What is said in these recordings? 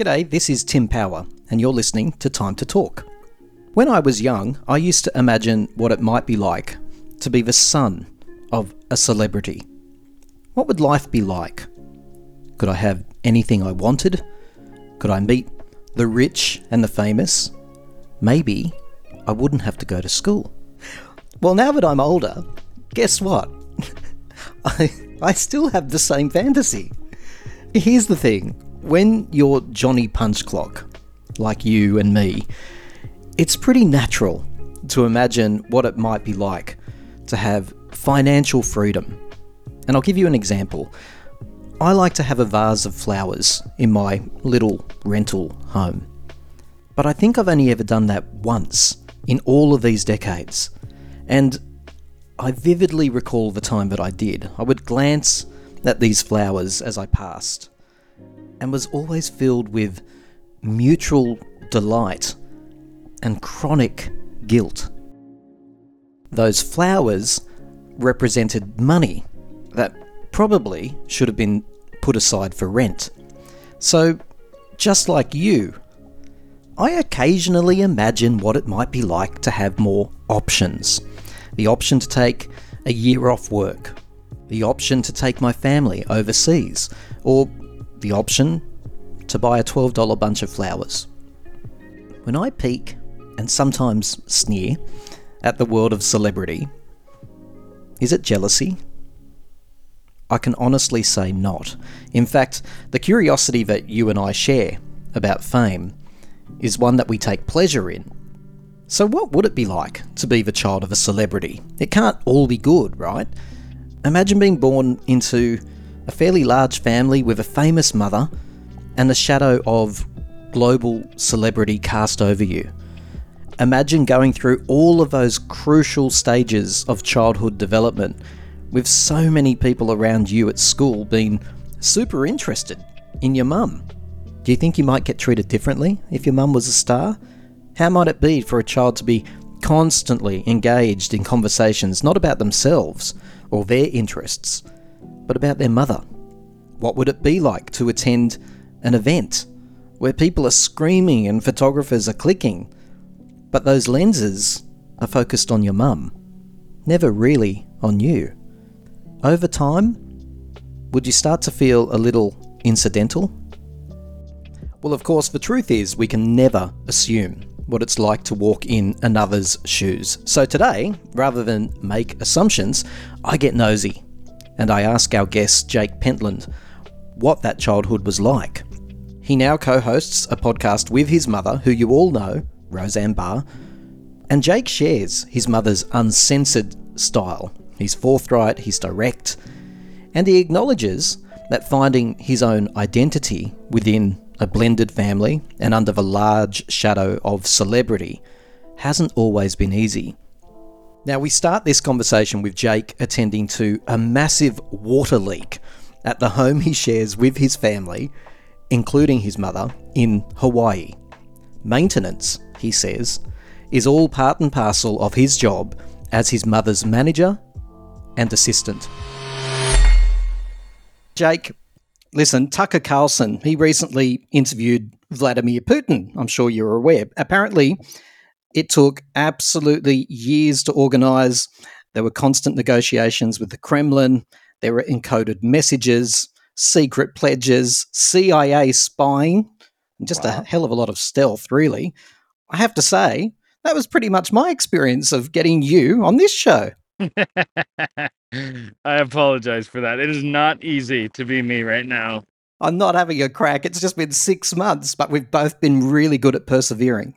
G'day, this is Tim Power, and you're listening to Time to Talk. When I was young, I used to imagine what it might be like to be the son of a celebrity. What would life be like? Could I have anything I wanted? Could I meet the rich and the famous? Maybe I wouldn't have to go to school. Well, now that I'm older, guess what? I, I still have the same fantasy. Here's the thing when you're Johnny Punch Clock, like you and me, it's pretty natural to imagine what it might be like to have financial freedom. And I'll give you an example. I like to have a vase of flowers in my little rental home. But I think I've only ever done that once in all of these decades. And I vividly recall the time that I did. I would glance at these flowers as I passed and was always filled with mutual delight and chronic guilt. Those flowers represented money that probably should have been put aside for rent. So, just like you, I occasionally imagine what it might be like to have more options. The option to take a year off work, the option to take my family overseas, or the option to buy a $12 bunch of flowers. When I peek and sometimes sneer at the world of celebrity, is it jealousy? I can honestly say not. In fact, the curiosity that you and I share about fame is one that we take pleasure in. So, what would it be like to be the child of a celebrity? It can't all be good, right? Imagine being born into a fairly large family with a famous mother and the shadow of global celebrity cast over you. Imagine going through all of those crucial stages of childhood development with so many people around you at school being super interested in your mum. Do you think you might get treated differently if your mum was a star? How might it be for a child to be constantly engaged in conversations not about themselves or their interests, but about their mother? What would it be like to attend an event where people are screaming and photographers are clicking, but those lenses are focused on your mum, never really on you? Over time, would you start to feel a little incidental? Well, of course, the truth is we can never assume what it's like to walk in another's shoes. So today, rather than make assumptions, I get nosy and I ask our guest, Jake Pentland, what that childhood was like. He now co hosts a podcast with his mother, who you all know, Roseanne Barr, and Jake shares his mother's uncensored style. He's forthright, he's direct, and he acknowledges that finding his own identity within a blended family and under the large shadow of celebrity hasn't always been easy. Now, we start this conversation with Jake attending to a massive water leak at the home he shares with his family, including his mother, in Hawaii. Maintenance, he says, is all part and parcel of his job as his mother's manager and assistant. Jake, listen, Tucker Carlson, he recently interviewed Vladimir Putin. I'm sure you're aware. Apparently, it took absolutely years to organize. There were constant negotiations with the Kremlin. There were encoded messages, secret pledges, CIA spying, and just wow. a hell of a lot of stealth, really. I have to say, that was pretty much my experience of getting you on this show. I apologize for that. It is not easy to be me right now. I'm not having a crack. It's just been six months, but we've both been really good at persevering.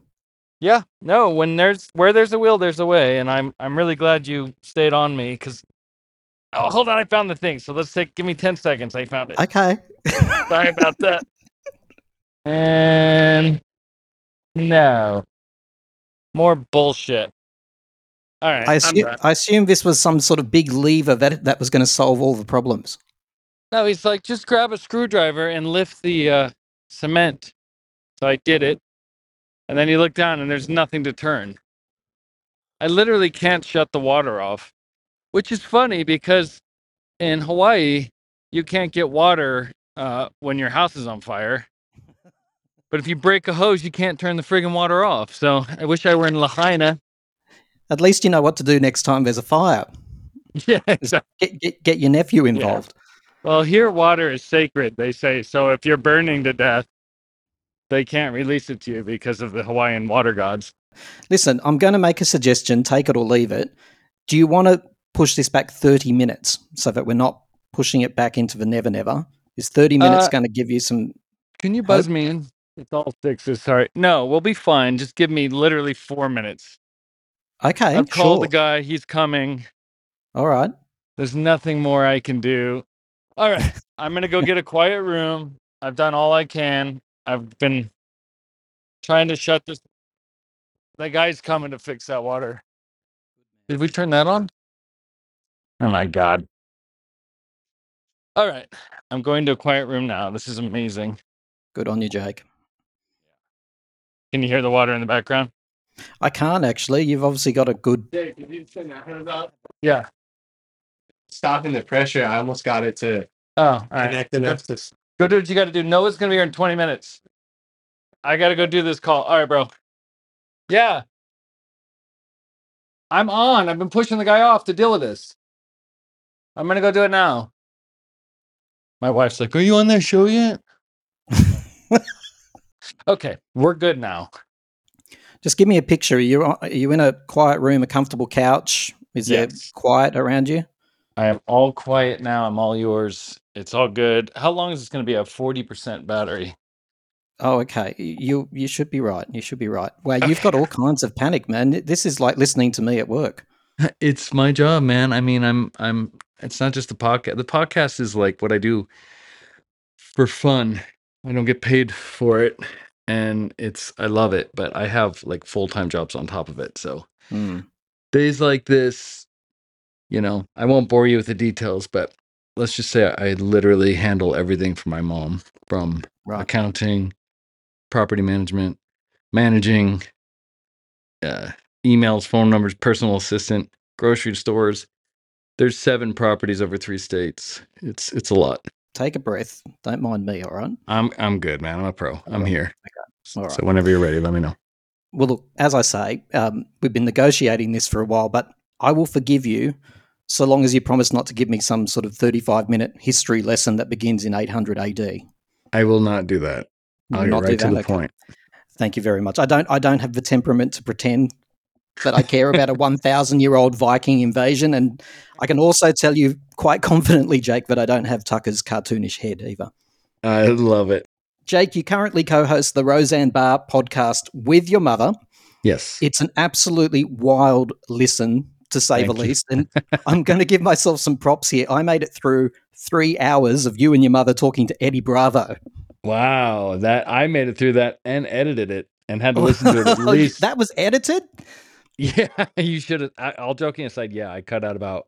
Yeah, no. When there's where there's a will, there's a way, and I'm I'm really glad you stayed on me because. Oh, hold on! I found the thing. So let's take. Give me ten seconds. I found it. Okay. Sorry about that. And no more bullshit. All right. I assume, I assume this was some sort of big lever that that was going to solve all the problems. No, he's like, just grab a screwdriver and lift the uh, cement. So I did it. And then you look down and there's nothing to turn. I literally can't shut the water off, which is funny because in Hawaii, you can't get water uh, when your house is on fire. But if you break a hose, you can't turn the friggin' water off. So I wish I were in Lahaina. At least you know what to do next time there's a fire. Yeah, exactly. Get, get, get your nephew involved. Well, here water is sacred, they say. So if you're burning to death, they can't release it to you because of the Hawaiian water gods. Listen, I'm going to make a suggestion, take it or leave it. Do you want to push this back 30 minutes so that we're not pushing it back into the never never? Is 30 minutes Uh, going to give you some. Can you buzz me in? It's all sixes. Sorry. No, we'll be fine. Just give me literally four minutes. Okay, I've called sure. the guy. He's coming. All right. There's nothing more I can do. All right. I'm going to go get a quiet room. I've done all I can. I've been trying to shut this. The guy's coming to fix that water. Did we turn that on? Oh my God. All right. I'm going to a quiet room now. This is amazing. Good on you, Jake. Can you hear the water in the background? I can't actually. You've obviously got a good. Dave, did you turn that hose off? Yeah. stopping the pressure, I almost got it to Oh, all right. connect enough to. s- Go do what you got to do. Noah's going to be here in 20 minutes. I got to go do this call. All right, bro. Yeah. I'm on. I've been pushing the guy off to deal with this. I'm going to go do it now. My wife's like, Are you on that show yet? okay. We're good now. Just give me a picture. Are you, uh, are you in a quiet room, a comfortable couch? Is there Yes. quiet around you? I am all quiet now. I'm all yours. It's all good. How long is this going to be? A 40% battery. Oh, okay. You you should be right. You should be right. Wow, you've got all kinds of panic, man. This is like listening to me at work. It's my job, man. I mean, I'm I'm it's not just the podcast. The podcast is like what I do for fun. I don't get paid for it and it's I love it, but I have like full-time jobs on top of it. So, Hmm. days like this, you know, I won't bore you with the details, but let's just say I literally handle everything for my mom from Right. accounting, property management, managing uh, emails, phone numbers, personal assistant, grocery stores. There's seven properties over three states. It's it's a lot. Take a breath. Don't mind me, all right? I'm I'm good, man. I'm a pro. I'm here. All right. So whenever you're ready, let me know. Well, look, as I say, um, we've been negotiating this for a while, but I will forgive you so long as you promise not to give me some sort of 35 minute history lesson that begins in 800 AD. I will not do that. I'll get not do right to the Okay. point. Thank you very much. I don't. I don't have the temperament to pretend that I care about a 1,000 year old Viking invasion, and I can also tell you quite confidently, Jake, that I don't have Tucker's cartoonish head either. I love it. Jake, you currently co-host the Roseanne Barr podcast with your mother. Yes. It's an absolutely wild listen, to say Thank the you. least. And I'm going to give myself some props here. I made it through three hours of you and your mother talking to Eddie Bravo. Wow. That I made it through that and edited it and had to listen to it at oh, least. that was edited. yeah, you should have. I- All joking aside, yeah, I cut out about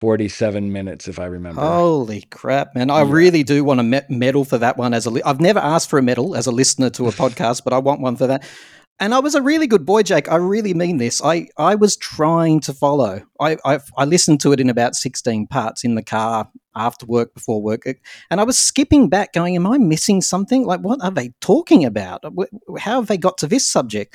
47 minutes if I remember. Holy crap, man! I Yeah. really do want a me- medal for that one. As a, li- I've never asked for a medal as a listener to a podcast, but I want one for that. And I was a really good boy, Jake. I really mean this. I, I was trying to follow. I, I I listened to it in about sixteen parts in the car after work, before work, eh, and I was skipping back, going, "Am I missing something? Like, what are they talking about? How have they got to this subject?"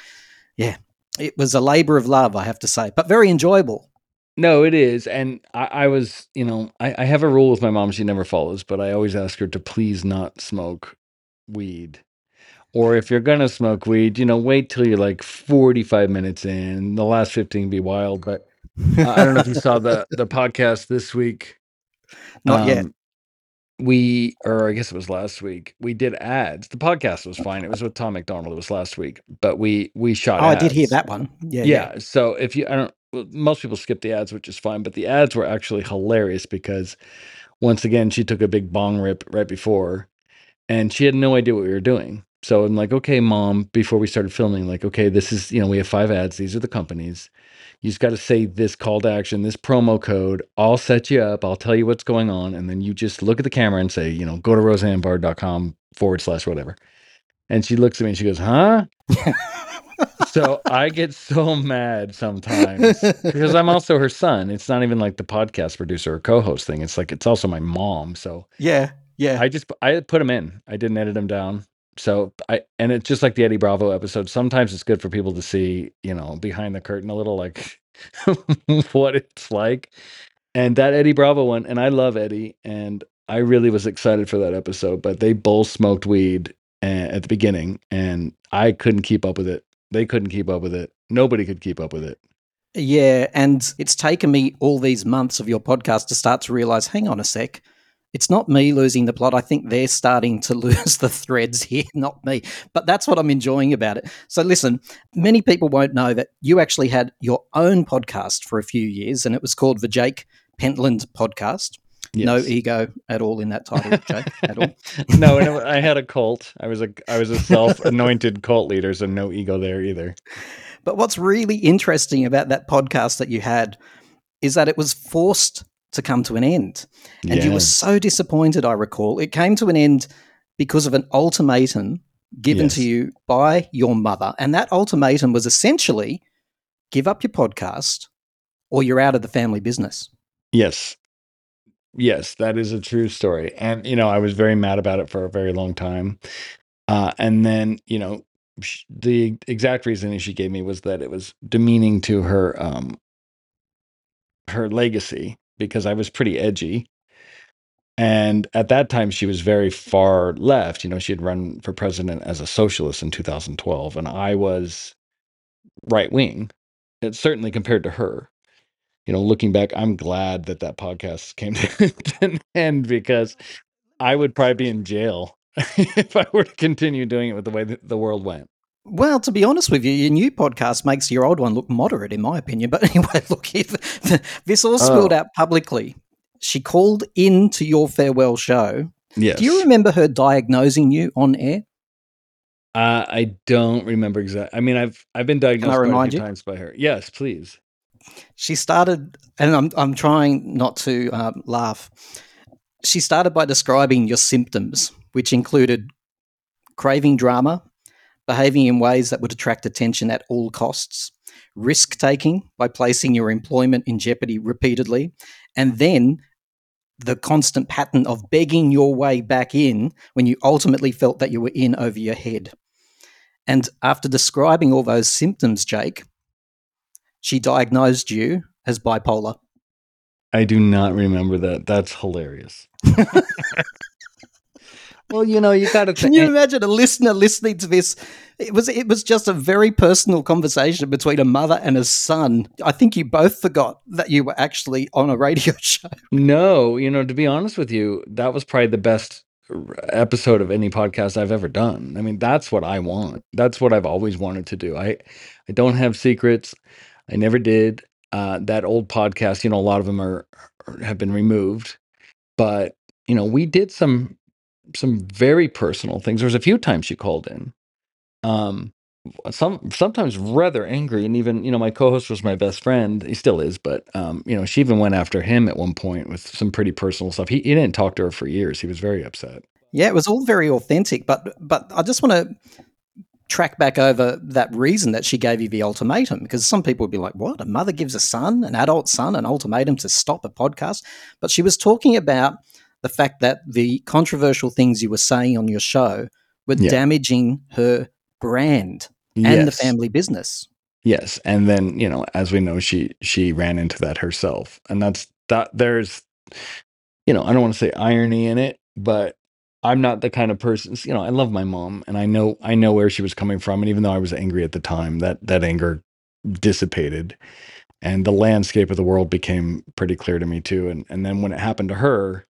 Yeah, it was a labor of love, I have to say, but very enjoyable. No, it is. And I, I was, you know, I, I have a rule with my mom she never follows, but I always ask her to please not smoke weed. Or if you're gonna smoke weed, you know, wait till you're like 45 minutes in. The last 15 be wild. But uh, I don't know if you saw the the podcast this week. Not yet. Um, We, or I guess it was last week. We did ads. The podcast was fine. It was with Tom MacDonald. It was last week, but we we shot. Oh, I did hear that one. Yeah, yeah. yeah, so if you i don't well, most people skip the ads which is fine but the ads were actually hilarious because once again she took a big bong rip right before and she had no idea what we were doing so i'm like okay mom before we started filming like okay this is you know we have five ads these are the companies you just got to say this call to action this promo code i'll set you up i'll tell you what's going on and then you just look at the camera and say you know go to roseannebarr.com forward slash whatever and she looks at me and she goes huh so I get so mad sometimes because I'm also her son. It's not even like the podcast producer or co-host thing. It's like it's also my mom. So yeah, yeah. I just I put him in. I didn't edit him down. So I and it's just like the Eddie Bravo episode. Sometimes it's good for people to see, you know, behind the curtain a little, like what it's like. And that Eddie Bravo one, and I love Eddie, and I really was excited for that episode. But they both smoked weed at the beginning, and I couldn't keep up with it. They couldn't keep up with it. Nobody could keep up with it. Yeah, and it's taken me all these months of your podcast to start to realize hang on a sec. It's not me losing the plot. I think they're starting to lose the threads here, not me. But that's what I'm enjoying about it. So, listen, many people won't know that you actually had your own podcast for a few years, and it was called the Jake Pentland Podcast. No ego at all in that title, Jake, at all. no, I had a cult. I was a I was a self-anointed cult leader, so no ego there either. But what's really interesting about that podcast that you had is that it was forced to come to an end. And you were so disappointed, I recall. It came to an end because of an ultimatum given to you by your mother. And that ultimatum was essentially give up your podcast or you're out of the family business. Yes. Yes, that is a true story. And, you know, I was very mad about it for a very long time. Uh, and then, you know, sh- the exact reasoning she gave me was that it was demeaning to her um her legacy because I was pretty edgy. And at that time she was very far left, you know, she had run for president as a socialist in 2012 and I was right wing. It's uh, certainly compared to her. you know, looking back, I'm glad that that podcast came to an end because I would probably be in jail if I were to continue doing it with the way that the world went. Well, to be honest with you, your new podcast makes your old one look moderate, in my opinion. But anyway, look, if this all spilled Oh. out publicly, she called in to your farewell show. Yes. Do you remember her diagnosing you on air? Uh, I don't remember exactly. I mean, I've I've been diagnosed quite a few you? times by her. Yes, please. She started, and I'm, I'm trying not to um, laugh. She started by describing your symptoms, which included craving drama, behaving in ways that would attract attention at all costs, risk taking by placing your employment in jeopardy repeatedly, and then the constant pattern of begging your way back in when you ultimately felt that you were in over your head. And after describing all those symptoms, Jake, she diagnosed you as bipolar. I do not remember that. That's hilarious. well, you know, you got to. Can you imagine a listener listening to this? It was it was just a very personal conversation between a mother and a son. I think you both forgot that you were actually on a radio show. No, you know, to be honest with you, that was probably the best episode of any podcast I've ever done. I mean, that's what I want. That's what I've always wanted to do. I I don't have secrets. I never did. Uh that old podcast, you know, a lot of them are are- have been removed. But, you know, we did some some very personal things. There was a few times she called in. Um some sometimes rather angry and even you know my co-host was my best friend he still is but um you know she even went after him at one point with some pretty personal stuff he, he didn't talk to her for years he was very upset Yeah, it was all very authentic, but but I just want to track back over that reason that she gave you the ultimatum because some people would be like, "What? A mother gives a son, an adult son, an ultimatum to stop a podcast?" But she was talking about the fact that the controversial things you were saying on your show were Yeah. damaging her brand and the family business. yes and then you know as we know she she ran into that herself and that's that there's you know i don't want to say irony in it but i'm not the kind of person you know i love my mom and i know i know where she was coming from and even though i was angry at the time that that anger dissipated and the landscape of the world became pretty clear to me too and and then when it happened to her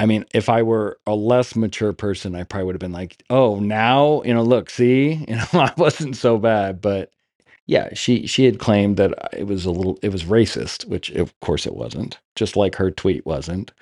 i mean if i were a less mature person i probably would have been like oh now you know look see you know i wasn't so bad but yeah she she had claimed that it was a little it was racist which of course it wasn't just like her tweet wasn't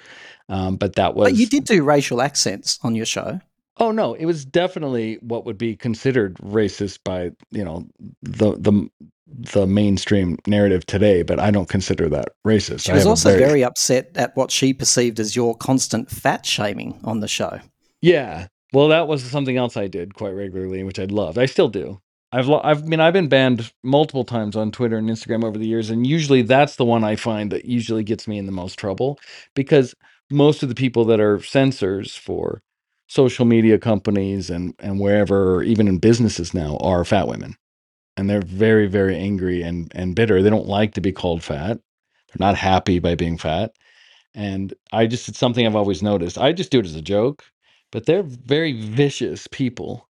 um, but that was But you did do racial accents on your show. Oh no, it was definitely what would be considered racist by you know the the the mainstream narrative today, but I don't consider that racist. She I was also very upset at what she perceived as your constant fat shaming on the show. yeah. Well, that was something else I did quite regularly, which I loved. I still do. I've lo- I've I mean I've been banned multiple times on Twitter and Instagram over the years, and usually that's the one I find that usually gets me in the most trouble because most of the people that are censors for social media companies and and wherever, even in businesses now, are fat women, and they're very very angry and and bitter. They don't like to be called fat. They're not happy by being fat, and I just it's something I've always noticed. I just do it as a joke, but they're very vicious people.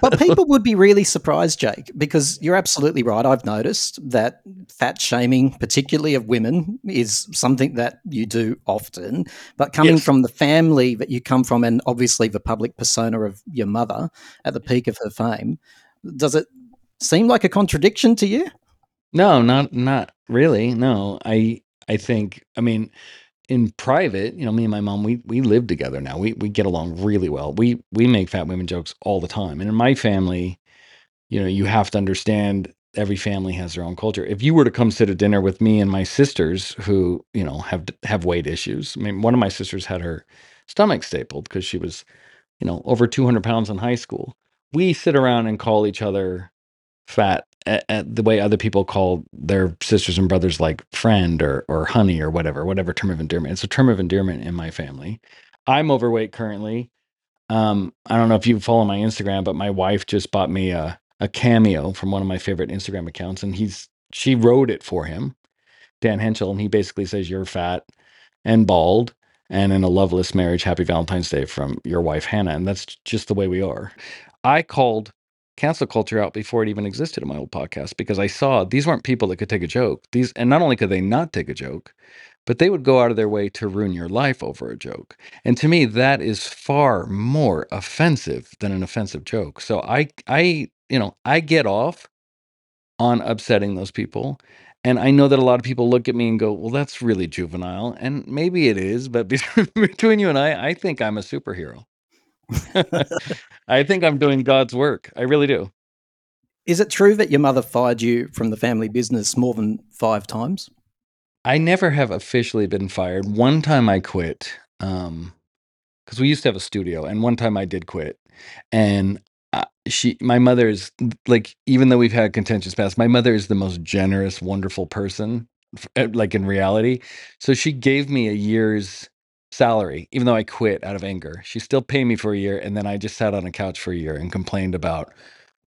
But people would be really surprised, Jake, because you're absolutely right. I've noticed that fat shaming, particularly of women, is something that you do often. But coming Yes. from the family that you come from, and obviously the public persona of your mother at the peak of her fame, does it seem like a contradiction to you? No, not not really. No, I I think I mean in private, you know, me and my mom, we we live together now. We we get along really well. We we make fat women jokes all the time. And in my family, you know, you have to understand every family has their own culture. If you were to come sit at dinner with me and my sisters who, you know, have have weight issues. I mean, one of my sisters had her stomach stapled because she was, you know, over 200 pounds in high school. We sit around and call each other fat at, at the way other people call their sisters and brothers like friend or or honey or whatever whatever term of endearment. It's a term of endearment in my family. I'm overweight currently. Um i don't know if you follow my instagram but my wife just bought me a, a cameo from one of my favorite instagram accounts and he's she wrote it for him dan henschel and he basically says you're fat and bald and in a loveless marriage happy valentine's day from your wife hannah and that's just the way we are. I called cancel culture out before it even existed in my old podcast because i saw these weren't people that could take a joke these and not only could they not take a joke but they would go out of their way to ruin your life over a joke and to me that is far more offensive than an offensive joke so i i you know i get off on upsetting those people. And I know that a lot of people look at me and go, well, that's really juvenile. And maybe it is, but between you and I, I think I'm a superhero. I think I'm doing God's work. I really do. Is it true that your mother fired you from the family business more than five times? I never have officially been fired. One time I quit um because we used to have a studio and one time I did quit. And uh, she my mother is like even though we've had contentious past, my mother is the most generous, wonderful person uh, like in reality. So she gave me a year's salary even though I quit out of anger. She still paid me for a year and then I just sat on a couch for a year and complained about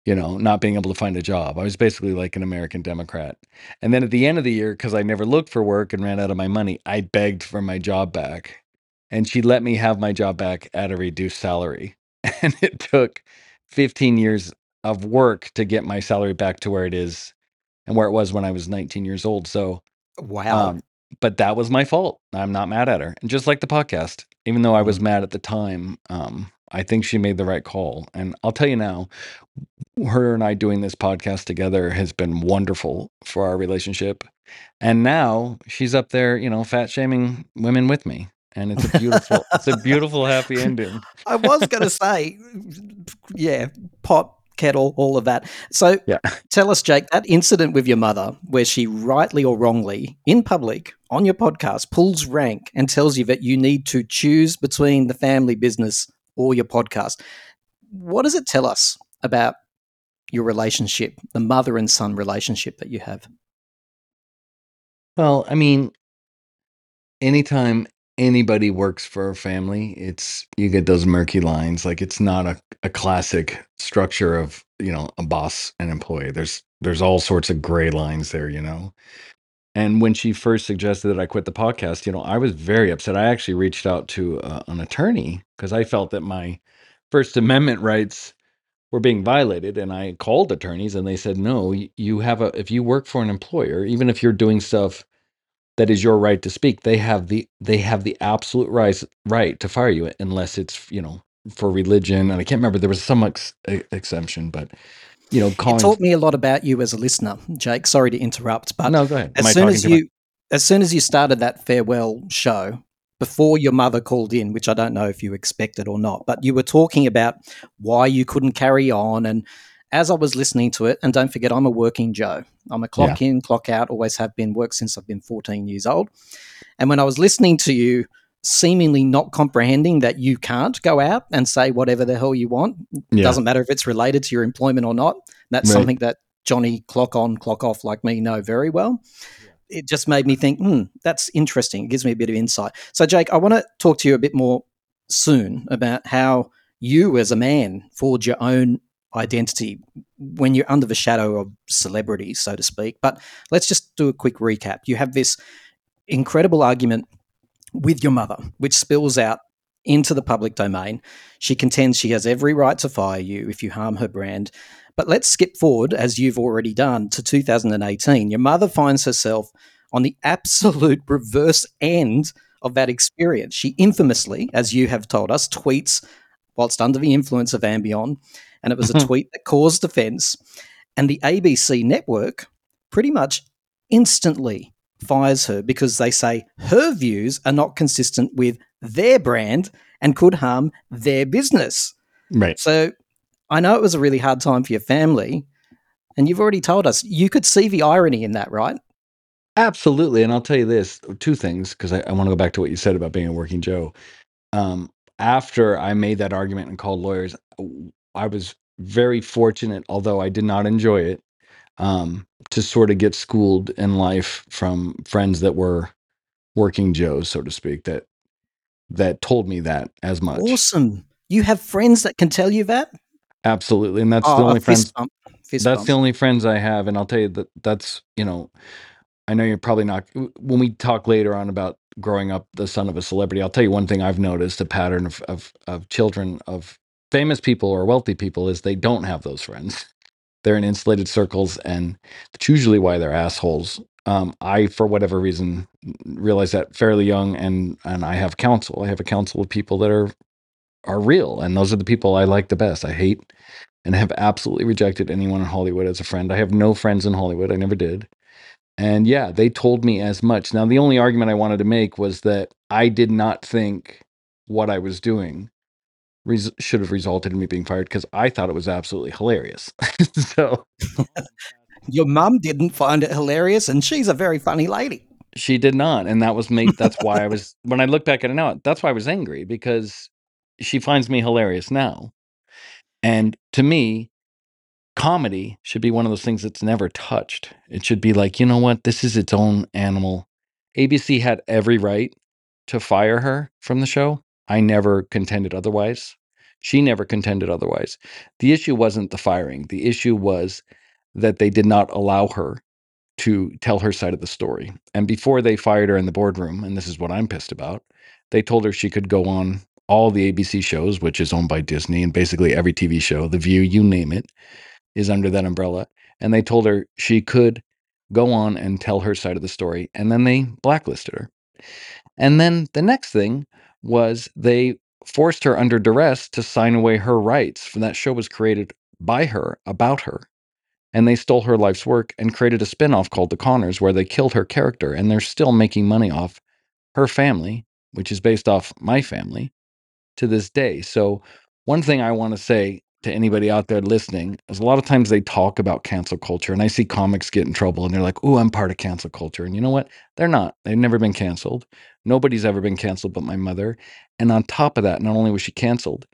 you know, not being able to find a job. I was basically like an American Democrat. And then at the end of the year, because I never looked for work and ran out of my money, I begged for my job back. And she let me have my job back at a reduced salary. And it took 15 years of work to get my salary back to where it is and where it was when I was 19 years old. So, Wow. um, but that was my fault. I'm not mad at her. And just like the podcast, even though I was Mm. mad at the time, um, I think she made the right call. And I'll tell you now, her and I doing this podcast together has been wonderful for our relationship. And now she's up there, you know, fat shaming women with me. And it's a beautiful, it's a beautiful happy ending. I was going to say, yeah, pot, kettle, all of that. So Yeah. tell us, Jake, that incident with your mother, where she rightly or wrongly, in public, on your podcast, pulls rank and tells you that you need to choose between the family business or your podcast. What does it tell us about your relationship, the mother and son relationship that you have? Well, I mean, anytime anybody works for a family, it's you get those murky lines. Like it's not a, a classic structure of, you know, a boss and employee. There's there's all sorts of gray lines there, you know. And when she first suggested that I quit the podcast, you know, I was very upset. I actually reached out to uh, an attorney because I felt that my First Amendment rights were being violated. And I called attorneys and they said, no, you have a, if you work for an employer, even if you're doing stuff that is your right to speak, they have the, they have the absolute right, right to fire you unless it's, you know, for religion. And I can't remember, there was some ex- exemption, but, you know, It taught me a lot about you as a listener, Jake. Sorry to interrupt, but no, go ahead. Am I as soon as too much? you as soon as you started that farewell show before your mother called in which i don't know if you expected or not but you were talking about why you couldn't carry on and as i was listening to it and don't forget i'm a working joe i'm a clock in clock out always have been worked since i've been 14 years old and when i was listening to you seemingly not comprehending that you can't go out and say whatever the hell you want Yeah. doesn't matter if it's related to your employment or not that's Right. something that johnny clock on clock off like me know very well it just made me think, hmm, that's interesting. It gives me a bit of insight. So, Jake, I want to talk to you a bit more soon about how you, as a man, forge your own identity when you're under the shadow of celebrity, so to speak. But let's just do a quick recap. You have this incredible argument with your mother, which spills out into the public domain. She contends she has every right to fire you if you harm her brand. But let's skip forward, as you've already done, to 2018. Your mother finds herself on the absolute reverse end of that experience. She infamously, as you have told us, tweets whilst under the influence of Ambien, and it was a mm-hmm. tweet that caused offence. And the ABC network pretty much instantly fires her because they say her views are not consistent with their brand and could harm their business. Right. So I know it was a really hard time for your family, and you've already told us you could see the irony in that, right? Absolutely. And I'll tell you this two things, because I, I want to go back to what you said about being a working Joe. Um, after I made that argument and called lawyers, I was very fortunate, although I did not enjoy it, um, to sort of get schooled in life from friends that were working Joes, so to speak, that that told me that as much. Awesome. You have friends that can tell you that? Absolutely. And that's Oh, the only friends bump. Fist that's bump. the only friends I have, and I'll tell you that that's you know, I know you're probably not. When we talk later on about growing up the son of a celebrity, I'll tell you one thing I've noticed: a pattern of of, of children of famous people or wealthy people is they don't have those friends. They're in insulated circles, and that's usually why they're assholes. Um, I, for whatever reason, realized that fairly young, and and I have counsel. I have a council of people that are are real, and those are the people I like the best. I hate and have absolutely rejected anyone in Hollywood as a friend. I have no friends in Hollywood. I never did. And yeah, they told me as much. Now, the only argument I wanted to make was that I did not think what I was doing res- should have resulted in me being fired because I thought it was absolutely hilarious. so Your mum didn't find it hilarious, and she's a very funny lady. she did not. And that was me. That's why I was, when I look back at it now, that's why I was angry because she finds me hilarious now. And to me, comedy should be one of those things that's never touched. It should be like, you know what? This is its own animal. ABC had every right to fire her from the show. I never contended otherwise. She never contended otherwise. The issue wasn't the firing. The issue was that they did not allow her to tell her side of the story. And before they fired her in the boardroom, and this is what I'm pissed about, they told her she could go on all the ABC shows, which is owned by Disney, and basically every TV show, The View, you name it, is under that umbrella. And they told her she could go on and tell her side of the story. And then they blacklisted her. And then the next thing was they forced her under duress to sign away her rights from that show was created by her about her. And they stole her life's work and created a spin-off called The Connors where they killed her character and they're still making money off her family, which is based off my family to this day. So one thing I want to say to anybody out there listening is a lot of times they talk about cancel culture and I see comics get in trouble and they're like, "Oh, I'm part of cancel culture." And you know what? They're not. They've never been canceled. Nobody's ever been canceled but my mother. And on top of that, not only was she canceled,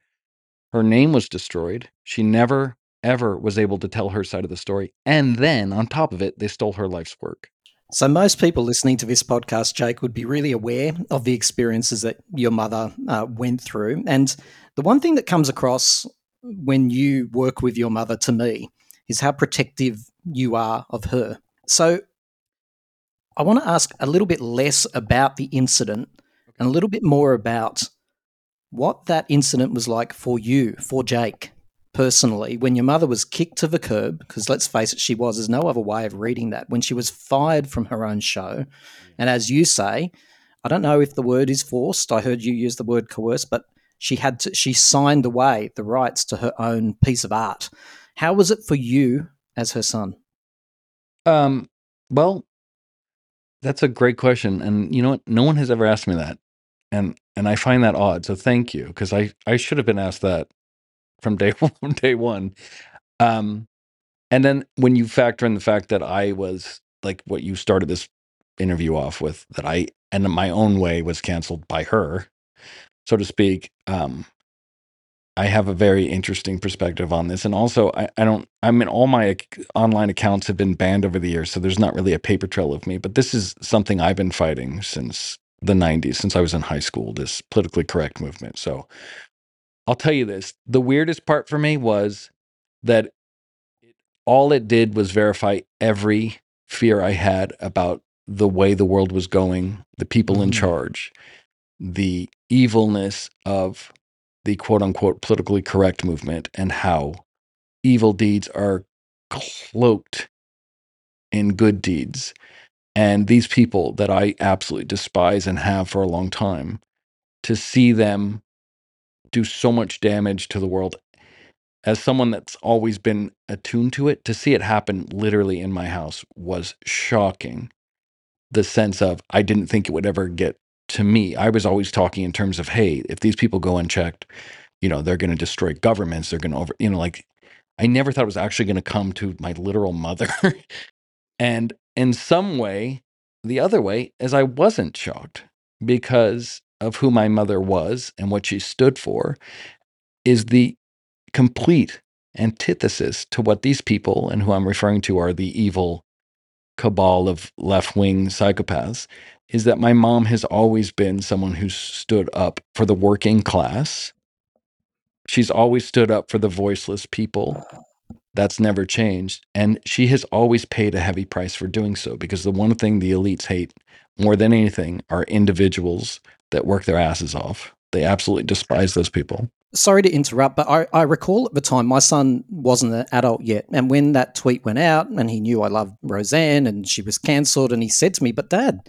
her name was destroyed. She never ever was able to tell her side of the story. And then on top of it, they stole her life's work. So, most people listening to this podcast, Jake, would be really aware of the experiences that your mother uh, went through. And the one thing that comes across when you work with your mother to me is how protective you are of her. So, I want to ask a little bit less about the incident and a little bit more about what that incident was like for you, for Jake personally, when your mother was kicked to the curb, because let's face it, she was, there's no other way of reading that, when she was fired from her own show. And as you say, I don't know if the word is forced. I heard you use the word coerced, but she had to, she signed away the rights to her own piece of art. How was it for you as her son? Um, well, that's a great question. And you know what? No one has ever asked me that. And and I find that odd. So thank you. Because I, I should have been asked that from day from day one. Um and then when you factor in the fact that I was like what you started this interview off with, that I and my own way was canceled by her, so to speak. Um I have a very interesting perspective on this. And also, I, I don't, I mean, all my online accounts have been banned over the years. So there's not really a paper trail of me. But this is something I've been fighting since the 90s since I was in high school, this politically correct movement. So I'll tell you this the weirdest part for me was that all it did was verify every fear I had about the way the world was going, the people in Mm. charge, the evilness of the quote unquote politically correct movement, and how evil deeds are cloaked in good deeds. And these people that I absolutely despise and have for a long time, to see them do so much damage to the world as someone that's always been attuned to it, to see it happen literally in my house was shocking. The sense of I didn't think it would ever get to me. I was always talking in terms of, hey, if these people go unchecked, you know, they're going to destroy governments. They're going to over, you know, like I never thought it was actually going to come to my literal mother. and in some way, the other way is I wasn't shocked because of who my mother was and what she stood for is the complete antithesis to what these people and who I'm referring to are the evil cabal of left wing psychopaths is that my mom has always been someone who stood up for the working class. She's always stood up for the voiceless people. That's never changed. And she has always paid a heavy price for doing so because the one thing the elites hate more than anything are individuals that work their asses off. They absolutely despise those people. Sorry to interrupt, but I, I recall at the time my son wasn't an adult yet. And when that tweet went out and he knew I loved Roseanne and she was cancelled, and he said to me, But dad,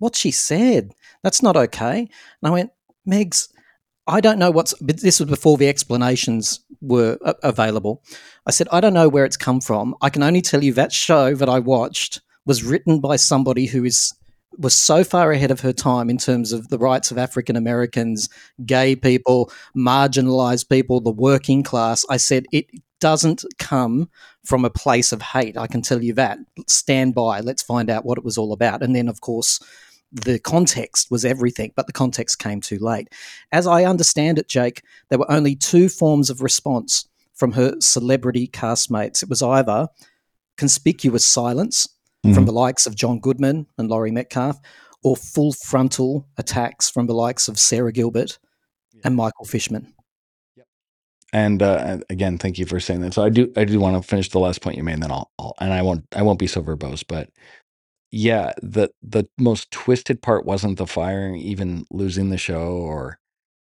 what she said, that's not okay. And I went, Megs, I don't know what's, but this was before the explanations were a- available. I said, I don't know where it's come from. I can only tell you that show that I watched was written by somebody who is was so far ahead of her time in terms of the rights of African Americans, gay people, marginalized people, the working class. I said it doesn't come from a place of hate. I can tell you that. Stand by. Let's find out what it was all about. And then, of course, the context was everything, but the context came too late. As I understand it, Jake, there were only two forms of response from her celebrity castmates. It was either conspicuous silence from Mhm. the likes of John Goodman and Laurie Metcalf, or full frontal attacks from the likes of Sara Gilbert and Michael Fishman. Yep. And uh, again, thank you for saying that. So I do, I do want to finish the last point you made, and then I'll, I'll, and I won't, I won't be so verbose, but yeah, the the most twisted part wasn't the firing, even losing the show or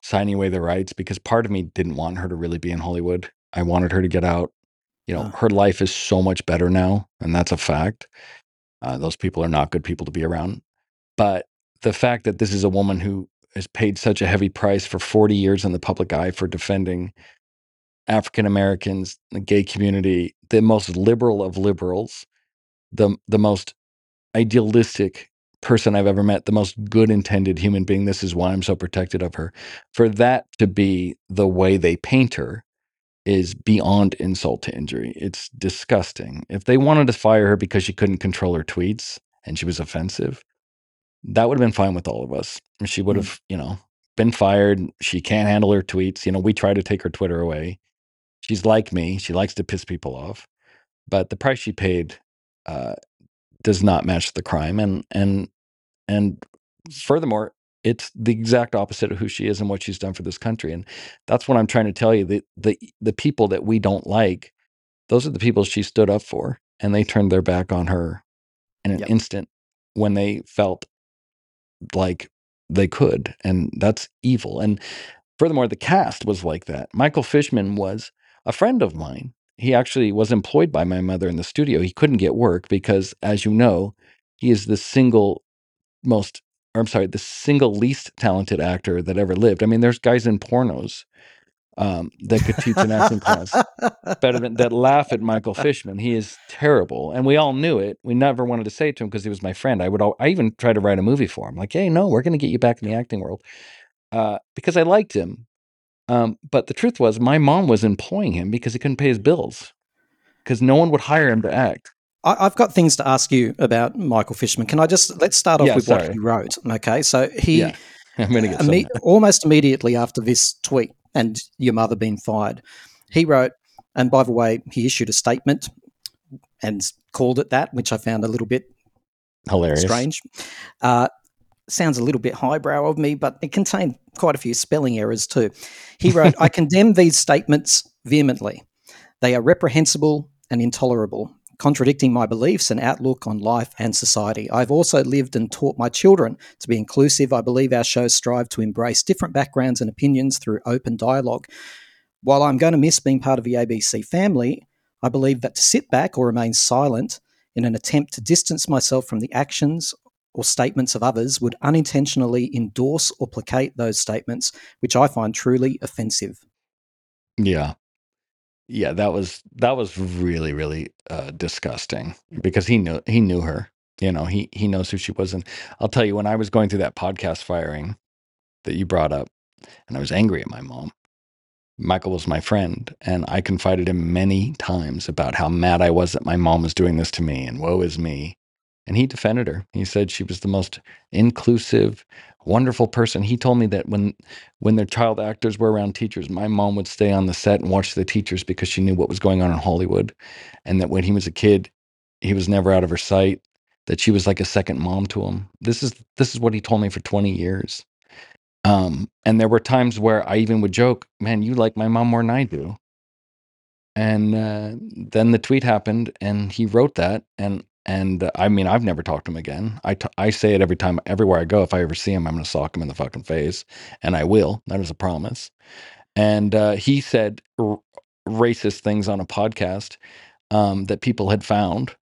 signing away the rights, because part of me didn't want her to really be in Hollywood. I wanted her to get out. You know, her life is so much better now, and that's a fact. Uh, those people are not good people to be around. But the fact that this is a woman who has paid such a heavy price for 40 years in the public eye for defending African Americans, the gay community, the most liberal of liberals, the the most idealistic person I've ever met, the most good intended human being. This is why I'm so protected of her. For that to be the way they paint her is beyond insult to injury. It's disgusting. If they wanted to fire her because she couldn't control her tweets and she was offensive, that would have been fine with all of us. She would Mm. have, you know, been fired. She can't handle her tweets. You know, we try to take her Twitter away. She's like me. She likes to piss people off. But the price she paid uh, does not match the crime. And and and furthermore, it's the exact opposite of who she is and what she's done for this country. And that's what I'm trying to tell you. The the the people that we don't like, those are the people she stood up for, and they turned their back on her in an Yep. instant when they felt like they could. And that's evil. And furthermore, the cast was like that. Michael Fishman was a friend of mine. He actually was employed by my mother in the studio. He couldn't get work because, as you know, he is the single most, or I'm sorry, the single least talented actor that ever lived. I mean, there's guys in pornos um, that could teach an acting class better than that laugh at Michael Fishman. He is terrible, and we all knew it. We never wanted to say it to him because he was my friend. I would, all, I even tried to write a movie for him. Like, hey, no, we're going to get you back in the acting world uh, because I liked him. Um, but the truth was, my mom was employing him because he couldn't pay his bills because no one would hire him to act. I, I've got things to ask you about Michael Fishman. Can I just let's start off Yeah, with what he wrote? Okay, so he Yeah, I'm going to get imme- almost immediately after this tweet and your mother being fired, he wrote, and by the way, he issued a statement and called it that, which I found a little bit Hilarious. strange. Uh, sounds a little bit highbrow of me, but it contained quite a few spelling errors too. He wrote, I condemn these statements vehemently. They are reprehensible and intolerable, contradicting my beliefs and outlook on life and society. I've also lived and taught my children to be inclusive. I believe our shows strive to embrace different backgrounds and opinions through open dialogue. While I'm going to miss being part of the ABC family, I believe that to sit back or remain silent in an attempt to distance myself from the actions or statements of others would unintentionally endorse or placate those statements, which I find truly offensive. Yeah. Yeah, that was that was really really uh, disgusting because he knew he knew her. You know, he he knows who she was, and I'll tell you when I was going through that podcast firing that you brought up, and I was angry at my mom. Michael was my friend, and I confided him many times about how mad I was that my mom was doing this to me, and woe is me. And he defended her. He said she was the most inclusive, wonderful person. He told me that when when their child actors were around teachers, my mom would stay on the set and watch the teachers because she knew what was going on in Hollywood, and that when he was a kid, he was never out of her sight. That she was like a second mom to him. This is this is what he told me for 20 years. Um, and there were times where I even would joke, "Man, you like my mom more than I do." And uh, then the tweet happened, and he wrote that, and and uh, I mean, I've never talked to him again. I, t- I say it every time, everywhere I go. If I ever see him, I'm going to sock him in the fucking face, and I will. That is a promise. And uh, he said r- racist things on a podcast um, that people had found,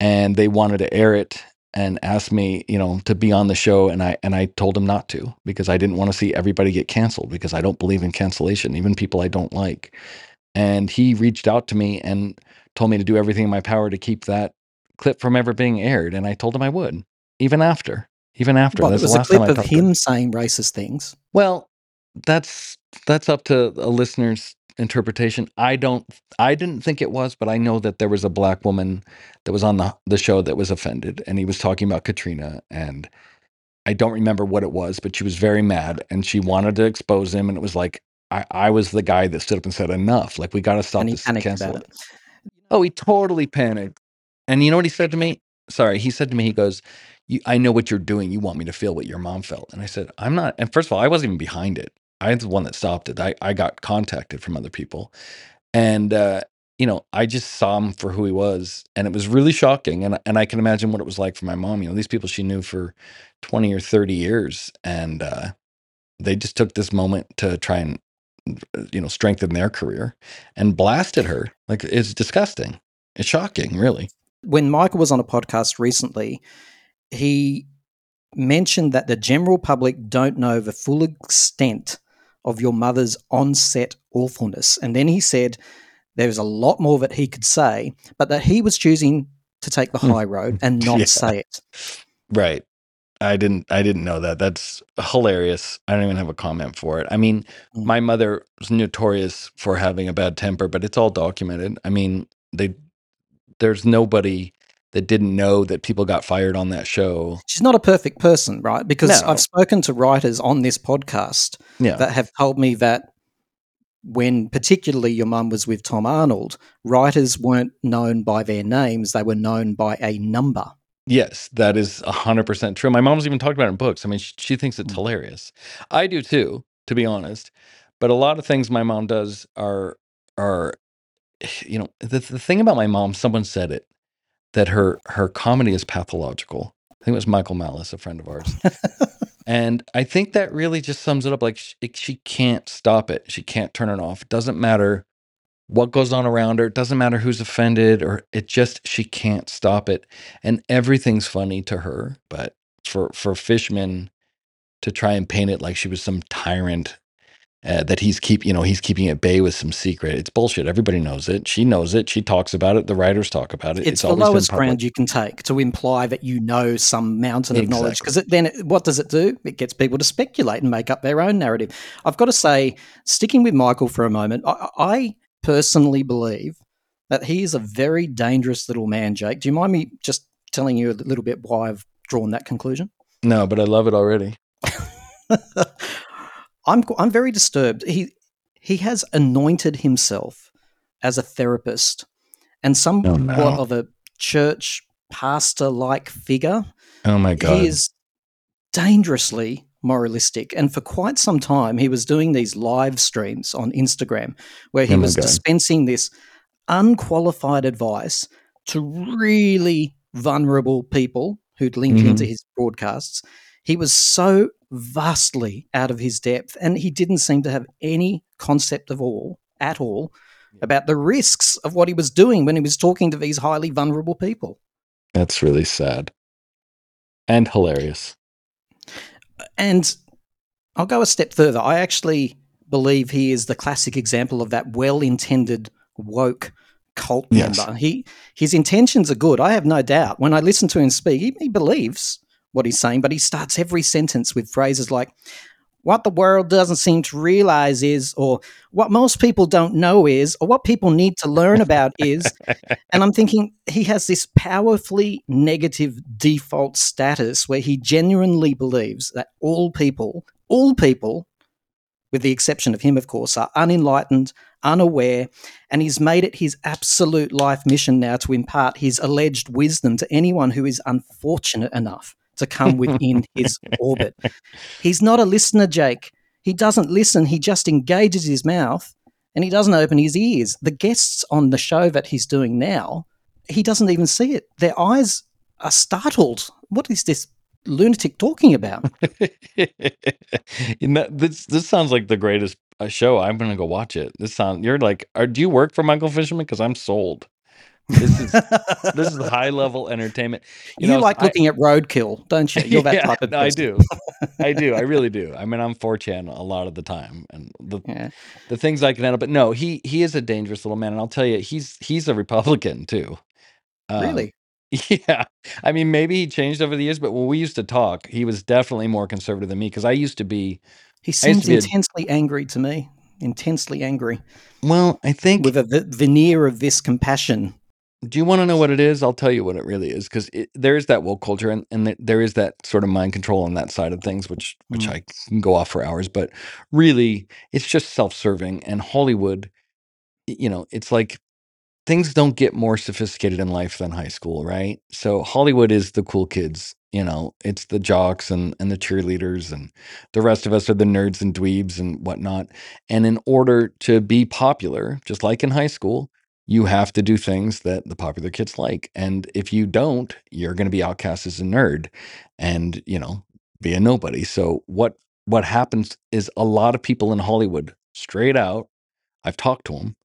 and they wanted to air it and asked me, you know, to be on the show, and I and I told him not to because I didn't want to see everybody get canceled because I don't believe in cancellation, even people I don't like. And he reached out to me and told me to do everything in my power to keep that clip from ever being aired, and I told him I would, even after, even after. Well, it was a clip of him. saying racist things. Well, that's that's up to a listener's interpretation. I don't I didn't think it was, but I know that there was a black woman that was on the the show that was offended and he was talking about Katrina and I don't remember what it was, but she was very mad and she wanted to expose him and it was like I, I was the guy that stood up and said enough. Like we gotta stop and he this panicked cancel. it. Oh, he totally panicked. And you know what he said to me? Sorry, he said to me, he goes, I know what you're doing. You want me to feel what your mom felt. And I said, I'm not. And first of all, I wasn't even behind it. I was the one that stopped it. I, I got contacted from other people. And, uh, you know, I just saw him for who he was. And it was really shocking. And, and I can imagine what it was like for my mom. You know, these people she knew for 20 or 30 years. And uh, they just took this moment to try and, you know, strengthen their career and blasted her. Like, it's disgusting. It's shocking, really. When Michael was on a podcast recently, he mentioned that the general public don't know the full extent of your mother's on-set awfulness. And then he said there's a lot more that he could say, but that he was choosing to take the Hmm. high road and not Yeah. say it. Right. I didn't I didn't know that. That's hilarious. I don't even have a comment for it. I mean, Mm. my mother was notorious for having a bad temper, but it's all documented. I mean, they there's nobody that didn't know that people got fired on that show. She's not a perfect person, right? Because No. I've spoken to writers on this podcast Yeah. that have told me that when particularly your mum was with Tom Arnold, writers weren't known by their names, they were known by a number. Yes, that is 100% true. My mom's even talked about it in books. I mean, she, she thinks it's Mm. hilarious. I do too, to be honest. But a lot of things my mom does are are you know, the, the thing about my mom, someone said it that her her comedy is pathological. I think it was Michael Malice, a friend of ours. And I think that really just sums it up. Like she, she can't stop it. She can't turn it off. It doesn't matter what goes on around her. It doesn't matter who's offended or it just, she can't stop it. And everything's funny to her. But for, for Fishman to try and paint it like she was some tyrant uh, that he's keep, you know, he's keeping at bay with some secret. It's bullshit. Everybody knows it. She knows it. She talks about it. The writers talk about it. It's, the always been lowest ground you can take to imply that you know some mountain of knowledge. Exactly. Because then it, what does it do? It gets people to speculate and make up their own narrative. I've got to say, sticking with Michael for a moment, I, I personally believe that he is a very dangerous little man, Jake. Do you mind me just telling you a little bit why I've drawn that conclusion? No, but I love it already. I'm I'm very disturbed. He he has anointed himself as a therapist and somewhat Oh, no. of a church pastor like figure. Oh my God. He is dangerously moralistic. And for quite some time, he was doing these live streams on Instagram where he Oh was God. dispensing this unqualified advice to really vulnerable people who'd link Mhm. into his broadcasts. He was so vastly out of his depth, and he didn't seem to have any concept of all at all about the risks of what he was doing when he was talking to these highly vulnerable people. That's really sad and hilarious. And I'll go a step further. I actually believe he is the classic example of that well-intended woke cult Yes. member. He his intentions are good. I have no doubt. When I listen to him speak, he, he believes what he's saying, but he starts every sentence with phrases like what the world doesn't seem to realize is, or what most people don't know is, or what people need to learn about is. And I'm thinking he has this powerfully negative default status where he genuinely believes that all people, all people, with the exception of him, of course, are unenlightened, unaware, and he's made it his absolute life mission now to impart his alleged wisdom to anyone who is unfortunate enough to come within his orbit. He's not a listener, Jake. He doesn't listen, he just engages his mouth and he doesn't open his ears. The guests on the show that he's doing now, he doesn't even see it. Their eyes are startled. What is this lunatic talking about? That- this this sounds like the greatest uh, show. I'm gonna go watch it. This sound you're like, are, do you work for Michael Fishman? Because I'm sold. This is this is high level entertainment. You, know, like I- looking at roadkill, don't you? You're that Yeah, type of I do. I do. I really do. I mean, I'm 4chan a lot of the time, and the Yeah. the things I can handle. But no, he he is a dangerous little man, and I'll tell you, he's he's a Republican too. Um, Really? Yeah. I mean, maybe he changed over the years, but when we used to talk, he was definitely more conservative than me because I used to be. He seems be a- intensely angry to me. Intensely angry. Well, I think. With a v- veneer of this compassion. Do you want to know what it is? I'll tell you what it really is because there is that woke culture and, and th- there is that sort of mind control on that side of things, which which Mm. I can go off for hours. But really, it's just self serving. And Hollywood, you know, it's like things don't get more sophisticated in life than high school, right? So Hollywood is the cool kids. You know, it's the jocks and, and the cheerleaders, and the rest of us are the nerds and dweebs and whatnot. And in order to be popular, just like in high school, you have to do things that the popular kids like. And if you don't, you're going to be outcast as a nerd and, you know, be a nobody. So what what happens is a lot of people in Hollywood, straight out, I've talked to them,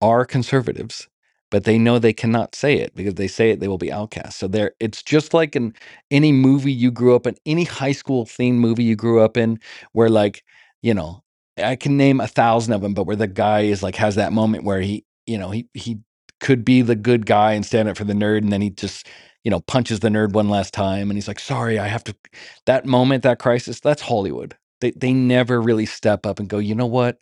are conservatives, but they know they cannot say it because they say it, they will be outcast. So there, it's just like in any movie you grew up in, any high school themed movie you grew up in, where like, you know, I can name a thousand of them, but where the guy is like has that moment where he, you know, he he could be the good guy and stand up for the nerd, and then he just, you know, punches the nerd one last time, and he's like, "Sorry, I have to." That moment, that crisis, that's Hollywood. They they never really step up and go, you know what?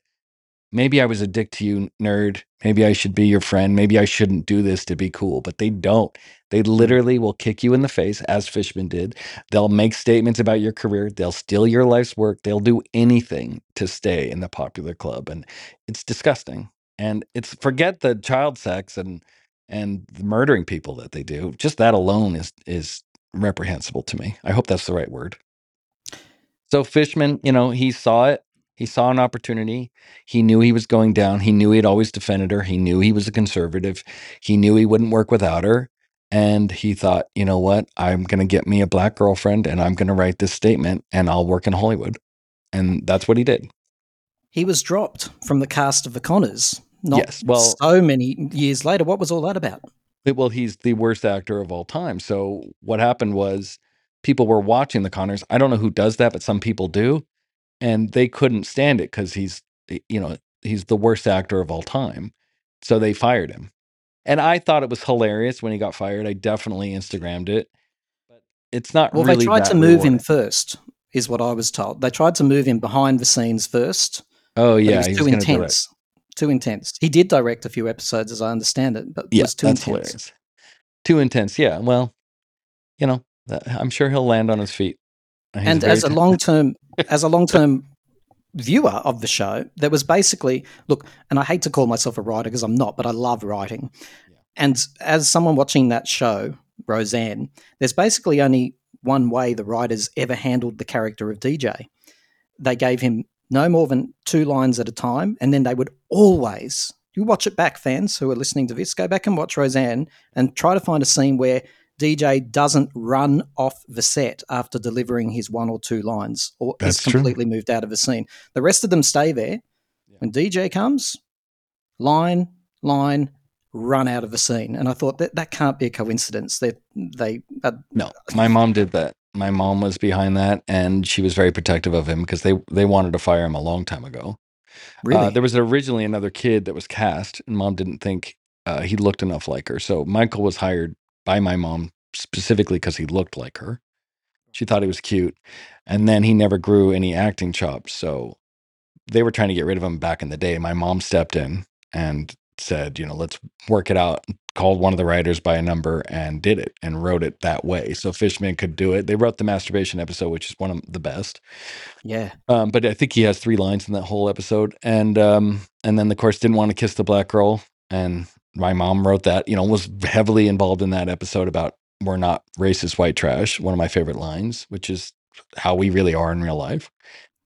maybe I was a dick to you, nerd. Maybe I should be your friend. Maybe I shouldn't do this to be cool. But they don't. They mm-hmm. literally will kick you in the face, as Fishman did. They'll make statements about your career. They'll steal your life's work. They'll do anything to stay in the popular club. And it's disgusting. And it's forget the child sex and and the murdering people that they do. Just that alone is is reprehensible to me. I hope that's the right word. So Fishman, you know, he saw it. He saw an opportunity. He knew he was going down. He knew he'd always defended her. He knew he was a conservative. He knew he wouldn't work without her. And he thought, you know what? I'm going to get me a black girlfriend and I'm going to write this statement and I'll work in Hollywood. And that's what he did. He was dropped from the cast of The Connors. Not Yes, well- so many years later. What was all that about? It- well, he's the worst actor of all time. So what happened was people were watching the Connors. I don't know who does that, but some people do. And they couldn't stand it because he's, you know, he's the worst actor of all time. So they fired him. And I thought it was hilarious when he got fired. I definitely Instagrammed it. But it's not really. Well, really they tried to move him first, is what I was told. They tried to move him behind the scenes first. Oh, yeah. it was he too gonna direct. Too intense. He did direct a few episodes, as I understand it, but Yeah, was too that's intense. hilarious. Too intense. Yeah. Well, you know, uh, I'm sure he'll land on his feet. He's and as a long term as a long term viewer of the show, there was basically look, and I hate to call myself a writer because I'm not, but I love writing. And as someone watching that show, Roseanne, there's basically only one way the writers ever handled the character of DJ. They gave him no more than two lines at a time, and then they would always. You watch it back, fans who are listening to this, go back and watch Roseanne and try to find a scene where DJ doesn't run off the set after delivering his one or two lines or That's is true. completely moved out of the scene. The rest of them stay there. When DJ comes, line, line, run out of the scene. And I thought that that can't be a coincidence. That they, uh, No, my mom did that. My mom was behind that, and she was very protective of him because they they wanted to fire him a long time ago. really, Uh, there was originally another kid that was cast, and mom didn't think uh, he looked enough like her. So Michael was hired by my mom specifically because he looked like her. She thought he was cute, and then he never grew any acting chops. So they were trying to get rid of him back in the day. My mom stepped in and said, you know, let's work it out. Called one of the writers by a number and did it and wrote it that way. So Fishman could do it. They wrote the masturbation episode, which is one of the best. yeah, Um, but I think he has three lines in that whole episode, and um, and then of course didn't want to kiss the black girl, and my mom wrote that. You know, was heavily involved in that episode about we're not racist white trash. One of my favorite lines, which is how we really are in real life.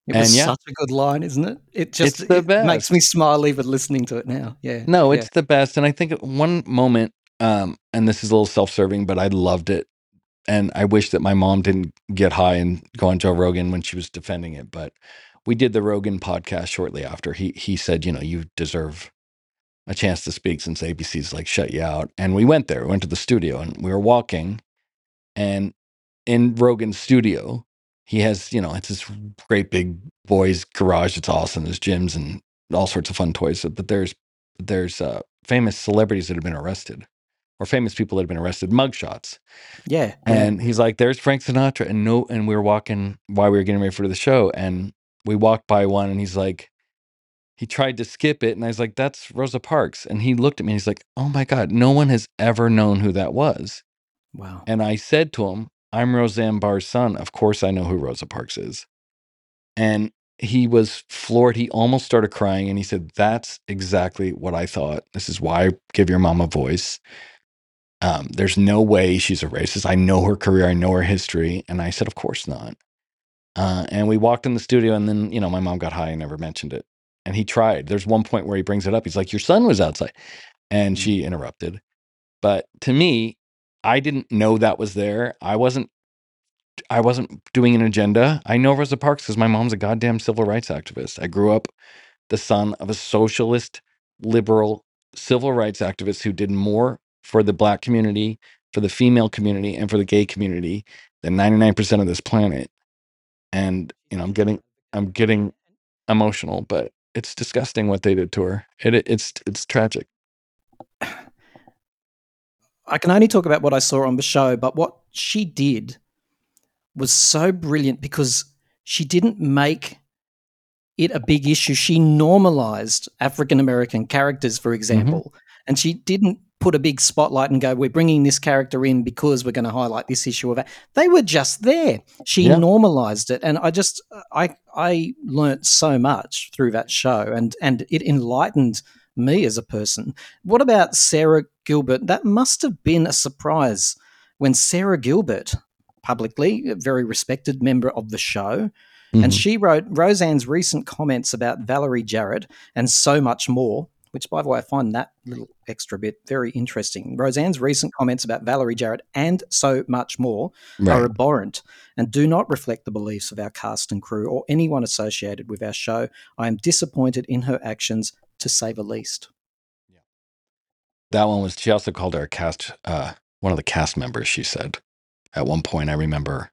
It and was yeah. such a good line, isn't it? It just it makes me smile even listening to it now. Yeah, No, yeah. it's the best, and I think at one moment, um, and this is a little self-serving, but I loved it, and I wish that my mom didn't get high and go on Joe Rogan when she was defending it. But we did the Rogan podcast shortly after. He he said, you know, you deserve a chance to speak since ABC's like shut you out, and we went there. We went to the studio, and we were walking, and in Rogan's studio, he has you know it's this great big boys garage. It's awesome. There's gyms and all sorts of fun toys. But there's there's uh, famous celebrities that have been arrested, or famous people that have been arrested, mugshots. yeah, yeah. And he's like, "There's Frank Sinatra," and no, and we were walking while we were getting ready for the show, and we walked by one, and he's like, he tried to skip it, and I was like, "That's Rosa Parks," and he looked at me, and he's like, "Oh my god, no one has ever known who that was." wow. And I said to him, I'm Roseanne Barr's son. Of course I know who Rosa Parks is. And he was floored. He almost started crying. And he said, That's exactly what I thought. This is why I give your mom a voice. Um, there's no way she's a racist. I know her career, I know her history. And I said, Of course not. Uh, and we walked in the studio, and then, you know, my mom got high and never mentioned it. And he tried. There's one point where he brings it up. He's like, Your son was outside. And she interrupted. But to me, I didn't know that was there. I wasn't I wasn't doing an agenda. I know Rosa Parks because my mom's a goddamn civil rights activist. I grew up the son of a socialist, liberal civil rights activist who did more for the black community, for the female community, and for the gay community than 99% of this planet. And you know, I'm getting I'm getting emotional, but it's disgusting what they did to her. It, it's it's tragic. I can only talk about what I saw on the show, but what she did was so brilliant because she didn't make it a big issue. She normalized African American characters, for mm-hmm. example, and she didn't put a big spotlight and go, "We're bringing this character in because we're going to highlight this issue of that." They were just there. She Yeah. normalized it, and I just I I learnt so much through that show, and and it enlightened me as a person. What about Sara Gilbert? That must have been a surprise when Sara Gilbert, publicly a very respected member of the show, Mhm. and she wrote Roseanne's recent comments about Valerie Jarrett and so much more. Which, by the way, I find that little extra bit very interesting. Roseanne's recent comments about Valerie Jarrett and so much more are abhorrent and do not reflect the beliefs of our cast and crew or anyone associated with our show. I am disappointed in her actions, to say the least. That one was. She also called her a cast. Uh, one of the cast members. She said at one point. I remember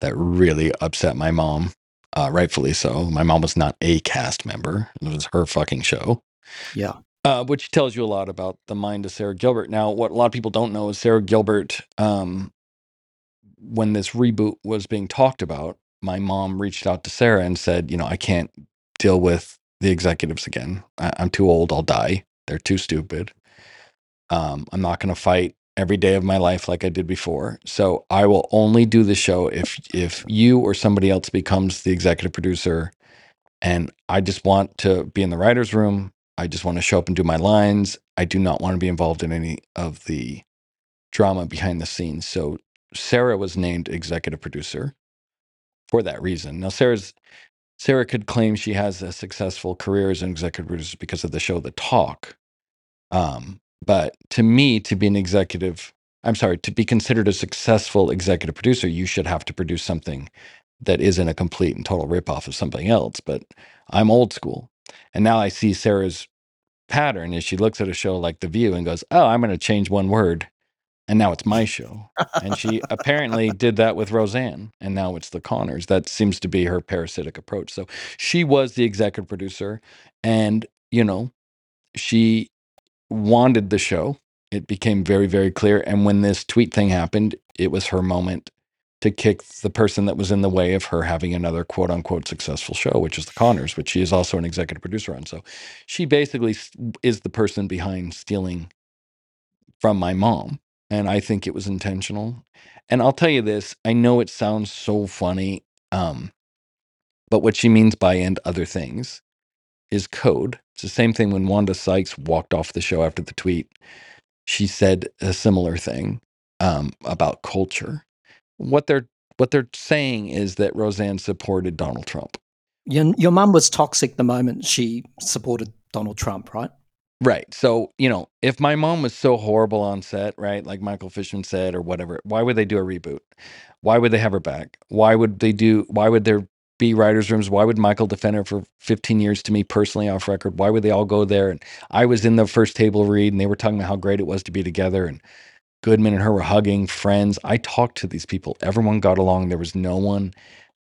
that really upset my mom. Uh, rightfully so. My mom was not a cast member. It was her fucking show. Yeah. Uh, which tells you a lot about the mind of Sara Gilbert. Now, what a lot of people don't know is Sara Gilbert, um, when this reboot was being talked about, my mom reached out to Sara and said, You know, I can't deal with the executives again. I- I'm too old. I'll die. They're too stupid. Um, I'm not going to fight every day of my life like I did before. So I will only do the show if if you or somebody else becomes the executive producer. And I just want to be in the writers' room. I just want to show up and do my lines. I do not want to be involved in any of the drama behind the scenes. So Sara was named executive producer for that reason. Now, Sara's Sara could claim she has a successful career as an executive producer because of the show The Talk. Um, but to me, to be an executive, I'm sorry, to be considered a successful executive producer, you should have to produce something that isn't a complete and total ripoff of something else. But I'm old school. And now I see Sara's pattern is she looks at a show like The View and goes, Oh, I'm going to change one word. And now it's my show. And she apparently did that with Roseanne. And now it's the Connors. That seems to be her parasitic approach. So she was the executive producer. And, you know, she wanted the show. It became very, very clear. And when this tweet thing happened, it was her moment to kick the person that was in the way of her having another quote unquote successful show, which is the Connors, which she is also an executive producer on. So she basically is the person behind stealing from my mom. And I think it was intentional. And I'll tell you this I know it sounds so funny, um, but what she means by and other things is code. It's the same thing when Wanda Sykes walked off the show after the tweet. She said a similar thing um, about culture. What they're what they're saying is that Roseanne supported Donald Trump. Your, your mum was toxic the moment she supported Donald Trump, right? Right. So, you know, if my mom was so horrible on set, right, like Michael Fishman said or whatever, why would they do a reboot? Why would they have her back? Why would they do why would there be writers' rooms? Why would Michael defend her for 15 years to me personally off record? Why would they all go there? And I was in the first table read and they were talking about how great it was to be together and Goodman and her were hugging, friends. I talked to these people. Everyone got along. There was no one,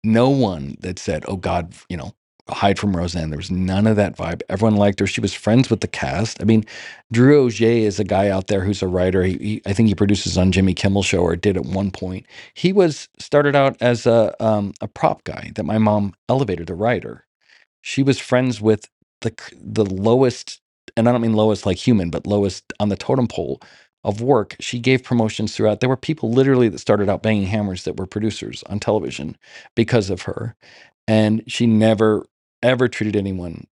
no one that said, "Oh God, you know, hide from Roseanne." There was none of that vibe. Everyone liked her. She was friends with the cast. I mean, Drew Auger is a guy out there who's a writer. He, he I think he produces on Jimmy Kimmel Show or did at one point. He was started out as a um, a prop guy that my mom elevated to writer. She was friends with the the lowest, and I don't mean lowest like human, but lowest on the totem pole of work. She gave promotions throughout. There were people literally that started out banging hammers that were producers on television because of her, and she never ever treated anyone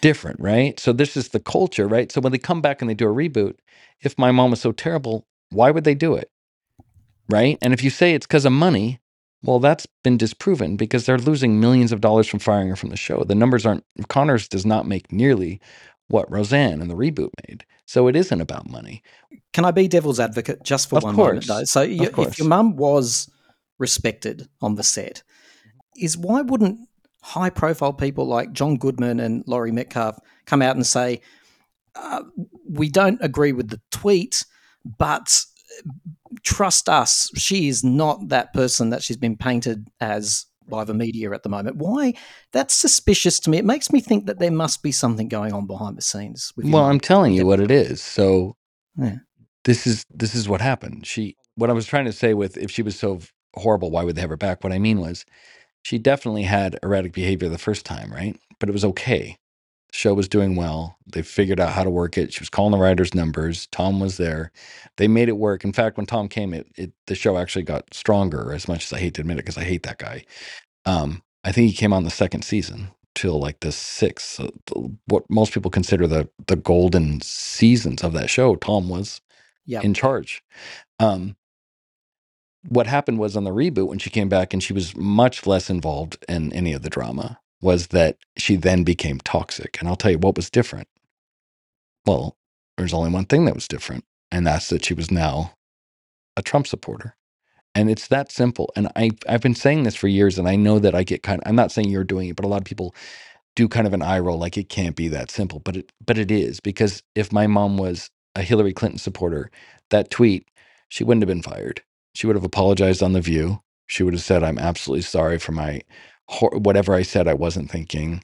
different, right? So this is the culture, right? So when they come back and they do a reboot, if my mom was so terrible, why would they do it? Right? And if you say it's because of money, well, that's been disproven because they're losing millions of dollars from firing her from the show. The numbers aren't Connors does not make nearly what Roseanne and the reboot made. So it isn't about money. Can I be devil's advocate just for Of one course. moment, though? So, you, if your mum was respected on the set, is why wouldn't high profile people like John Goodman and Laurie Metcalf come out and say, uh, we don't agree with the tweet, but trust us, she is not that person that she's been painted as by the media at the moment. Why? That's suspicious to me. It makes me think that there must be something going on behind the scenes. Well. I'm telling you what it is. So Yeah. this is this is what happened. She what I was trying to say with if she was so horrible, why would they have her back? What I mean was she definitely had erratic behavior the first time, right? But it was okay. The show was doing well. They figured out how to work it. She was calling the writers' numbers. Tom was there. They made it work. In fact, when Tom came, it, it the show actually got stronger. As much as I hate to admit it, because I hate that guy. Um, I think he came on the second season till like the sixth. So the- what most people consider the the golden seasons of that show. Tom was Yeah. in charge. Um, what happened was on the reboot when she came back and she was much less involved in any of the drama was that she then became toxic. And I'll tell you what was different. Well, there's only one thing that was different, and that's that she was now a Trump supporter. And it's that simple. And I I've been saying this for years, and I know that I get kind of I'm not saying you're doing it, but a lot of people do kind of an eye roll like it can't be that simple. But it but it is, because if my mom was a Hillary Clinton supporter, that tweet, she wouldn't have been fired. She would have apologized on the view. She would have said, I'm absolutely sorry for my hor- whatever I said I wasn't thinking,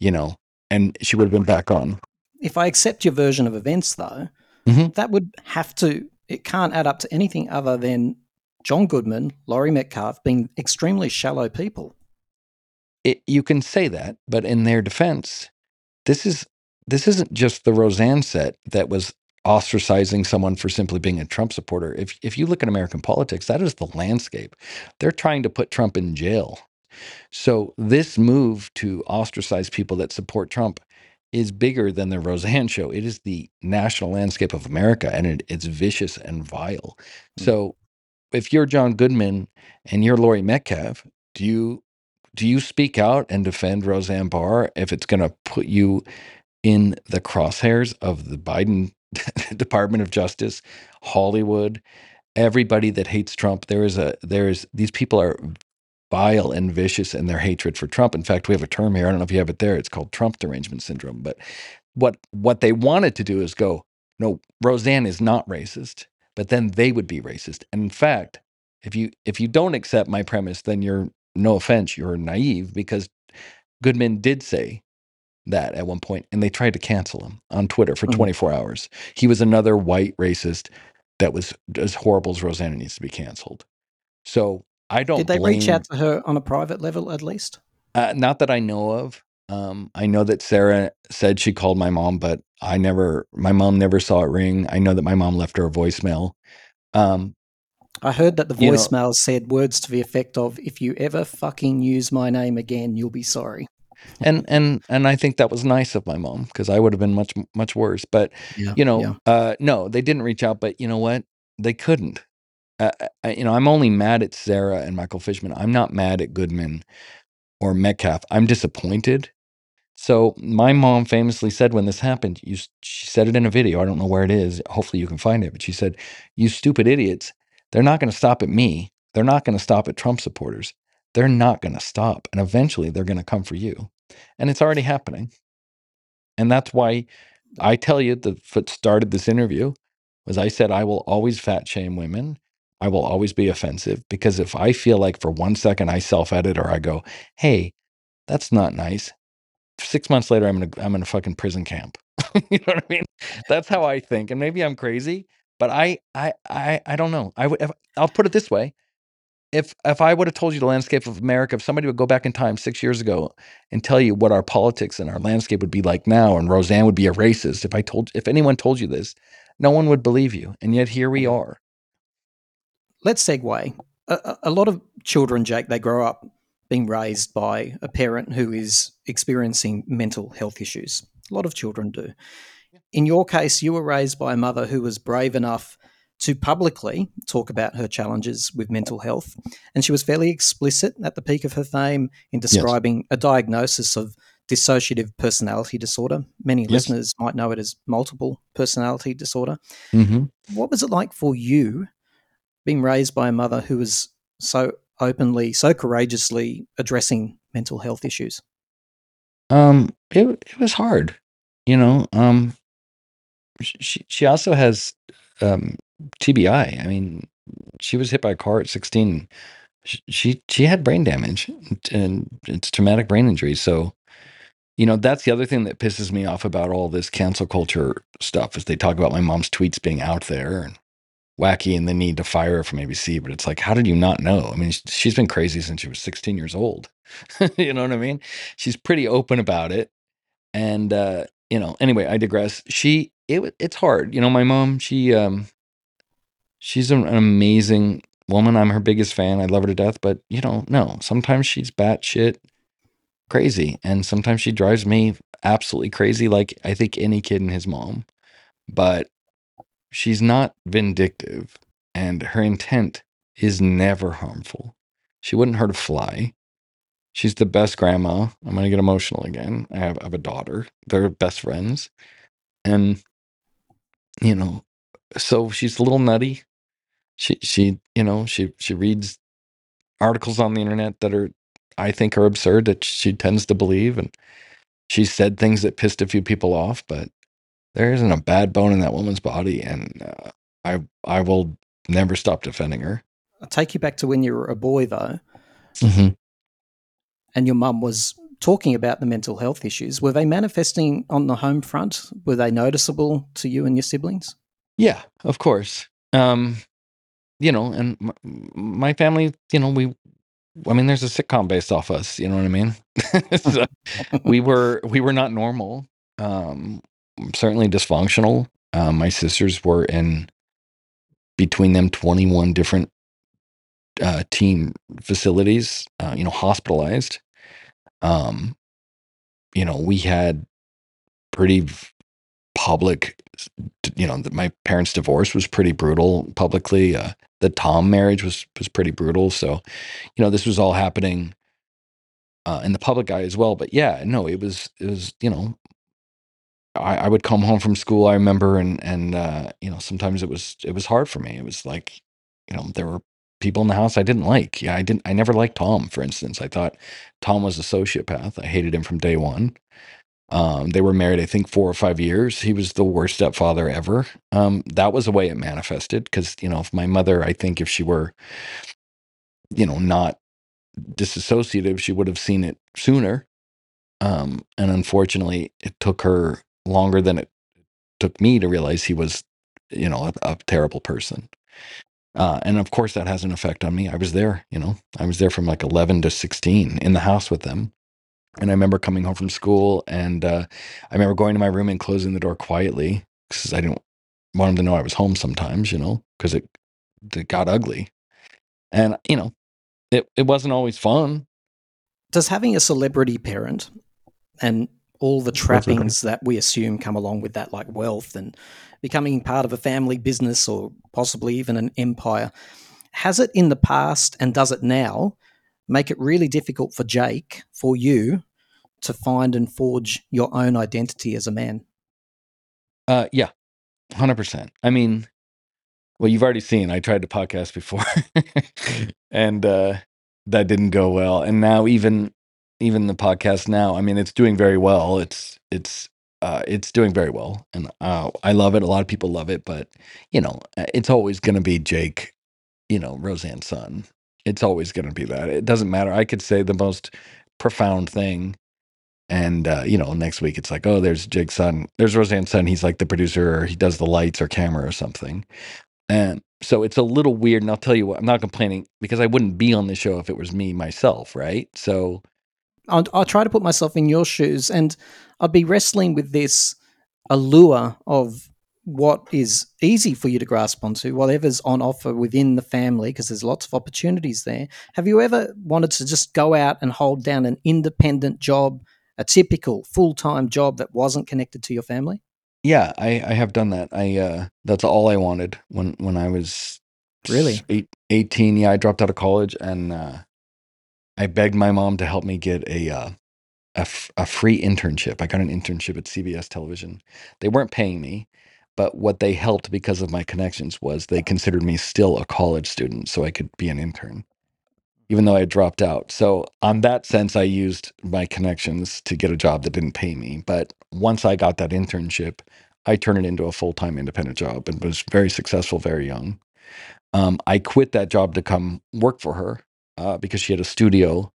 you know, and she would have been back on. if I accept your version of events, though, Mhm. that would have to, it can't add up to anything other than John Goodman, Laurie Metcalf being extremely shallow people. it, you can say that, but in their defense, this is this isn't just the Roseanne set that was ostracizing someone for simply being a Trump supporter. If if you look at American politics, that is the landscape. They're trying to put Trump in jail. So this move to ostracize people that support Trump is bigger than the Roseanne show. It is the national landscape of America, and it, it's vicious and vile. Mm. So if you're John Goodman and you're Laurie Metcalf, do you do you speak out and defend Roseanne Barr if it's going to put you in the crosshairs of the Biden Department of Justice, Hollywood, everybody that hates Trump? There is a there is these people are vile and vicious in their hatred for Trump. In fact, we have a term here. I don't know if you have it there. It's called Trump derangement syndrome. But what what they wanted to do is go, no, Roseanne is not racist, but then they would be racist. And in fact, if you if you don't accept my premise, then you're no offense, you're naive because Goodman did say that at one point, and they tried to cancel him on Twitter for Mhm. 24 hours. He was another white racist that was as horrible as Roseanne and needs to be canceled. So I don't Did they blame, reach out to her on a private level at least? uh, not that I know of. Um, I know that Sara said she called my mom, but I never, my mom never saw it ring. I know that my mom left her a voicemail. Um, I heard that the You know- voicemail said words to the effect of, if you ever fucking use my name again, you'll be sorry. And and and I think that was nice of my mom because I would have been much much worse. But Yeah. you know, yeah. uh, no, they didn't reach out. But you know what? They couldn't. Uh, I, you know, I'm only mad at Sara and Michael Fishman. I'm not mad at Goodman or Metcalf. I'm disappointed. So my mom famously said when this happened, you, she said it in a video. I don't know where it is. Hopefully you can find it. But she said, "You stupid idiots! They're not going to stop at me. They're not going to stop at Trump supporters. They're not going to stop. And eventually they're going to come for you. And it's already happening. And that's why I tell you the what started this interview was I said I will always fat shame women. I will always be offensive because if I feel like for one second I self edit or I go, hey, that's not nice. Six months later, I'm in a I'm in a fucking prison camp. you know what I mean? That's how I think, and maybe I'm crazy, but I I I I don't know. I would I'll put it this way: if if I would have told you the landscape of America, if somebody would go back in time six years ago and tell you what our politics and our landscape would be like now, and Roseanne would be a racist, if I told if anyone told you this, no one would believe you, and yet here we mm-hmm. are. Let's segue. A, a- a lot of children, Jake, they grow up being raised by a parent who is experiencing mental health issues. A lot of children do. In your case, you were raised by a mother who was brave enough to publicly talk about her challenges with mental health. And she was fairly explicit at the peak of her fame in describing a diagnosis of dissociative personality disorder. Many Yes. listeners might know it as multiple personality disorder. Mm-hmm. What was it like for you being raised by a mother who was so openly, so courageously addressing mental health issues? Um, it it was hard, you know. Um, she she also has um TBI. I mean, she was hit by a car at 16. Sh- She she had brain damage and it's traumatic brain injury. So, you know, that's the other thing that pisses me off about all this cancel culture stuff is they talk about my mom's tweets being out there and wacky and the need to fire her from ABC. But it's like, how did you not know? I mean, she's been crazy since she was 16 years old. you know what I mean? She's pretty open about it and uh you know anyway i digress she it it's hard you know my mom she um she's an, amazing woman i'm her biggest fan i love her to death but you know no sometimes she's batshit crazy and sometimes she drives me absolutely crazy like i think any kid and his mom but she's not vindictive and her intent is never harmful she wouldn't hurt a fly She's the best grandma. I'm gonna get emotional again. I have, I have a daughter. They're best friends, and you know, so she's a little nutty. She she you know she she reads articles on the internet that are I think are absurd that she tends to believe, and she said things that pissed a few people off. But there isn't a bad bone in that woman's body, and uh, I I will never stop defending her. I'll take you back to when you were a boy, though, Mm-hmm. and your mum was talking about the mental health issues. Were they manifesting on the home front? Were they noticeable to you and your siblings? Yeah, of course. Um, you know, and m- my family, you know, we, I mean, there's a sitcom based off us. You know what I mean? so we were we were not normal. Um, certainly dysfunctional. Um, my sisters were in between them 21 different uh, teen facilities. Uh, you know, hospitalized. Um, you know, we had pretty v- public. You know, my parents' divorce was pretty brutal publicly. Uh, the Tom marriage was was pretty brutal. So, you know, this was all happening uh, in the public eye as well. But yeah, no, it was it was you know, I, I would come home from school. I remember, and and uh, you know, sometimes it was it was hard for me. It was like, you know, there were people in the house I didn't like. Yeah, I didn't. I never liked Tom, for instance. I thought Tom was a sociopath. I hated him from day one. Um, they were married, I think, four or five years. He was the worst stepfather ever. Um, that was the way it manifested. Because you know, if my mother, I think, if she were, you know, not disassociative, she would have seen it sooner. Um, and unfortunately, it took her longer than it took me to realize he was, you know, a, a terrible person. Uh, and of course, that has an effect on me. I was there, you know, I was there from like 11 to 16 in the house with them. And I remember coming home from school and uh, I remember going to my room and closing the door quietly because I didn't want him to know I was home sometimes, you know, because it, it got ugly. And, you know, it, it wasn't always fun. Does having a celebrity parent and all the trappings that we assume come along with that, like wealth and becoming part of a family business or possibly even an empire, has it in the past and does it now make it really difficult for Jake, for you, to find and forge your own identity as a man? Uh, yeah, hundred percent. I mean, well, you've already seen. I tried to podcast before, and uh, that didn't go well. And now, even even the podcast now, I mean, it's doing very well. It's it's uh, it's doing very well, and uh, I love it. A lot of people love it, but you know, uh, it's always going to be Jake, you know, Roseanne's son. It's always going to be that. It doesn't matter. I could say the most profound thing and uh, you know, next week it's like, oh, there's Jake's son, there's Roseanne's son. He's like the producer, or he does the lights or camera or something. And so it's a little weird. And I'll tell you what, I'm not complaining because I wouldn't be on the show if it was me myself, right? So I'll, I'll try to put myself in your shoes, and I'd be wrestling with this allure of what is easy for you to grasp onto, whatever's on offer within the family, because there's lots of opportunities there. Have you ever wanted to just go out and hold down an independent job a typical full time job that wasn't connected to your family? Yeah, I, I have done that. I uh, that's all I wanted when when I was really eight, 18. Yeah, I dropped out of college and uh, I begged my mom to help me get a uh, a, f- a free internship. I got an internship at CBS Television. They weren't paying me, but what they helped because of my connections was they considered me still a college student, so I could be an intern even though I had dropped out. So, on that sense, I used my connections to get a job that didn't pay me. But once I got that internship, I turned it into a full time independent job and was very successful very young. Um, I quit that job to come work for her uh, because she had a studio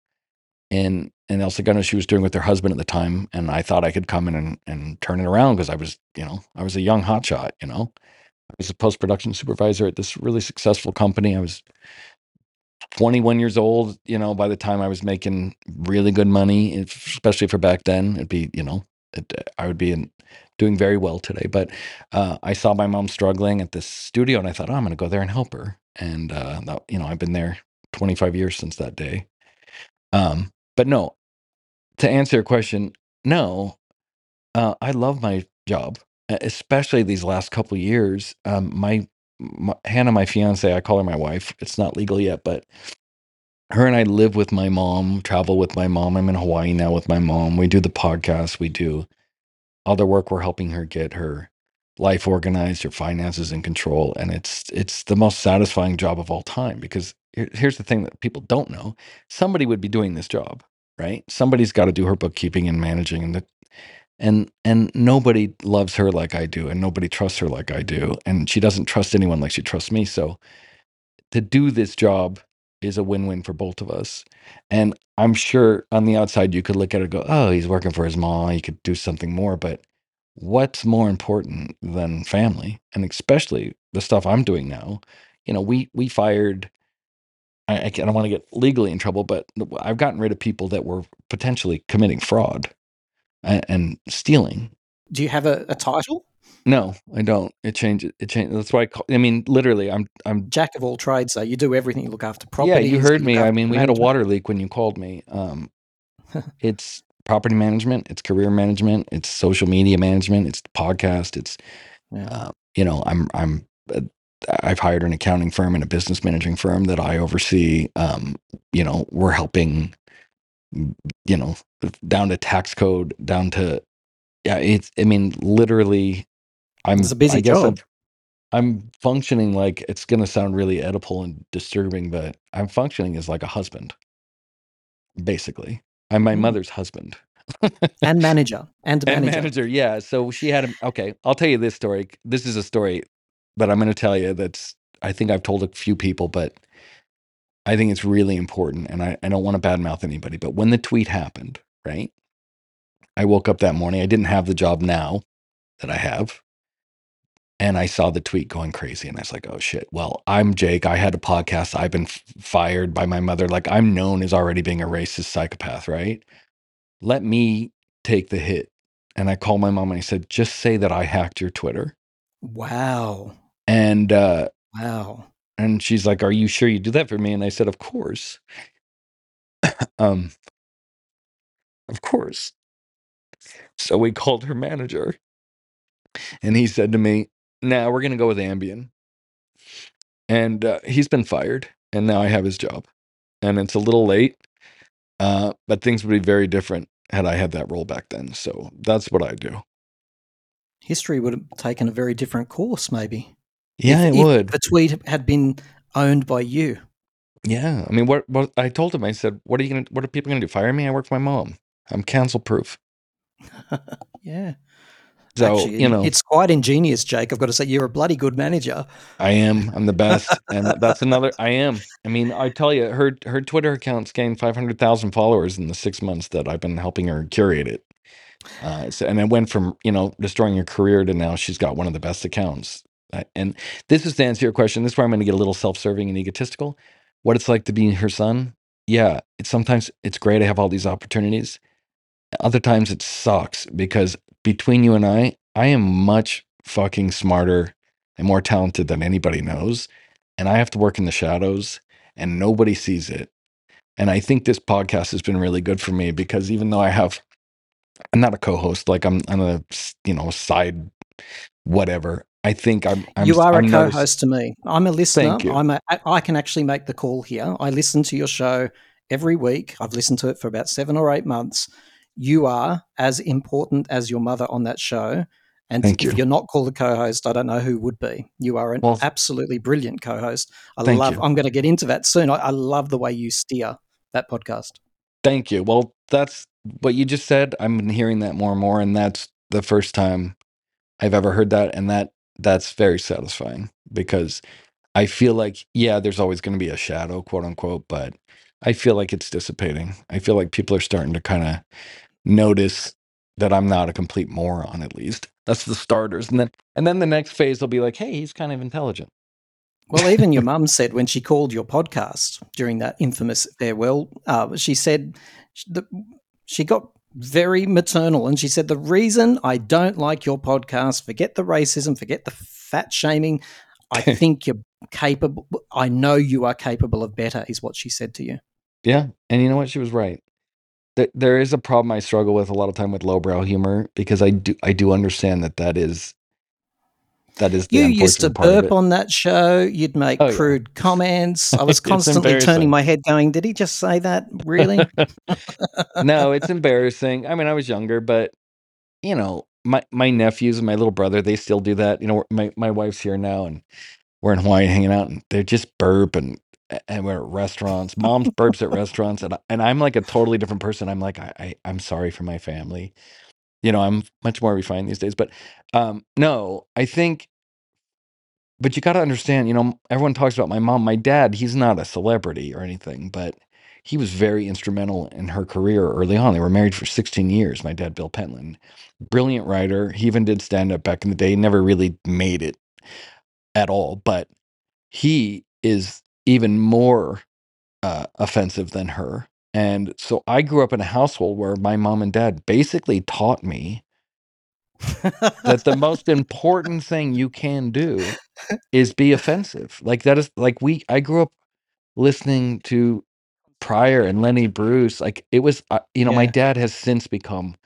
in in El Segundo she was doing with her husband at the time, and I thought I could come in and, and turn it around because I was, you know, I was a young hotshot. You know, I was a post production supervisor at this really successful company. I was 21 years old, you know, by the time I was making really good money, especially for back then, it'd be, you know, it, I would be in, doing very well today. But uh, I saw my mom struggling at this studio and I thought, oh, I'm going to go there and help her. And, uh, that, you know, I've been there 25 years since that day. Um, but no, to answer your question, no, uh, I love my job, especially these last couple years. Um, my, my Hannah, my fiance, I call her my wife. It's not legal yet, but her and I live with my mom, travel with my mom. I'm in Hawaii now with my mom. We do the podcast. We do other work. We're helping her get her life organized, her finances in control, and it's it's the most satisfying job of all time. Because here's the thing that people don't know: somebody would be doing this job, right? Somebody's got to do her bookkeeping and managing, and the, and and nobody loves her like I do, and nobody trusts her like I do, and she doesn't trust anyone like she trusts me. So to do this job is a win-win for both of us. And I'm sure on the outside you could look at it and go, "Oh, he's working for his mom. He could do something more." But what's more important than family, and especially the stuff I'm doing now? You know, we we fired. I, I don't want to get legally in trouble, but uh, I've gotten rid of people that were potentially committing fraud and, and stealing. Do you have a, a title? No, I don't. It changes. It changes. That's why I call. I mean, literally, I'm I'm jack of all trades. So you do everything. You look after property. Yeah, you heard me. I mean, we had a water leak when you called me. Um, it's property management. It's career management. It's social media management. It's podcast. It's, yeah. uh, you know, I'm I'm uh, I've hired an accounting firm and a business managing firm that I oversee. Um, you know, we're helping, you know, down to tax code, down to yeah. It's I mean, literally, I'm. It's a busy I guess job. I'm, functioning like it's going to sound really Oedipal and disturbing, but I'm functioning as like a husband, basically. I'm my Mm. mother's husband. And manager. And and manager. manager yeah so she had a okay i'll tell you this story this is a story that i'm going to tell you that's i think i've told a few people but i think it's really important and i, I don't want to badmouth anybody but when the tweet happened right i woke up that morning i didn't have the job now that i have and i saw the tweet going crazy and i was like oh shit well i'm jake i had a podcast i've been f- fired by my mother like i'm known as already being a racist psychopath right let me take the hit and i called my mom and i said just say that i hacked your twitter Wow. and uh Wow. And she's like are you sure you do that for me? And i said of course. Um of course. So we called her manager and he said to me nah we're gonna go with ambien. And uh, he's been fired and now i have his job and it's a little late uh but things would be very different had i had that role back then so that's what i do. History would have taken a very different course, maybe. Yeah if, it if would the tweet had been owned by you. yeah i mean what what i told him i said what are you gonna what are people gonna do fire me i work for my mom i'm cancel proof Yeah. so Actually, you know it's quite ingenious, Jake. I've got to say, you're a bloody good manager. I am. I'm the best, and that's another. I am. I mean, I tell you, her her Twitter account's gained five hundred thousand followers in the six months that I've been helping her curate it. Uh, so, and it went from you know destroying her career to now she's got one of the best accounts. And this is to answer your question. This is where I'm going to get a little self-serving and egotistical. What it's like to be her son? Yeah, it's sometimes it's great to have all these opportunities. Other times it sucks because between you and I, I am much fucking smarter and more talented than anybody knows. And I have to work in the shadows and nobody sees it. And I think this podcast has been really good for me because even though I have, I'm not a co-host, like I'm, I'm a, you know, side, whatever. I think I'm, I'm you are a I'm notice- co-host to me. I'm a listener. Thank you. I'm a, I- can actually make the call here. I listen to your show every week. I've listened to it for about seven or eight months. You are as important as your mother on that show. And Thank if you. you're not called a co-host, I don't know who would be. You are an Well, absolutely brilliant co-host. I thank love. you. I'm going to get into that soon. I, I love the way you steer that podcast. Thank you. Well, that's what you just said. I've been hearing that more and more, and that's the first time I've ever heard that, and that that's very satisfying because I feel like yeah, there's always going to be a shadow, quote unquote, but I feel like it's dissipating. I feel like people are starting to kind of notice that I'm not a complete moron. At least that's the starters, and then and then the next phase will be like, hey, he's kind of intelligent. Well, even your mum said when she called your podcast during that infamous farewell, uh, she said she got very maternal and she said, The reason I don't like your podcast, forget the racism, forget the fat shaming, I think you're capable, I know you are capable of better, is what she said to you. Yeah, and you know what? She was right. There, there is a problem I struggle with a lot of time with lowbrow humor because I do I do understand that that is that is the You used to unfortunate part of burp on that show. You'd make Oh, yeah. crude comments. I was constantly turning my head, going, "Did he just say that? Really?" no, it's embarrassing. I mean, I was younger, but you know, my my nephews and my little brother, they still do that. You know, my my wife's here now, and we're in Hawaii hanging out, and they're just burp and and we're at restaurants. Mom's burps at restaurants, and I- and I'm like a totally different person. I'm like, I, I I'm sorry for my family. You know, I'm much more refined these days. But um, no, I think. But you got to understand, you know, everyone talks about my mom. My dad, he's not a celebrity or anything, but he was very instrumental in her career early on. They were married for 16 years, my dad, Bill Pentland. Brilliant writer. He even did stand up back in the day, never really made it at all, but he is even more uh, offensive than her. And so I grew up in a household where my mom and dad basically taught me that the most important thing you can do is be offensive. Like that is like we I grew up listening to Pryor and Lenny Bruce. Like it was uh, you know my Yeah. dad has since become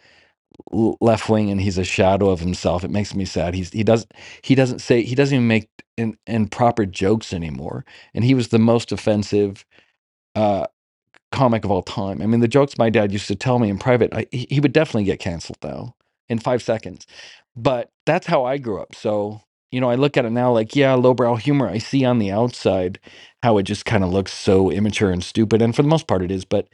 left wing and he's a shadow of himself. It makes me sad. He's he doesn't he doesn't say he doesn't even make in in proper jokes anymore, and he was the most offensive uh, comic of all time. I mean, the jokes my dad used to tell me in private, I, he he would definitely get canceled though in five seconds. But that's how I grew up. So you know, I look at it now like, yeah, lowbrow humor. I see on the outside how it just kind of looks so immature and stupid, and for the most part, it is. But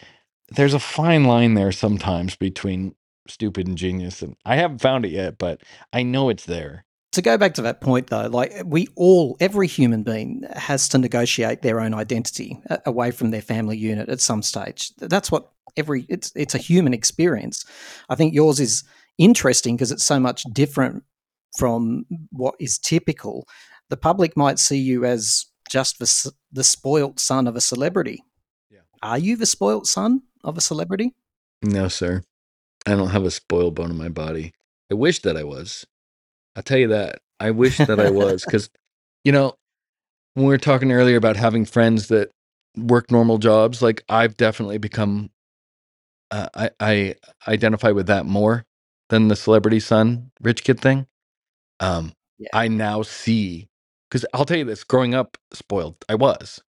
there's a fine line there sometimes between stupid and genius, and I haven't found it yet, but I know it's there. To go back to that point, though, like we all, every human being has to negotiate their own identity uh, away from their family unit at some stage. That's what every it's it's a human experience. I think yours is interesting because it's so much different from what is typical. The public might see you as just the the spoilt son of a celebrity. Yeah. Are you the spoilt son of a celebrity? No, sir. I don't have a spoiled bone in my body. I wish that I was. I'll tell you that. I wish that I was because, you know, when we were talking earlier about having friends that work normal jobs, like I've definitely become, uh, I, I identify with that more than the celebrity son, rich kid thing. Um, Yeah. I now see, because I'll tell you this growing up spoiled, I was.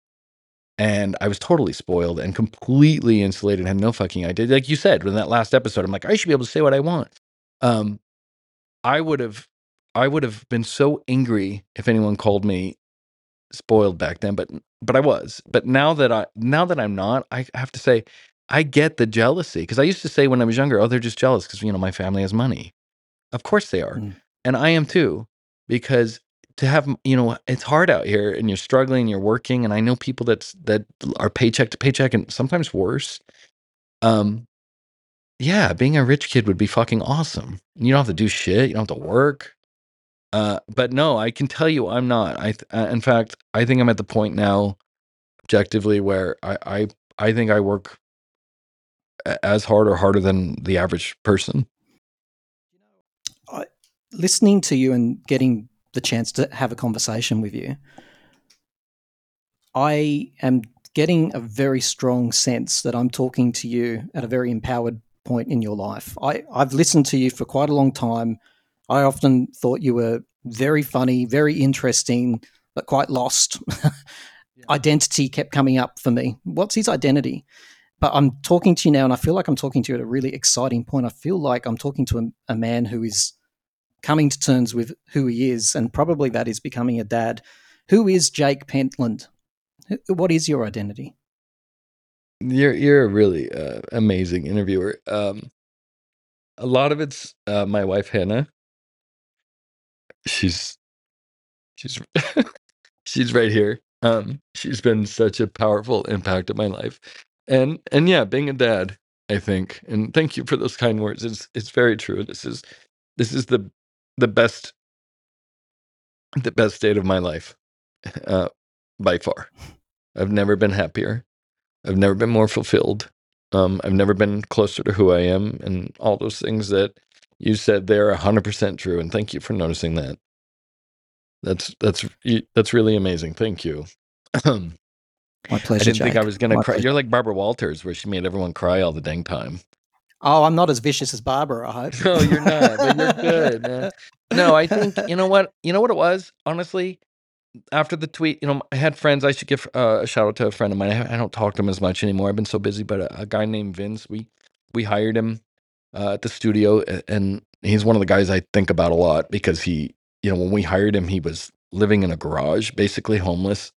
And I was totally spoiled and completely insulated, had no fucking idea. Like you said in that last episode, I'm like, I should be able to say what I want. Um, I would have, I would have been so angry if anyone called me spoiled back then, but but I was. But now that I now that I'm not, I have to say I get the jealousy because I used to say when I was younger, oh, they're just jealous because you know my family has money. Of course they are, Mm. and I am too because to have you know it's hard out here and you're struggling, you're working, and I know people that's that are paycheck to paycheck and sometimes worse. Um, yeah, being a rich kid would be fucking awesome. You don't have to do shit. You don't have to work. Uh, but no, I can tell you, I'm not. I, th- uh, in fact, I think I'm at the point now, objectively, where I, I, I think I work as hard or harder than the average person. I, listening to you and getting the chance to have a conversation with you, I am getting a very strong sense that I'm talking to you at a very empowered point in your life. I, I've listened to you for quite a long time. I often thought you were very funny, very interesting, but quite lost. Identity kept coming up for me. What's his identity? But I'm talking to you now, and I feel like I'm talking to you at a really exciting point. I feel like I'm talking to a, a man who is coming to terms with who he is, and probably that is becoming a dad. Who is Jake Pentland? What is your identity? You're you're a really uh, amazing interviewer. Um, a lot of it's uh, my wife Hannah. She's she's she's right here. Um, she's been such a powerful impact on my life, and and yeah, being a dad, I think. And thank you for those kind words. It's it's very true. This is this is the the best the best state of my life, uh, by far. I've never been happier. I've never been more fulfilled. Um, I've never been closer to who I am, and all those things that you said they're hundred percent true. And thank you for noticing that. That's that's that's really amazing. Thank you. My pleasure. I didn't think I was gonna My cry. pleasure. You're like Barbara Walters, where she made everyone cry all the dang time. Oh, I'm not as vicious as Barbara. I hope. No, you're not, but you're good, man. No, I think you know what you know what it was. Honestly, after the tweet, you know, I had friends. I should give uh, a shout out to a friend of mine. I, I don't talk to him as much anymore. I've been so busy. But a, a guy named Vince, we we hired him uh, at the studio, and he's one of the guys I think about a lot because he, you know, when we hired him, he was living in a garage, basically homeless,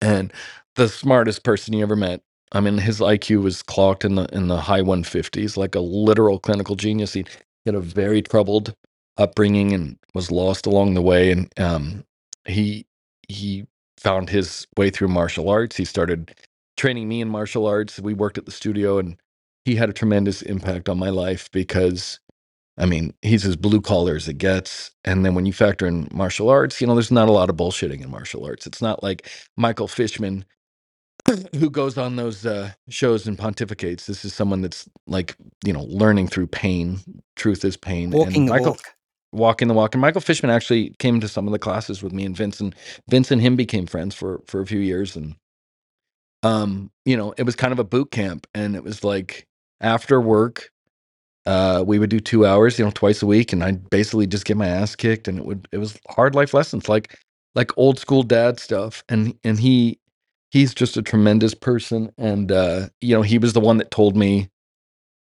and the smartest person you ever met. I mean, his IQ was clocked in the in the high 150s, like a literal clinical genius. He had a very troubled upbringing and was lost along the way, and um, he he found his way through martial arts. He started training me in martial arts. We worked at the studio, and he had a tremendous impact on my life because, I mean, he's as blue collar as it gets. And then when you factor in martial arts, you know, there's not a lot of bullshitting in martial arts. It's not like Michael Fishman who goes on those uh, shows and pontificates. This is someone that's like, you know, learning through pain. Truth is pain. Walking and the Michael, walk. walking the walk. And Michael Fishman actually came to some of the classes with me and Vince, and Vince and him became friends for for a few years. And um, you know, it was kind of a boot camp, and it was like after work, uh, we would do two hours, you know, twice a week, and I'd basically just get my ass kicked, and it would it was hard life lessons, like like old school dad stuff and and he he's just a tremendous person and uh you know he was the one that told me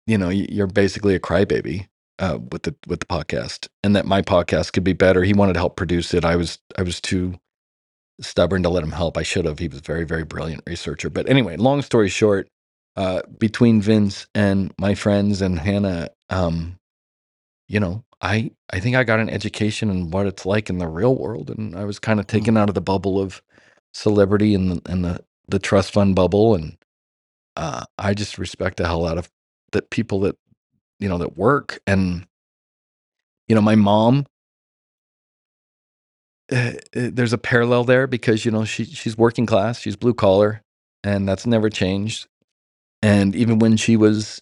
you know, you're basically a crybaby uh with the with the podcast and that my podcast could be better. He wanted to help produce it. I was i was too stubborn to let him help. I should have. He was a very very brilliant researcher. But anyway long story short uh between vince and my friends and hannah um you know i i think i got an education in what it's like in the real world and i was kind of taken out of the bubble of celebrity and the, and the the trust fund bubble and uh i just respect the hell out of the people that you know that work and you know my mom uh, there's a parallel there because you know she she's working class she's blue collar and that's never changed and even when she was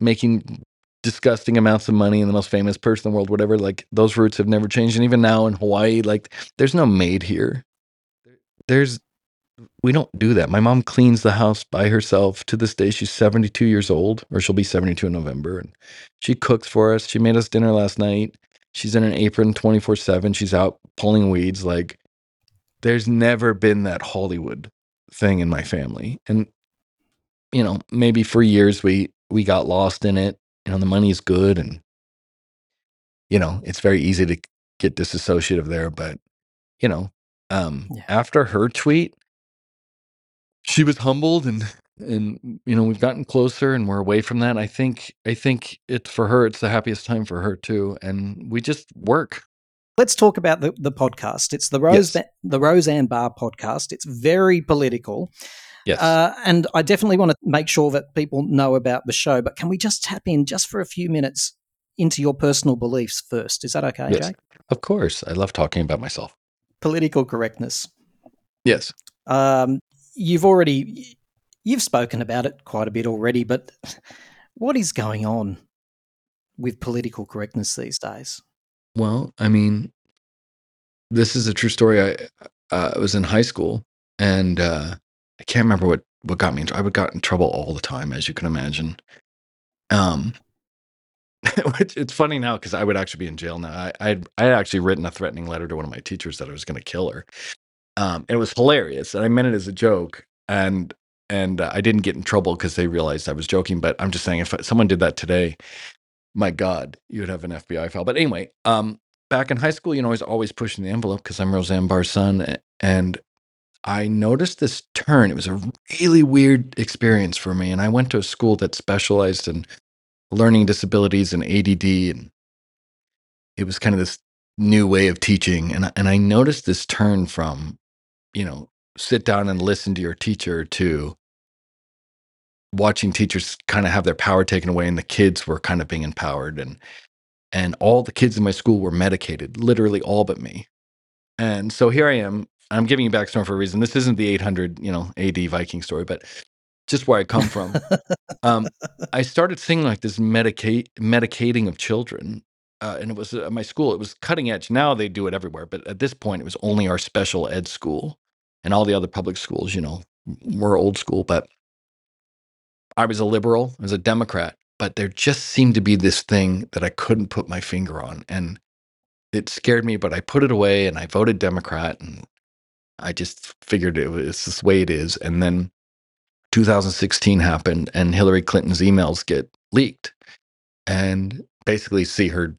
making disgusting amounts of money and the most famous person in the world whatever like those roots have never changed. And even now in hawaii like there's no maid here. There's we don't do that. My mom cleans the house by herself to this day. She's 72 years old or she'll be 72 in november and she cooks for us. She made us dinner last night. She's in an apron 24 7 she's out pulling weeds. Like there's never been that hollywood thing in my family. And you know maybe for years we we got lost in it you know the money's good and you know it's very easy to get disassociative there but you know um Yeah. after her tweet she was humbled and and you know we've gotten closer and we're away from that i think i think it's for her it's the happiest time for her too and we just work Let's talk about the, the podcast. It's the Rose Yes. the Roseanne Barr podcast. It's very political. Yes Uh, and I definitely want to make sure that people know about the show. But can we just tap in just for a few minutes into your personal beliefs first? Is that okay, Yes. Jake? of course i love talking about myself Political correctness. yes Um, you've already you've spoken about it quite a bit already, but what is going on with political correctness these days? Well, I mean, this is a true story. I uh, I was in high school, and uh, I can't remember what what got me. In, I would got in trouble all the time, as you can imagine. Um, it's funny now because I would actually be in jail now. I I I had actually written a threatening letter to one of my teachers that I was going to kill her. Um, it was hilarious, and I meant it as a joke, and and uh, I didn't get in trouble because they realized I was joking. But I'm just saying, if someone did that today, my God, you would have an FBI file. But anyway, um, back in high school, you know, I was always pushing the envelope because I'm Roseanne Barr's son. And I noticed this turn. It was a really weird experience for me. And I went to a school that specialized in learning disabilities and ADD. And it was kind of this new way of teaching. And, and I noticed this turn from, you know, sit down and listen to your teacher to watching teachers kind of have their power taken away and the kids were kind of being empowered and and all the kids in my school were medicated, literally all but me. And so here I am. I'm giving you backstory for a reason. This isn't the 800, you know, AD Viking story, but just where I come from. um, I started seeing like this medicate medicating of children, uh, and it was at my school. It was cutting edge. Now they do it everywhere, but at this point, it was only our special ed school, and all the other public schools, you know, were old school. But I was a liberal, I was a Democrat, but there just seemed to be this thing that I couldn't put my finger on. And it scared me, but I put it away and I voted Democrat. And I just figured it was this way it is. And then 2016 happened and Hillary Clinton's emails get leaked and basically see her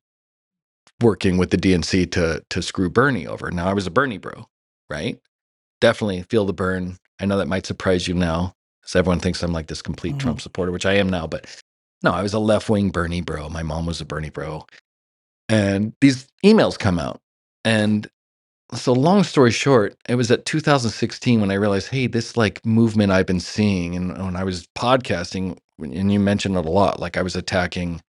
working with the DNC to to screw Bernie over. Now I was a Bernie bro, right? Definitely feel the Bern. I know that might surprise you now, because everyone thinks I'm like this complete Mhm. Trump supporter, which I am now. But no, I was a left wing Bernie bro. My mom was a Bernie bro, and these emails come out, and so long story short, it was at 2016 when I realized, hey, this like movement I've been seeing, and when I was podcasting, and you mentioned it a lot, like I was attacking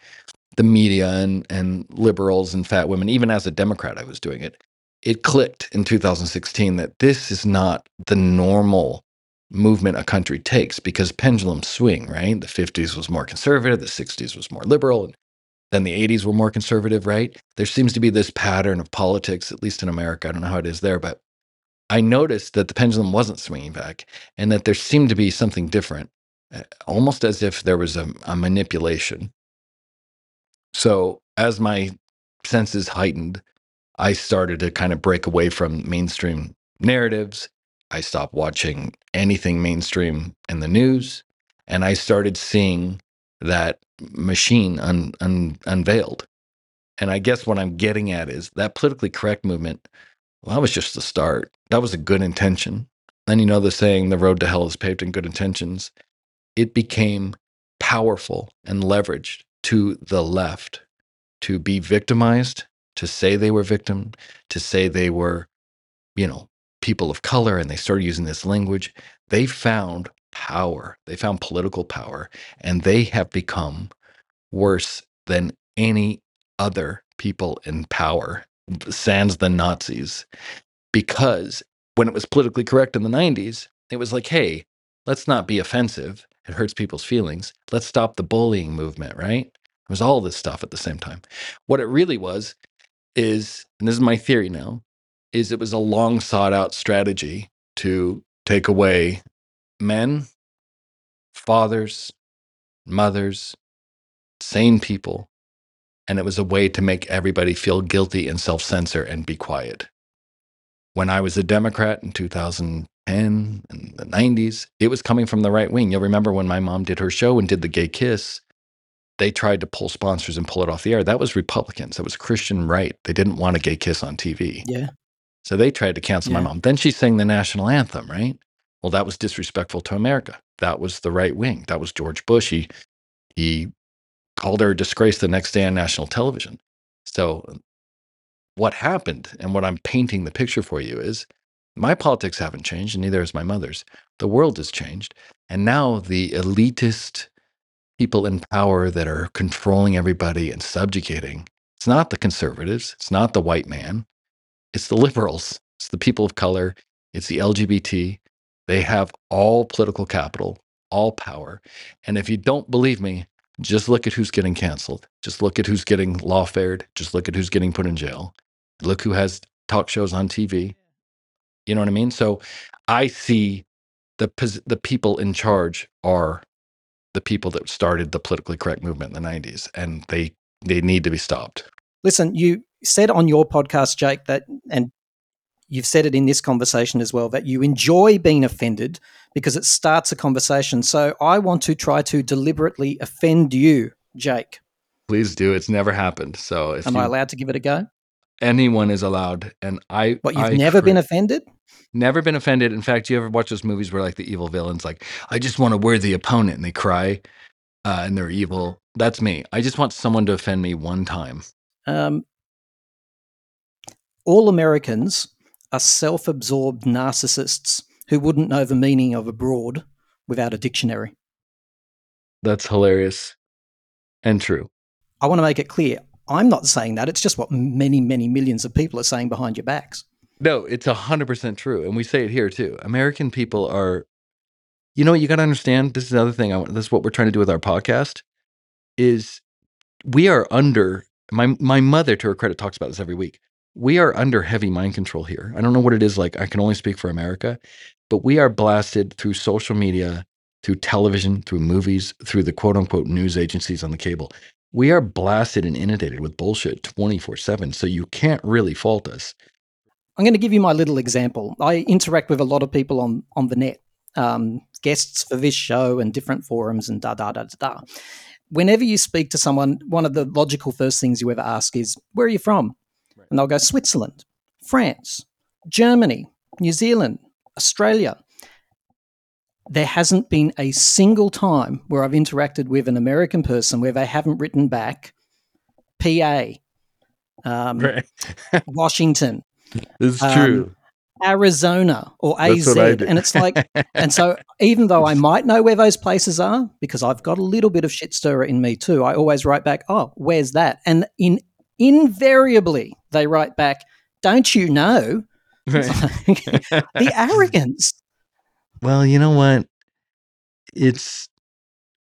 the media and and liberals and fat women. Even as a Democrat, I was doing it. It clicked in 2016 that this is not the normal movement a country takes because pendulums swing. Right, the 50s was more conservative, the 60s was more liberal, and then the 80s were more conservative. Right, there seems to be this pattern of politics, at least in America. I don't know how it is there, but I noticed that the pendulum wasn't swinging back, and that there seemed to be something different, uh, almost as if there was a, a manipulation so as my senses heightened, I started to kind of break away from mainstream narratives. I stopped watching anything mainstream in the news, and I started seeing that machine un, un, unveiled. And I guess what I'm getting at is that politically correct movement. Well, that was just the start. That was a good intention. Then you know the saying, "The road to hell is paved in good intentions." It became powerful and leveraged to the left to be victimized, to say they were victim, to say they were, you know, people of color, and they started using this language. They found power. They found political power, and they have become worse than any other people in power, sans the Nazis, because when it was politically correct in the 90s, it was like, hey, let's not be offensive. It hurts people's feelings. Let's stop the bullying movement, right? It was all this stuff at the same time. What it really was is, and this is my theory now, is it was a long sought out strategy to take away men, fathers, mothers, sane people. And it was a way to make everybody feel guilty and self censor and be quiet. When I was a Democrat in 2010 and the 90s, it was coming from the right wing. You'll remember when my mom did her show and did the gay kiss, they tried to pull sponsors and pull it off the air. That was Republicans. That was Christian right. They didn't want a gay kiss on TV. Yeah. So they tried to cancel my mom. Then she sang the national anthem, right? Well, that was disrespectful to America. That was the right wing. That was George Bush. He he called her a disgrace the next day on national television. So what happened and what I'm painting the picture for you is my politics haven't changed, and neither has my mother's. The world has changed. And now the elitist people in power that are controlling everybody and subjugating, it's not the conservatives, it's not the white man, it's the liberals, it's the people of color, it's the LGBT. They have all political capital, all power. And if you don't believe me, just look at who's getting canceled. Just look at who's getting lawfared. Just look at who's getting put in jail. Look who has talk shows on TV. You know what I mean? So I see the pos- the people in charge are the people that started the politically correct movement in the 90s and they they need to be stopped. Listen, you said on your podcast, Jake, that, and you've said it in this conversation as well, that you enjoy being offended because it starts a conversation. So I want to try to deliberately offend you, Jake. Please do. It's never happened. So if Am you, I allowed to give it a go? anyone is allowed and I What, you've I never been offended? never been offended. In fact, you ever watch those movies where like the evil villains like I just want to wear the opponent and they cry uh, and they're evil. That's me. I just want someone to offend me one time. Um, all Americans are self absorbed narcissists who wouldn't know the meaning of abroad without a dictionary. That's hilarious and true. I want to make it clear I'm not saying that. It's just what many, many millions of people are saying behind your backs. No, it's a hundred percent true, and we say it here too. American people are, you know, what you got to understand. This is another thing. I, this is what we're trying to do with our podcast. Is we are under my my mother, to her credit, talks about this every week. We are under heavy mind control here. I don't know what it is like. I can only speak for America, but we are blasted through social media, through television, through movies, through the quote unquote news agencies on the cable. We are blasted and inundated with bullshit 24 7. So you can't really fault us. I'm going to give you my little example. I interact with a lot of people on, on the net, um, guests for this show and different forums and da da da da da. Whenever you speak to someone, one of the logical first things you ever ask is, Where are you from? Right. And they'll go, Switzerland, France, Germany, New Zealand, Australia. There hasn't been a single time where I've interacted with an American person where they haven't written back PA, um, Washington, It's Um, true. Arizona or AZ. what I do. And it's like, and so even though I might know where those places are, because I've got a little bit of shit stirrer in me too, I always write back, oh, where's that? And in invariably they write back, don't you know? the arrogance. Well, you know what? It's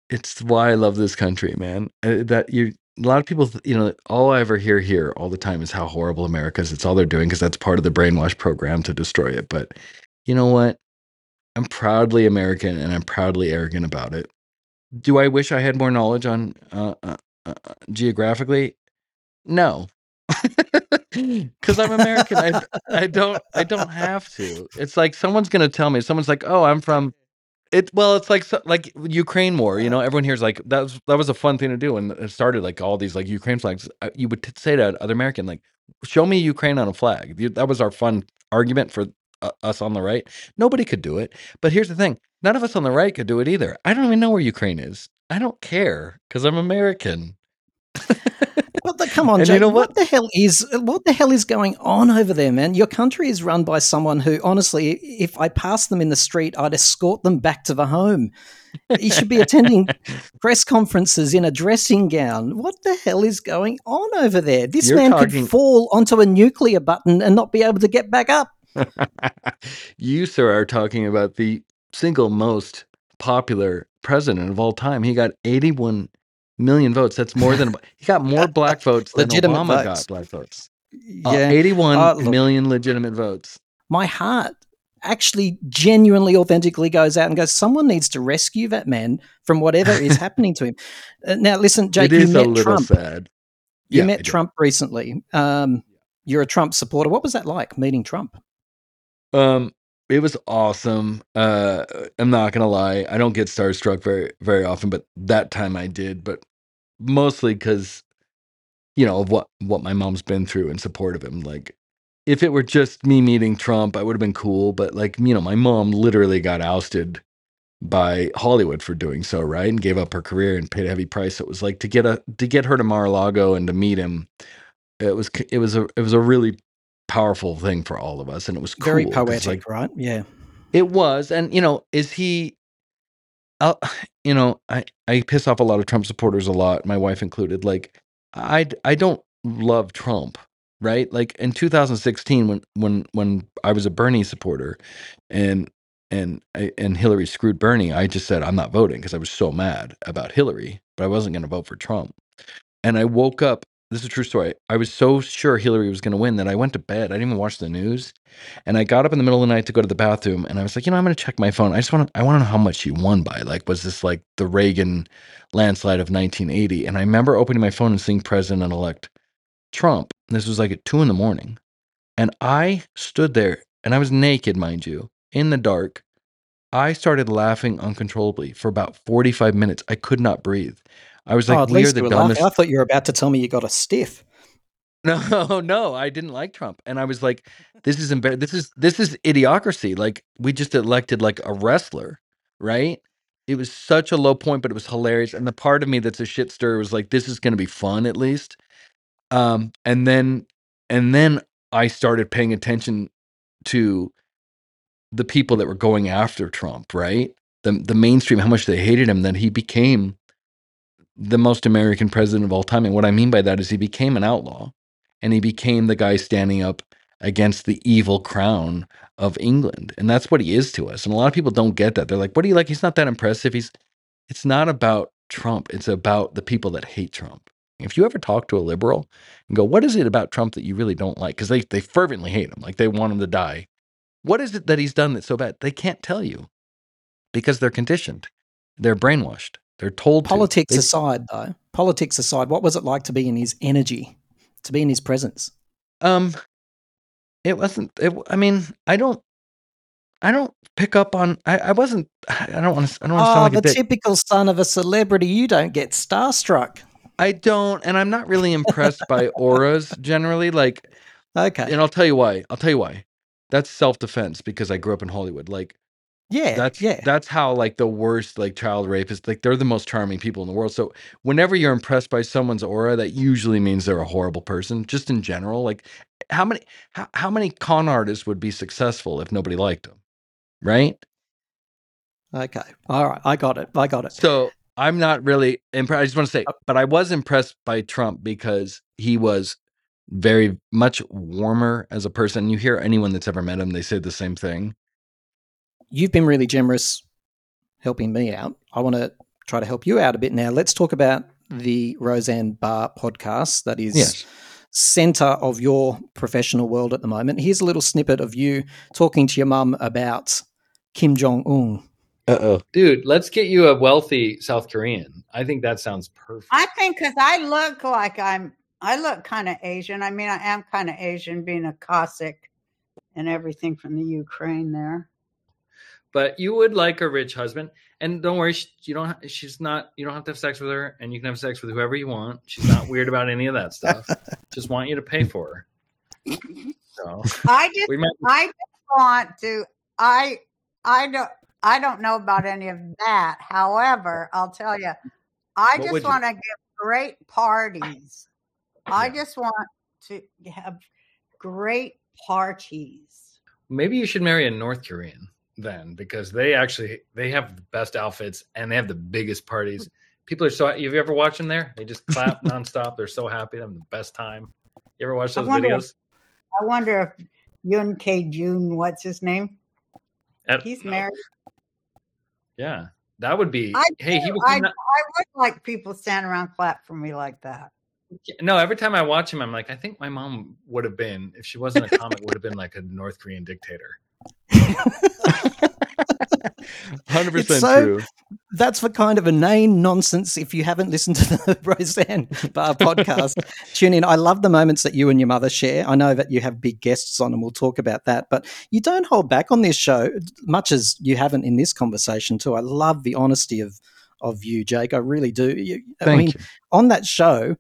it's why I love this country, man. Uh, that you a lot of people, you know, all I ever hear here all the time is how horrible America is. It's all they're doing because that's part of the brainwash program to destroy it. But you know what? I'm proudly American and I'm proudly arrogant about it. Do I wish I had more knowledge on uh, uh, uh, geographically? No. Because I'm American. I I don't I don't have to. It's like someone's gonna tell me. Someone's like, "Oh, I'm from." It well, it's like like Ukraine war. You know, everyone here's like that was that was a fun thing to do, and it started like all these like Ukraine flags. Uh, You would t- say to other American like, "Show me Ukraine on a flag." That was our fun argument for uh, us on the right. Nobody could do it. But here's the thing: none of us on the right could do it either. I don't even know where Ukraine is. I don't care because I'm American. What the come on, And you know what? what? the hell is what the hell is going on over there, man? Your country is run by someone who, honestly, if I passed them in the street, I'd escort them back to the home. You should be attending press conferences in a dressing gown. What the hell is going on over there? This You're man talking- could fall onto a nuclear button and not be able to get back up. you, sir, are talking about the single most popular president of all time. He got 81 million votes. That's more than he got more black votes than Legitimate Obama votes. got black votes. Uh, Yeah, 81 Uh, look. million legitimate votes. my heart actually genuinely authentically goes out and goes someone needs to rescue that man from whatever is happening to him Uh, now listen jake you met trump sad. you Yeah, met trump recently um, you're a trump supporter what was that like meeting trump Um, it was awesome. Uh, I'm not gonna lie, I don't get starstruck very very often, but that time I did. But mostly because you know of what what my mom's been through in support of him. Like, if it were just me meeting Trump, I would have been cool. But like, you know, my mom literally got ousted by Hollywood for doing so, right? And gave up her career and paid a heavy price. So it was like to get a to get her to Mar-a-Lago and to meet him. It was it was a it was a really powerful thing for all of us, and it was very poetic like, right yeah it was, and you know, is he? I you know, I I piss off a lot of Trump supporters a lot, my wife included. Like, I, I don't love Trump, right? Like in 2016, when when when I was a Bernie supporter, and and and Hillary screwed Bernie, I just said I'm not voting because I was so mad about Hillary, but I wasn't going to vote for Trump. And I woke up. This is a true story. I was so sure Hillary was going to win that I went to bed. I didn't even watch the news. And I got up in the middle of the night to go to the bathroom, and I was like, you know, I'm going to check my phone. I just want to, I want to know how much she won by. Like, was this like the Reagan landslide of 1980? And I remember opening my phone and seeing President-elect Trump. This was like at two in the morning, and I stood there, and I was naked, mind you, in the dark. I started laughing uncontrollably for about 45 minutes. I could not breathe. I was like, oh, at we are the were laughing. i thought you were about to tell me you got a stiff No, no, I didn't like Trump, and I was like, "This is embar- This is this is idiocracy. Like we just elected like a wrestler, right? It was such a low point, but it was hilarious. And the part of me that's a shit stir was like, "This is going to be fun, at least." Um, and then, and then I started paying attention to the people that were going after Trump, right? The the mainstream, how much they hated him, that he became the most American president of all time. And what I mean by that is he became an outlaw and he became the guy standing up against the evil crown of England. And that's what he is to us. And a lot of people don't get that. They're like, what do you like? He's not that impressive. He's it's not about Trump. It's about the people that hate Trump. If you ever talk to a liberal and go, what is it about Trump that you really don't like? Because they, they fervently hate him. Like they want him to die. What is it that he's done that's so bad? They can't tell you because they're conditioned. They're brainwashed. They're told to. politics They- aside though politics aside what was it like to be in his energy to be in his presence Um, it wasn't. It, I mean, I don't. I don't pick up on. I, I wasn't. I don't want to. I don't want to oh sound the like a dick. typical son of a celebrity you don't get starstruck I don't, and I'm not really impressed by auras generally. Like, okay and I'll tell you why. I'll tell you why. That's self defense because I grew up in Hollywood. Like, yeah that's yeah that's how like the worst like child rapists. Like, they're the most charming people in the world. So whenever you're impressed by someone's aura, that usually means they're a horrible person. Just in general, like, how many how, how many con artists would be successful if nobody liked them, right? okay all right i got it i got it So I'm not really impressed. I just want to say, oh. but I was impressed by Trump because he was very much warmer as a person. You hear anyone that's ever met him, they say the same thing. You've been really generous helping me out. I want to try to help you out a bit now. Let's talk about the Roseanne Barr podcast that is Yes. center of your professional world at the moment. Here's a little snippet of you talking to your mum about Kim Jong Un. Uh oh. Dude, let's get you a wealthy South Korean. I think that sounds perfect. I think because I look like I'm I look kind of Asian. I mean, I am kind of Asian, being a Cossack and everything from the Ukraine there. But you would like a rich husband, and don't worry, she, you don't. She's not. You don't have to have sex with her, and you can have sex with whoever you want. She's not weird about any of that stuff. Just want you to pay for her. So I just, we met. I just want to. I, I don't, I don't know about any of that. However, I'll tell you, I What just want to give great parties. I just want to have great parties. Maybe you should marry a North Korean then, because they actually they have the best outfits and they have the biggest parties. Hmm. People are so. Have you ever watched them there? They just clap nonstop. They're so happy. They have the best time. You ever watch I those wonder if- videos? I wonder if Yun K. Jun, what's his name? At- He's married. Yeah, that would be. I hey, he would. I, I would like people stand around clap for me like that. No, every time I watch him, I'm like, I think my mom would have been, if she wasn't a comic, would have been like a North Korean dictator. Hundred percent so- true. That's the kind of inane nonsense. If you haven't listened to the Roseanne Barr podcast, tune in. I love the moments that you and your mother share. I know that you have big guests on, and we'll talk about that. But you don't hold back on this show, much as you haven't in this conversation too. I love the honesty of of you, Jake. I really do. You, I Thank mean, you. on that show,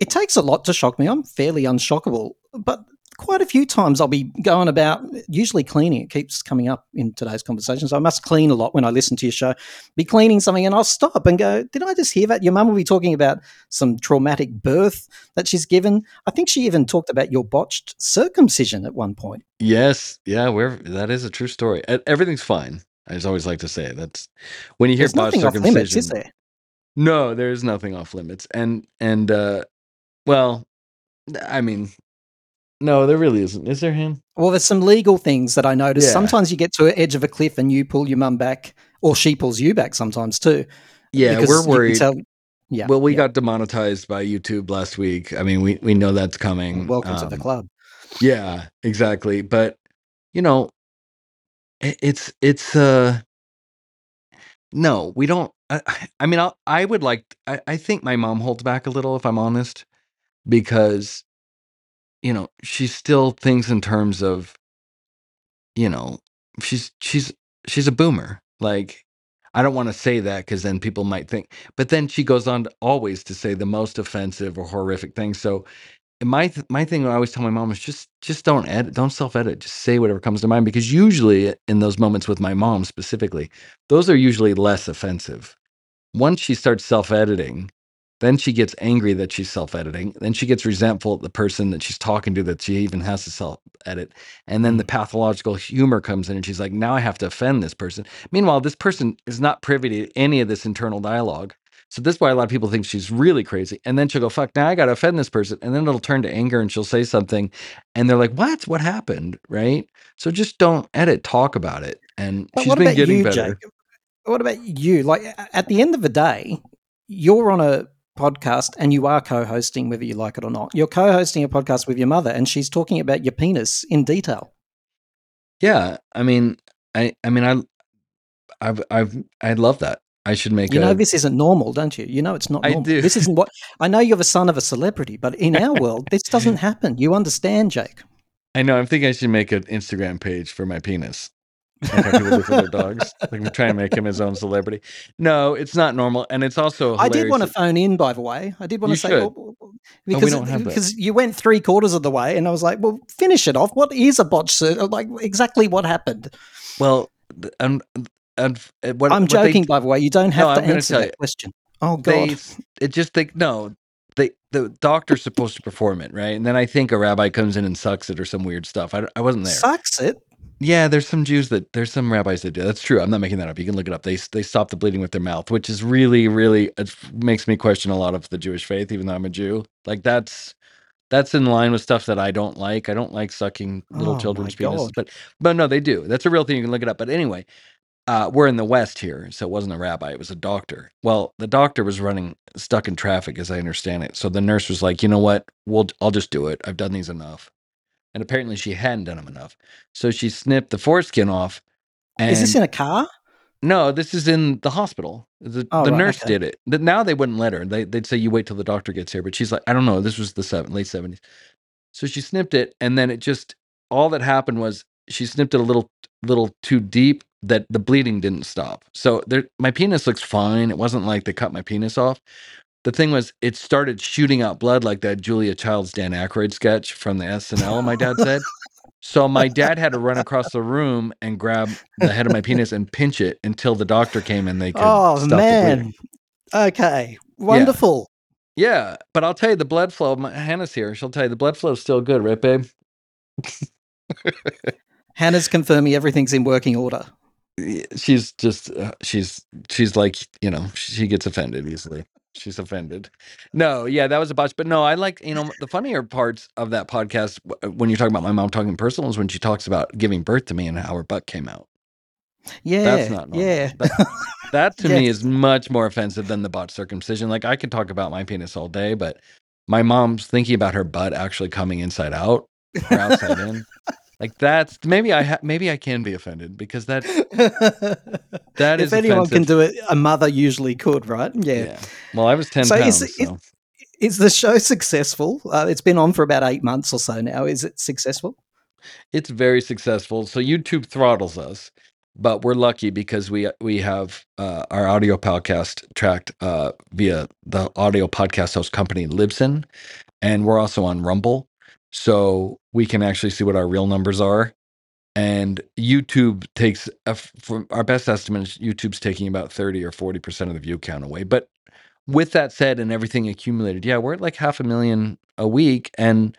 it takes a lot to shock me. I'm fairly unshockable, but quite a few times I'll be going about, usually cleaning. It keeps coming up in today's conversation. So I must clean a lot when I listen to your show. Be cleaning something and I'll stop and go, Did I just hear that? Your mum will be talking about some traumatic birth that she's given. I think she even talked about your botched circumcision at one point. Yes, yeah, we're that is a true story. Everything's fine. I just always like to say that's when you hear There's botched nothing off limits, is circumcision. there? No, there's nothing off limits. And and uh well, I mean, no, there really isn't. Is there him? Well, there's some legal things that I notice. Yeah. Sometimes you get to the edge of a cliff and you pull your mum back, or she pulls you back sometimes too. Yeah, we're worried. tell- yeah. well, we yeah. got demonetized by YouTube last week. I mean, we we know that's coming. Welcome to the Um, club. Yeah, exactly. But you know, i- it's it's uh no, we don't. I, I mean, I'll, I would like. I, I think my mom holds back a little, if I'm honest, because you know she still thinks in terms of you know she's she's she's a boomer. Like I don't want to say that because then people might think. But then she goes on to always to say the most offensive or horrific things. So my th- my thing I always tell my mom is just just don't edit, don't self edit, just say whatever comes to mind because usually in those moments with my mom specifically, those are usually less offensive. Once she starts self editing, then she gets angry that she's self editing. Then she gets resentful at the person that she's talking to that she even has to self edit. And then the mm. pathological humor comes in and she's like, now I have to offend this person. Meanwhile, this person is not privy to any of this internal dialogue. So this is why a lot of people think she's really crazy. And then she'll go, fuck, now I got to offend this person. And then it'll turn to anger and she'll say something. And they're like, what? What happened? Right. So just don't edit, talk about it. And But she's what been about getting you, better. Jake? What about you? Like at the end of the day, you're on a podcast and you are co-hosting, whether you like it or not. You're co-hosting a podcast with your mother, and she's talking about your penis in detail. Yeah. I mean, I, I mean, I, I've, I've, I love that. I should make You a, know this isn't normal, don't you? You know it's not I do. This isn't what I know. You're the son of a celebrity, but in our world, this doesn't happen. You understand, Jake? I know. I'm thinking I should make an Instagram page for my penis. Like how people do for their dogs. Like we try and make him his own celebrity. No, it's not normal, and it's also. I did want to phone in, by the way. I did want You to say well, we because that. because you went three quarters of the way, and I was like, well, finish it off. What is a botch? Sir? Like exactly what happened? Well, and and uh, what I'm what they- joking, by the way. You don't have No, to I'm answer that you. question. Oh they God! it just think no they the doctor's supposed to perform it right and then i think a rabbi comes in and sucks it or some weird stuff i, I wasn't there Sucks it. Yeah there's some jews that there's some rabbis that do that's true i'm not making that up you can look it up they they stop the bleeding with their mouth which is really really it makes me question a lot of the jewish faith even though i'm a jew like that's that's in line with stuff that i don't like i don't like sucking little Oh, children's penises God. but but no they do that's a real thing you can look it up but anyway uh, we're in the West here, so it wasn't a rabbi; it was a doctor. Well, the doctor was running stuck in traffic, as I understand it. So the nurse was like, "You know what? We'll I'll just do it. I've done these enough." And apparently, she hadn't done them enough, so she snipped the foreskin off. And Is this in a car? No, this is in the hospital. The, Oh, the right, nurse okay. did it. The- now they wouldn't let her. They, they'd say you wait till the doctor gets here. But she's like, I don't know. This was the seven, late seventies. So she snipped it, and then it just all that happened was she snipped it a little little too deep that the bleeding didn't stop. So there, my penis looks fine. It wasn't like they cut my penis off. The thing was, it started shooting out blood like that Julia Child's Dan Aykroyd sketch from the SNL. My dad said. So my dad had to run across the room and grab the head of my penis and pinch it until the doctor came and they could Oh man. Okay. Wonderful. Yeah, but I'll tell you the blood flow. My, Hannah's here. She'll tell you the blood flow is still good, right, babe? Hannah's confirming everything's in working order. She's just uh, she's she's like you know she gets offended easily. She's offended. No, yeah, that was a botch. But no, I like you know the funnier parts of that podcast uh, when you're talking about my mom talking personal is when she talks about giving birth to me and how her butt came out. Yeah. That's not normal. yeah. That, that to me is much more offensive than the botched circumcision. Like I could talk about my penis all day, but my mom's thinking about her butt actually coming inside out or outside in. Like that's maybe I ha- maybe I can be offended because that that if is anyone can do it, a mother usually could, right? Yeah. yeah. Well, I was ten So is pounds. it- so. Is the show successful? Uh, it's been on for about eight months or so now. Is it successful? it's very successful. So YouTube throttles us, but we're lucky because we we have uh, our audio podcast tracked uh, via the audio podcast host company Libsyn, and we're also on Rumble, so we can actually see what our real numbers are. And YouTube takes, a from our best estimate, is YouTube's taking about thirty or forty percent of the view count away. But with that said, and everything accumulated, yeah, we're at like half a million a week, and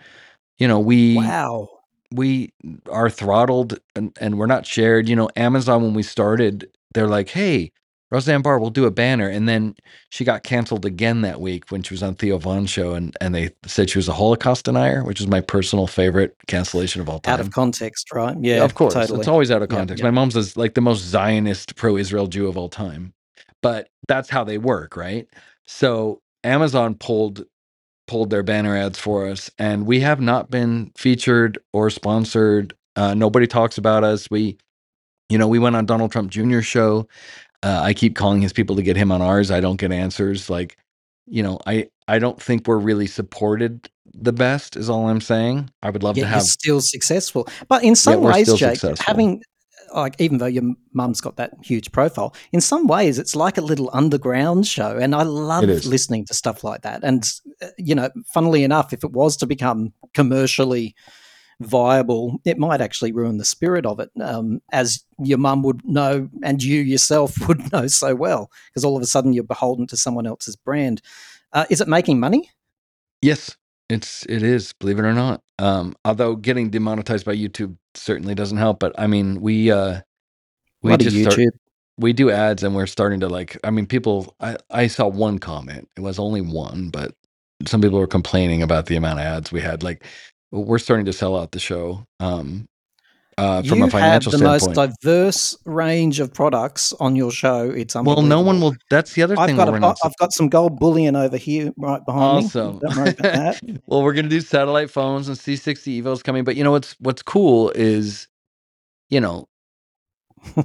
you know we Wow. we are throttled and, and we're not shared. You know, Amazon when we started, they're like, "Hey, Roseanne Barr, we'll do a banner," and then she got canceled again that week when she was on Theo Von show, and and they said she was a Holocaust denier, which is my personal favorite cancellation of all time. Out of context, right? Yeah. of course, Totally. it's always out of context. yeah. My mom's is like the most Zionist pro-Israel Jew of all time, but that's how they work, right? So Amazon pulled pulled their banner ads for us, and we have not been featured or sponsored. Uh, nobody talks about us. We, you know, we went on Donald Trump Jr. show. Uh, I keep calling his people to get him on ours. I don't get answers. Like, you know, I I don't think we're really supported the best. Is all I'm saying. I would love to you're have. still successful. But in some ways, Jake, successful. having like even though your mum's got that huge profile, in some ways it's like a little underground show, and I love listening to stuff like that. And uh, you know, funnily enough, if it was to become commercially viable, it might actually ruin the spirit of it, um, as your mum would know, and you yourself would know so well, because all of a sudden you're beholden to someone else's brand. Uh, is it making money? Yes, it's it is, believe it or not. Um, although getting demonetized by YouTube certainly doesn't help. But I mean, we uh, we just start, YouTube. we do ads, and we're starting to like. I mean, people. I I saw one comment. It was only one, but some people were complaining about the amount of ads we had. Like, we're starting to sell out the show. Um, uh, from you a financial have the standpoint. most diverse range of products on your show. It's well, no one will. That's the other I've thing. got a, I've got some gold bullion over here, right behind Awesome. me. Don't worry about that. well, we're gonna do satellite phones and C60 Evos coming, but you know what's what's cool is, you know,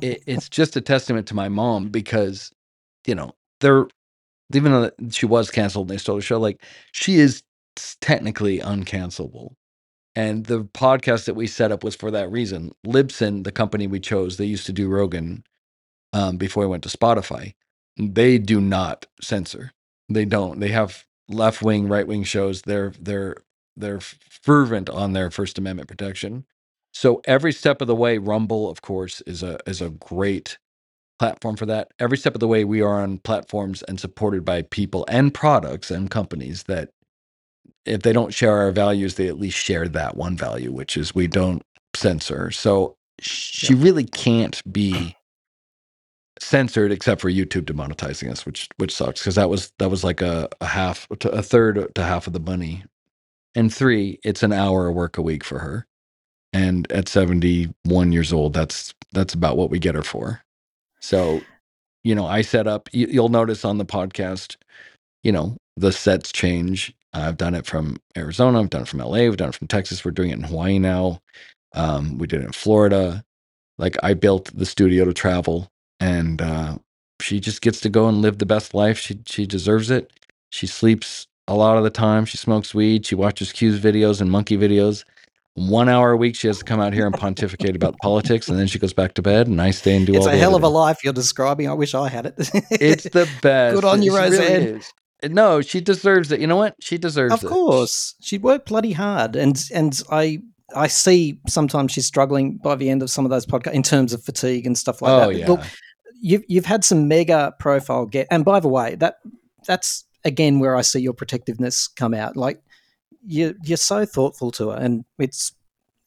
it, it's just a testament to my mom because, you know, they're even though she was canceled and they stole the show, like she is technically uncancelable. And the podcast that we set up was for that reason. Libsyn, the company we chose, they used to do Rogan um, before I went to Spotify. They do not censor. They don't. They have left wing, right wing shows. They're they're they're fervent on their First Amendment protection. So every step of the way, Rumble, of course, is a is a great platform for that. Every step of the way, we are on platforms and supported by people and products and companies that, if they don't share our values, they at least share that one value, which is we don't censor. So she really can't be censored except for YouTube demonetizing us, which which sucks because that was that was like a, a half to a third to half of the money. And three, it's an hour of work a week for her. And at 71 years old, that's that's about what we get her for. So, you know, I set up you, you'll notice on the podcast, you know, the sets change. I've done it from Arizona, I've done it from LA, we've done it from Texas, we're doing it in Hawaii now. Um, we did it in Florida. Like I built the studio to travel and uh, she just gets to go and live the best life. She she deserves it. She sleeps a lot of the time. She smokes weed. She watches Q's videos and monkey videos. One hour a week, she has to come out here and pontificate about politics, and then she goes back to bed, and I stay and do It's all a hell of a life you're describing. I wish I had it. It's the best. Good on you, It really Roseanne. is. No, she deserves it. You know what? She deserves Of it. Of course, she worked bloody hard, and and I I see sometimes she's struggling by the end of some of those podcasts in terms of fatigue and stuff like Oh that. yeah. Look, you've you've had some mega profile get, and by the way, that that's again where I see your protectiveness come out. Like you you're so thoughtful to her, and it's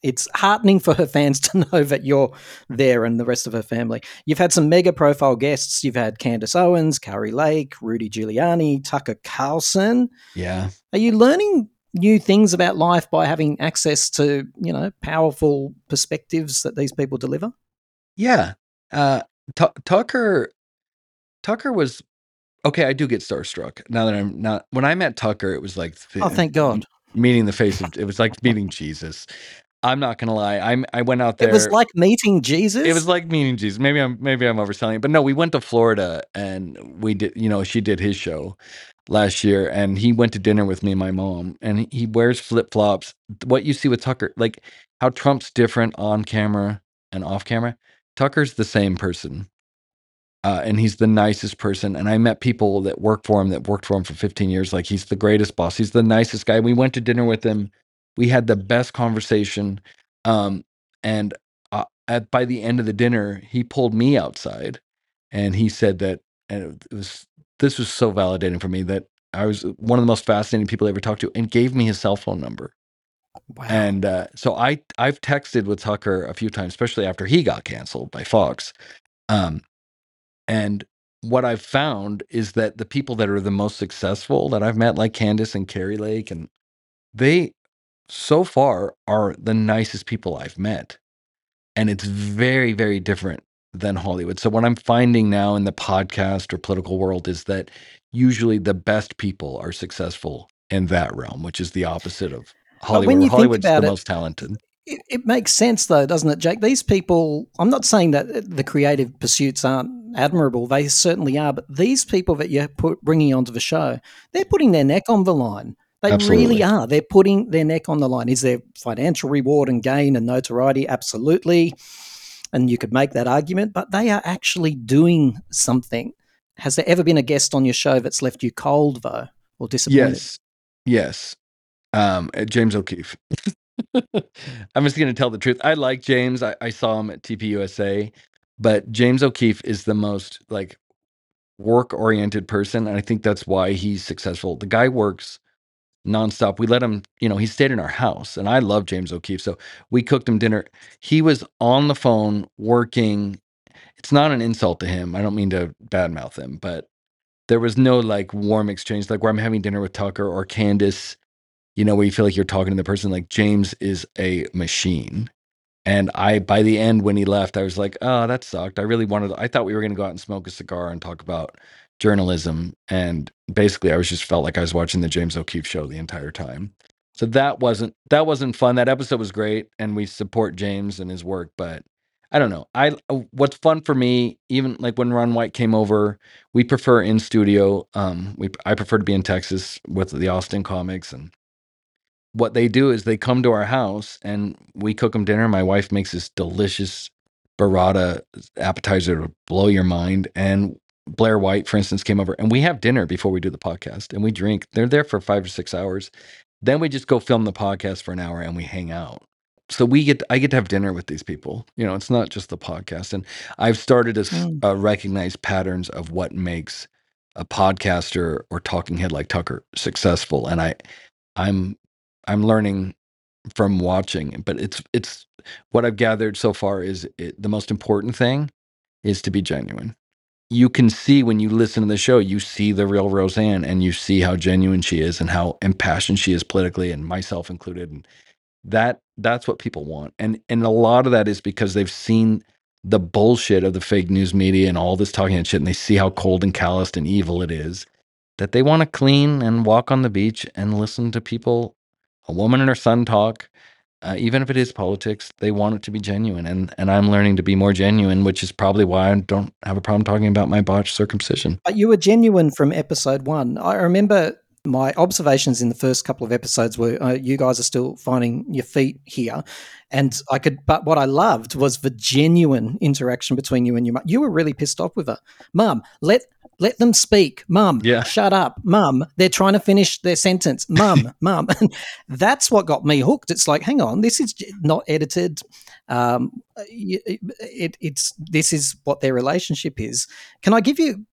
it's heartening for her fans to know that you're there and the rest of her family. You've had some mega profile guests. You've had Candace Owens, Kari Lake, Rudy Giuliani, Tucker Carlson. yeah. Are you learning new things about life by having access to, you know, powerful perspectives that these people deliver? Yeah. Uh, Tu Tucker, Tucker was okay. I do get starstruck now that I'm not. When I met Tucker, it was like Oh, thank God. meeting the face of. It was like meeting Jesus. I'm not gonna lie. I'm. I went out there. It was like meeting Jesus. It was like meeting Jesus. Maybe I'm maybe I'm overselling it, but no, we went to Florida and we did. You know, she did his show last year, and he went to dinner with me and my mom, and he, he wears flip flops. What you see with Tucker, like how Trump's different on camera and off camera, Tucker's the same person. Uh, and he's the nicest person. And I met people that work for him that worked for him for 15 years. Like he's the greatest boss. He's the nicest guy. We went to dinner with him. We had the best conversation. Um, and uh, at by the end of the dinner, he pulled me outside, and he said that, and it was this was so validating for me that I was one of the most fascinating people I ever talked to, and gave me his cell phone number. wow. And uh, so I I've texted with Tucker a few times, especially after he got canceled by Fox. Um, and what I've found is that the people that are the most successful that I've met, like Candace and Kari Lake, and they so far are the nicest people I've met. And it's very, very different than Hollywood. So what I'm finding now in the podcast or political world is that usually the best people are successful in that realm, which is the opposite of Hollywood. when you think Hollywood's about the it- most talented. it, it makes sense though, doesn't it, Jake? These people, I'm not saying that uh, the creative pursuits aren't admirable. They certainly are. But these people that you're put, bringing onto the show, they're putting their neck on the line. They Absolutely. really are. They're putting their neck on the line. Is there financial reward and gain and notoriety? Absolutely. And you could make that argument, but they are actually doing something. Has there ever been a guest on your show that's left you cold, though, or disappointed? Yes. Yes. Um, uh, James O'Keefe. I'm just going to tell the truth. I like James. I, I saw him at TPUSA, but James O'Keefe is the most like work oriented person. And I think that's why he's successful. The guy works nonstop. We let him, you know, he stayed in our house and I love James O'Keefe. So we cooked him dinner. He was on the phone working. It's not an insult to him. I don't mean to badmouth him, but there was no like warm exchange, like where I'm having dinner with Tucker or Candace, you know, where you feel like you're talking to the person. Like James is a machine. And I, by the end, when he left, I was like, oh, that sucked. I really wanted, I thought we were going to go out and smoke a cigar and talk about journalism. And basically, I was just felt like I was watching the James O'Keefe show the entire time. So that wasn't, that wasn't fun. That episode was great. And we support James and his work. But I don't know. I, what's fun for me, even like when Ron White came over, we prefer in studio. Um, we, I prefer to be in Texas with the Austin comics and what they do is they come to our house and we cook them dinner. My wife makes this delicious burrata appetizer to blow your mind. And Blair White, for instance, came over and we have dinner before we do the podcast and we drink. They're there for five or six hours. Then we just go film the podcast for an hour and we hang out. So we get, I get to have dinner with these people. You know, it's not just the podcast. And I've started to Mm. uh, recognize patterns of what makes a podcaster or talking head like Tucker successful. And I, I'm I'm learning from watching, but it's it's what I've gathered so far is it, the most important thing is to be genuine. You can see when you listen to the show, you see the real Roseanne and you see how genuine she is and how impassioned she is politically and myself included and that that's what people want. And and a lot of that is because they've seen the bullshit of the fake news media and all this talking and shit and they see how cold and calloused and evil it is that they want to clean and walk on the beach and listen to people a woman and her son talk uh, even if it is politics, they want it to be genuine, and and I'm learning to be more genuine, which is probably why I don't have a problem talking about my botched circumcision. But you were genuine from episode one. I remember my observations in the first couple of episodes were uh, you guys are still finding your feet here. And i could but what i loved was the genuine interaction between you and your mum you were really pissed off with her. Mum let let them speak. Mum Yeah. shut up. Mum they're trying to finish their sentence. Mum mum. And that's what got me hooked. It's like hang on this is not edited. Um it, it's this is what their relationship is. Can i give you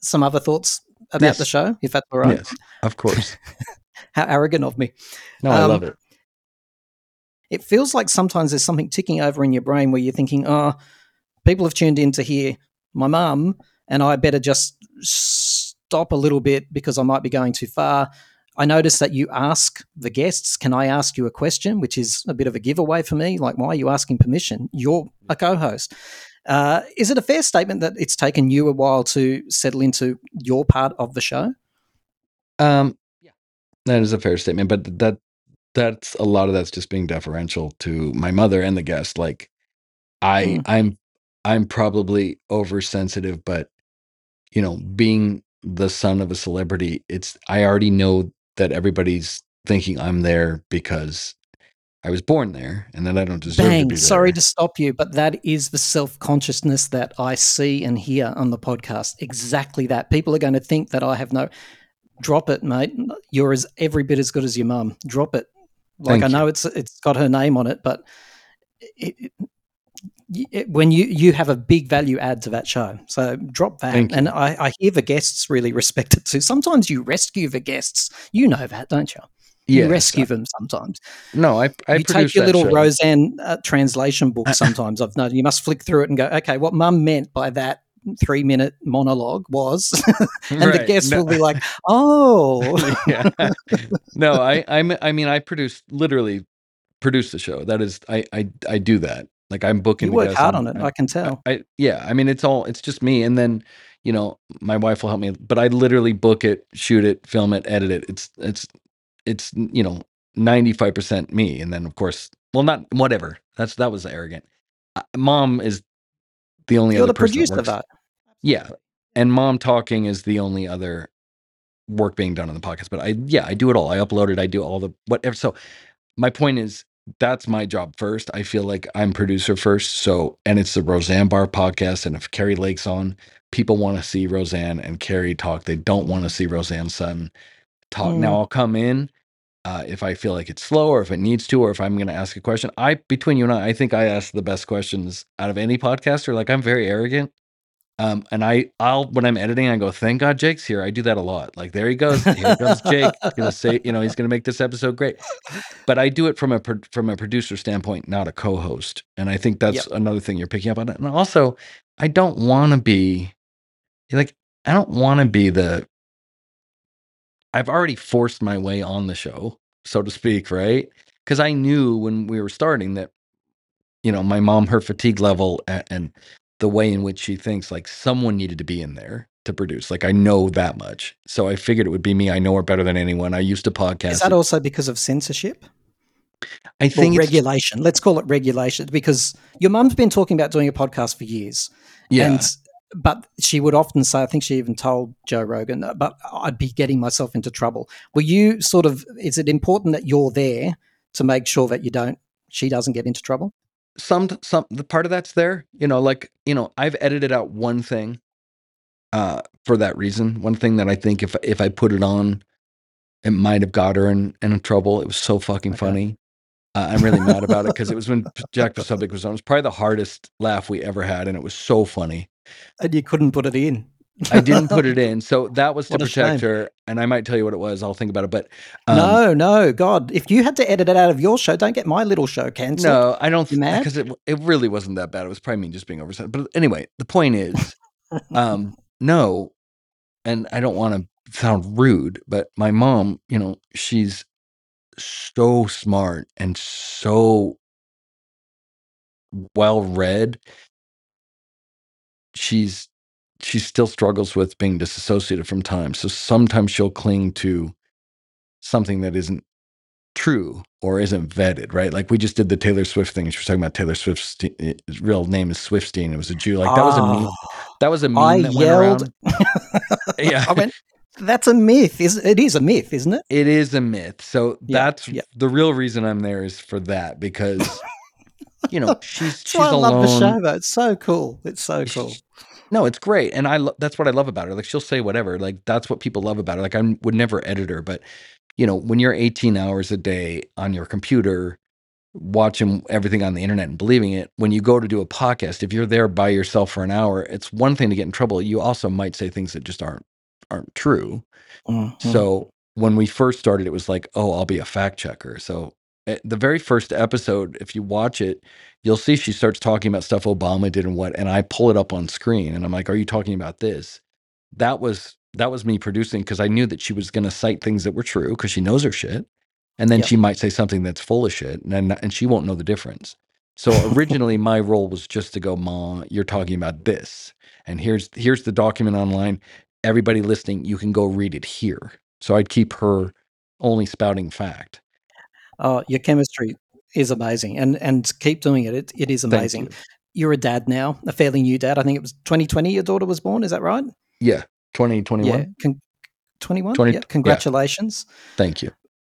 some other thoughts about Yes. the show if that's all right Yes, of course. how arrogant of me. No, I Um, love it. It feels like sometimes there's something ticking over in your brain where you're thinking, oh, people have tuned in to hear my mum, and I better just stop a little bit because I might be going too far. I notice that you ask the guests, can I ask you a question? Which is a bit of a giveaway for me. Like, why are you asking permission? You're a co host. Uh, is it a fair statement that it's taken you a while to settle into your part of the show? Um, yeah, that is a fair statement, but that that's a lot of that's just being deferential to my mother and the guest. Like, I Mm. I'm I'm probably oversensitive, but you know, being the son of a celebrity, it's I already know that everybody's thinking I'm there because I was born there, and that I don't deserve to Bang. be there. Sorry to stop you, but that is the self consciousness that I see and hear on the podcast. Exactly that. People are going to think that I have no. Drop it, mate. You're as every bit as good as your mum. Drop it. Like Thank I you. know it's it's got her name on it, but it, it, it- when you you have a big value add to that show, so drop that. Thank. And I, I hear the guests really respect it too. Sometimes you rescue the guests. You know that, don't you? You Yes, rescue I- them sometimes No, I I you take your little show. Roseanne uh, translation book sometimes. I've known you must flick through it and go, okay, what mum meant by that three minute monologue was, and the guests No- will be like, oh, yeah. no, I I'm I mean I produce literally produce the show. That is I I I do that. Like I'm booking you work hard I'm- on it. I, I can tell. I yeah, I mean it's all it's just me and then you know my wife will help me but I literally book it, shoot it, film it, edit it. It's it's it's you know 95% me and then of course well not whatever. That's that was arrogant. Uh, Mom is the only You're other the person that producer, works- though. yeah. And mom talking is the only other work being done on the podcast. But I, yeah, I do it all. I upload it. I do all the whatever. So my point is that's my job first. I feel like I'm producer first. So, and it's the Roseanne Barr podcast. And if Kari Lake's on, people want to see Roseanne and Kari talk. They don't want to see Roseanne's son talk. Mm. Now I'll come in. Uh, if I feel like it's slow or if it needs to, or if I'm going to ask a question, I, between you and I, I think I ask the best questions out of any podcaster. Like I'm very arrogant. Um, and I, I'll when I'm editing, I go, "Thank God Jake's here." I do that a lot. Like, there he goes. Here comes Jake. He's gonna say, you know, he's gonna make this episode great. But I do it from a pro- from a producer standpoint, not a co-host. And I think that's another thing you're picking up on. And also, I don't want to be like, I don't want to be the. I've already forced my way on the show, so to speak, right? Because I knew when we were starting that, you know, my mom, her fatigue level, and, and the way in which she thinks like someone needed to be in there to produce. Like I know that much. So I figured it would be me. I know her better than anyone. I used to podcast. Is that also because of censorship I think regulation? Let's call it regulation because your mum's been talking about doing a podcast for years. yeah. And but she would often say, I think she even told Joe Rogan, but I'd be getting myself into trouble. Were you sort of is it important that you're there to make sure that you don't she doesn't get into trouble? some some the part of that's there you know like you know i've edited out one thing uh for that reason one thing that i think if if i put it on it might have got her in in trouble it was so fucking Okay. funny uh, i'm really mad about it because it was when Jack Posobiec was on it was probably the hardest laugh we ever had and it was so funny And you couldn't put it in. i didn't put it in so that was to What protect her and i might tell you what it was i'll think about it but um, no, no, God. If you had to edit it out of your show, don't get my little show cancelled. No, I don't mad? because it it really wasn't that bad. It was probably me just being oversensitive. But anyway, the point is, um, no, and I don't want to sound rude, but my mom, you know, she's so smart and so well read. She's she still struggles with being disassociated from time. So sometimes she'll cling to something that isn't true or isn't vetted, right? Like we just did the Taylor Swift thing. She was talking about Taylor Swift's his real name is Swiftstein. It was a Jew. Like that was a meme. That was a meme Ah, I that yelled. went around. Yeah. I went. That's a myth. Is it is a myth, isn't it? It is a myth. So Yeah, that's yeah. the real reason I'm there is for that because you know she's she's I alone. love the show. Though it's so cool. It's so cool. No, it's great, and I lo- that's what I love about her. Like she'll say whatever. Like that's what people love about her. Like I would never edit her, but you know when you're 18 hours a day on your computer watching everything on the internet and believing it when you go to do a podcast if you're there by yourself for an hour it's one thing to get in trouble you also might say things that just aren't aren't true Mhm. so when we first started, it was like, oh, I'll be a fact checker. So Eh, the very first episode, if you watch it, you'll see she starts talking about stuff Obama did and what, and I pull it up on screen, and I'm like, are you talking about this? That was that was me producing because I knew that she was going to cite things that were true because she knows her shit, and then Yep. she might say something that's full of shit, and and she won't know the difference. So originally, my role was just to go, Ma, you're talking about this, and here's here's the document online everybody listening, you can go read it here. So I'd keep her only spouting fact. Oh, your chemistry is amazing, and and keep doing it. It it is amazing. you. You're a dad now, a fairly new dad. I think it was 2020 your daughter was born. Is that right? Yeah, 2021. Yeah, con- 21. 20 yeah, yeah. congratulations. Thank you.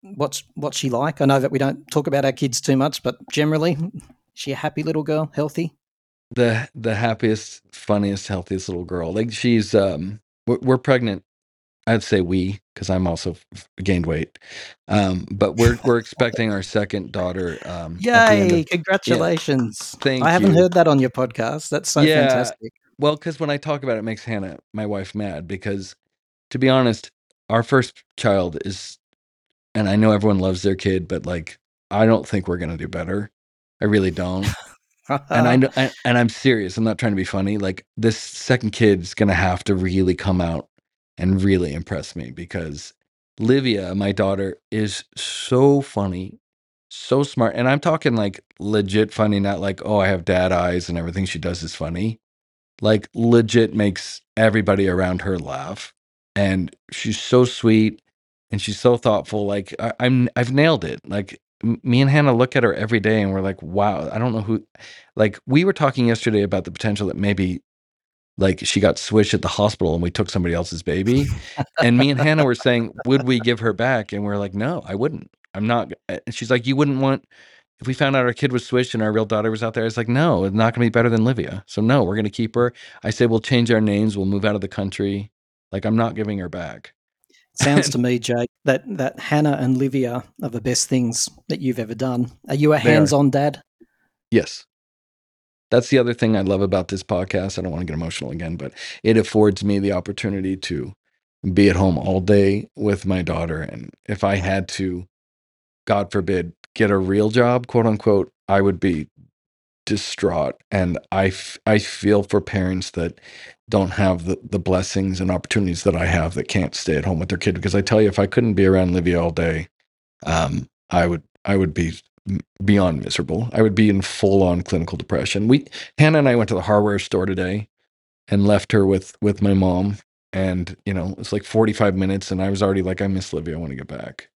What's what's she like? I know that we don't talk about our kids too much, but generally, she a happy little girl, healthy? The the happiest, funniest, healthiest little girl. Like she's um we're, we're pregnant. I'd say we because I'm also f- gained weight. Um, but we're we're expecting our second daughter. Um, at the end Yay! of- Congratulations. Thank I haven't you. heard that on your podcast. That's so Yeah. fantastic. Well, because when I talk about it, it makes Hannah, my wife, mad because, to be honest, our first child is, and I know everyone loves their kid, but like, I don't think we're gonna do better. I really don't. and I know, and, and I'm serious. I'm not trying to be funny. Like, this second kid's gonna have to really come out and really impressed me because Livia, my daughter, is so funny, so smart, and I'm talking like legit funny, not like oh, I have dad eyes and everything she does is funny. Like legit makes everybody around her laugh and she's so sweet and she's so thoughtful like I, i'm i've nailed it like me and hannah look at her every day and we're like wow i don't know who like we were talking yesterday about the potential that maybe like she got switched at the hospital and we took somebody else's baby and me and hannah were saying would we give her back and we're like no i wouldn't i'm not and she's like you wouldn't want if we found out our kid was switched and our real daughter was out there, it's like, no, it's not going to be better than Livia. So no, we're going to keep her. I say we'll change our names. We'll move out of the country. Like I'm not giving her back. Sounds to me, Jake, that that Hannah and Livia are the best things that you've ever done. Are you a hands-on dad? Yes. That's the other thing I love about this podcast. I don't want to get emotional again, but it affords me the opportunity to be at home all day with my daughter. And if I had to, God forbid, get a real job, quote unquote, I would be distraught. And I, f- I feel for parents that don't have the, the blessings and opportunities that I have that can't stay at home with their kid. Because I tell you, if I couldn't be around Livia all day, um, I would I would be beyond miserable. I would be in full on clinical depression. We Hannah and I went to the hardware store today and left her with with my mom. And you know, it's like 45 minutes, and I was already like, I miss Livia. I want to get back.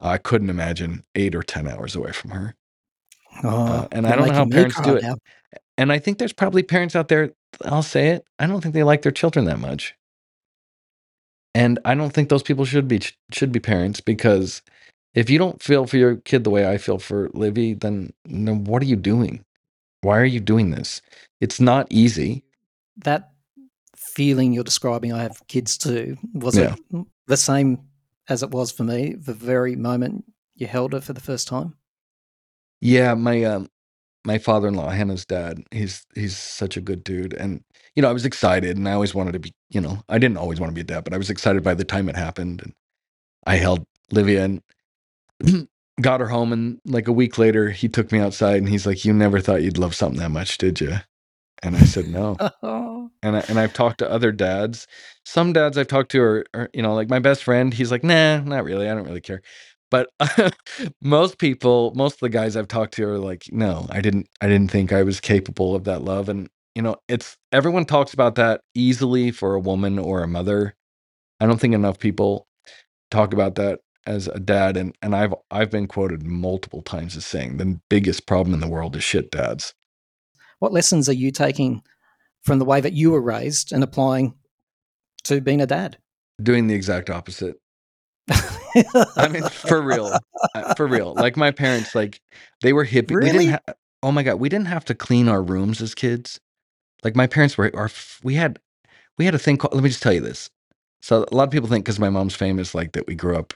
I couldn't imagine eight or 10 hours away from her. Oh, Uh, and I don't know how parents do it. now. And I think there's probably parents out there, I'll say it, I don't think they like their children that much. And I don't think those people should be should be parents because if you don't feel for your kid the way I feel for Livy, then, then what are you doing? Why are you doing this? It's not easy. That feeling you're describing, I have kids too. Was Yeah. it the same as it was for me the very moment you held her for the first time? Yeah, my um my father-in-law, Hannah's dad, he's he's such a good dude. And you know, I was excited and I always wanted to be, you know, I didn't always want to be a dad, but I was excited by the time it happened. And I held Livia and got her home and like a week later he took me outside and he's like, You never thought you'd love something that much, did you? And I said, No. Oh, and I, and I've talked to other dads. Some dads I've talked to are, are, you know, like my best friend. He's like, nah, not really. I don't really care. But most people, most of the guys I've talked to are like, no, I didn't. I didn't think I was capable of that love. And you know, it's everyone talks about that easily for a woman or a mother. I don't think enough people talk about that as a dad, and and I've I've been quoted multiple times as saying the biggest problem in the world is shit dads. What lessons are you taking from the way that you were raised and applying to being a dad? Doing the exact opposite. I mean, for real, for real. Like my parents, like they were hippie. We Really? didn't. Ha- oh my god, we didn't have to clean our rooms as kids. Like my parents were. Our we had we had a thing called. Let me just tell you this. So a lot of people think because my mom's famous, like that we grew up,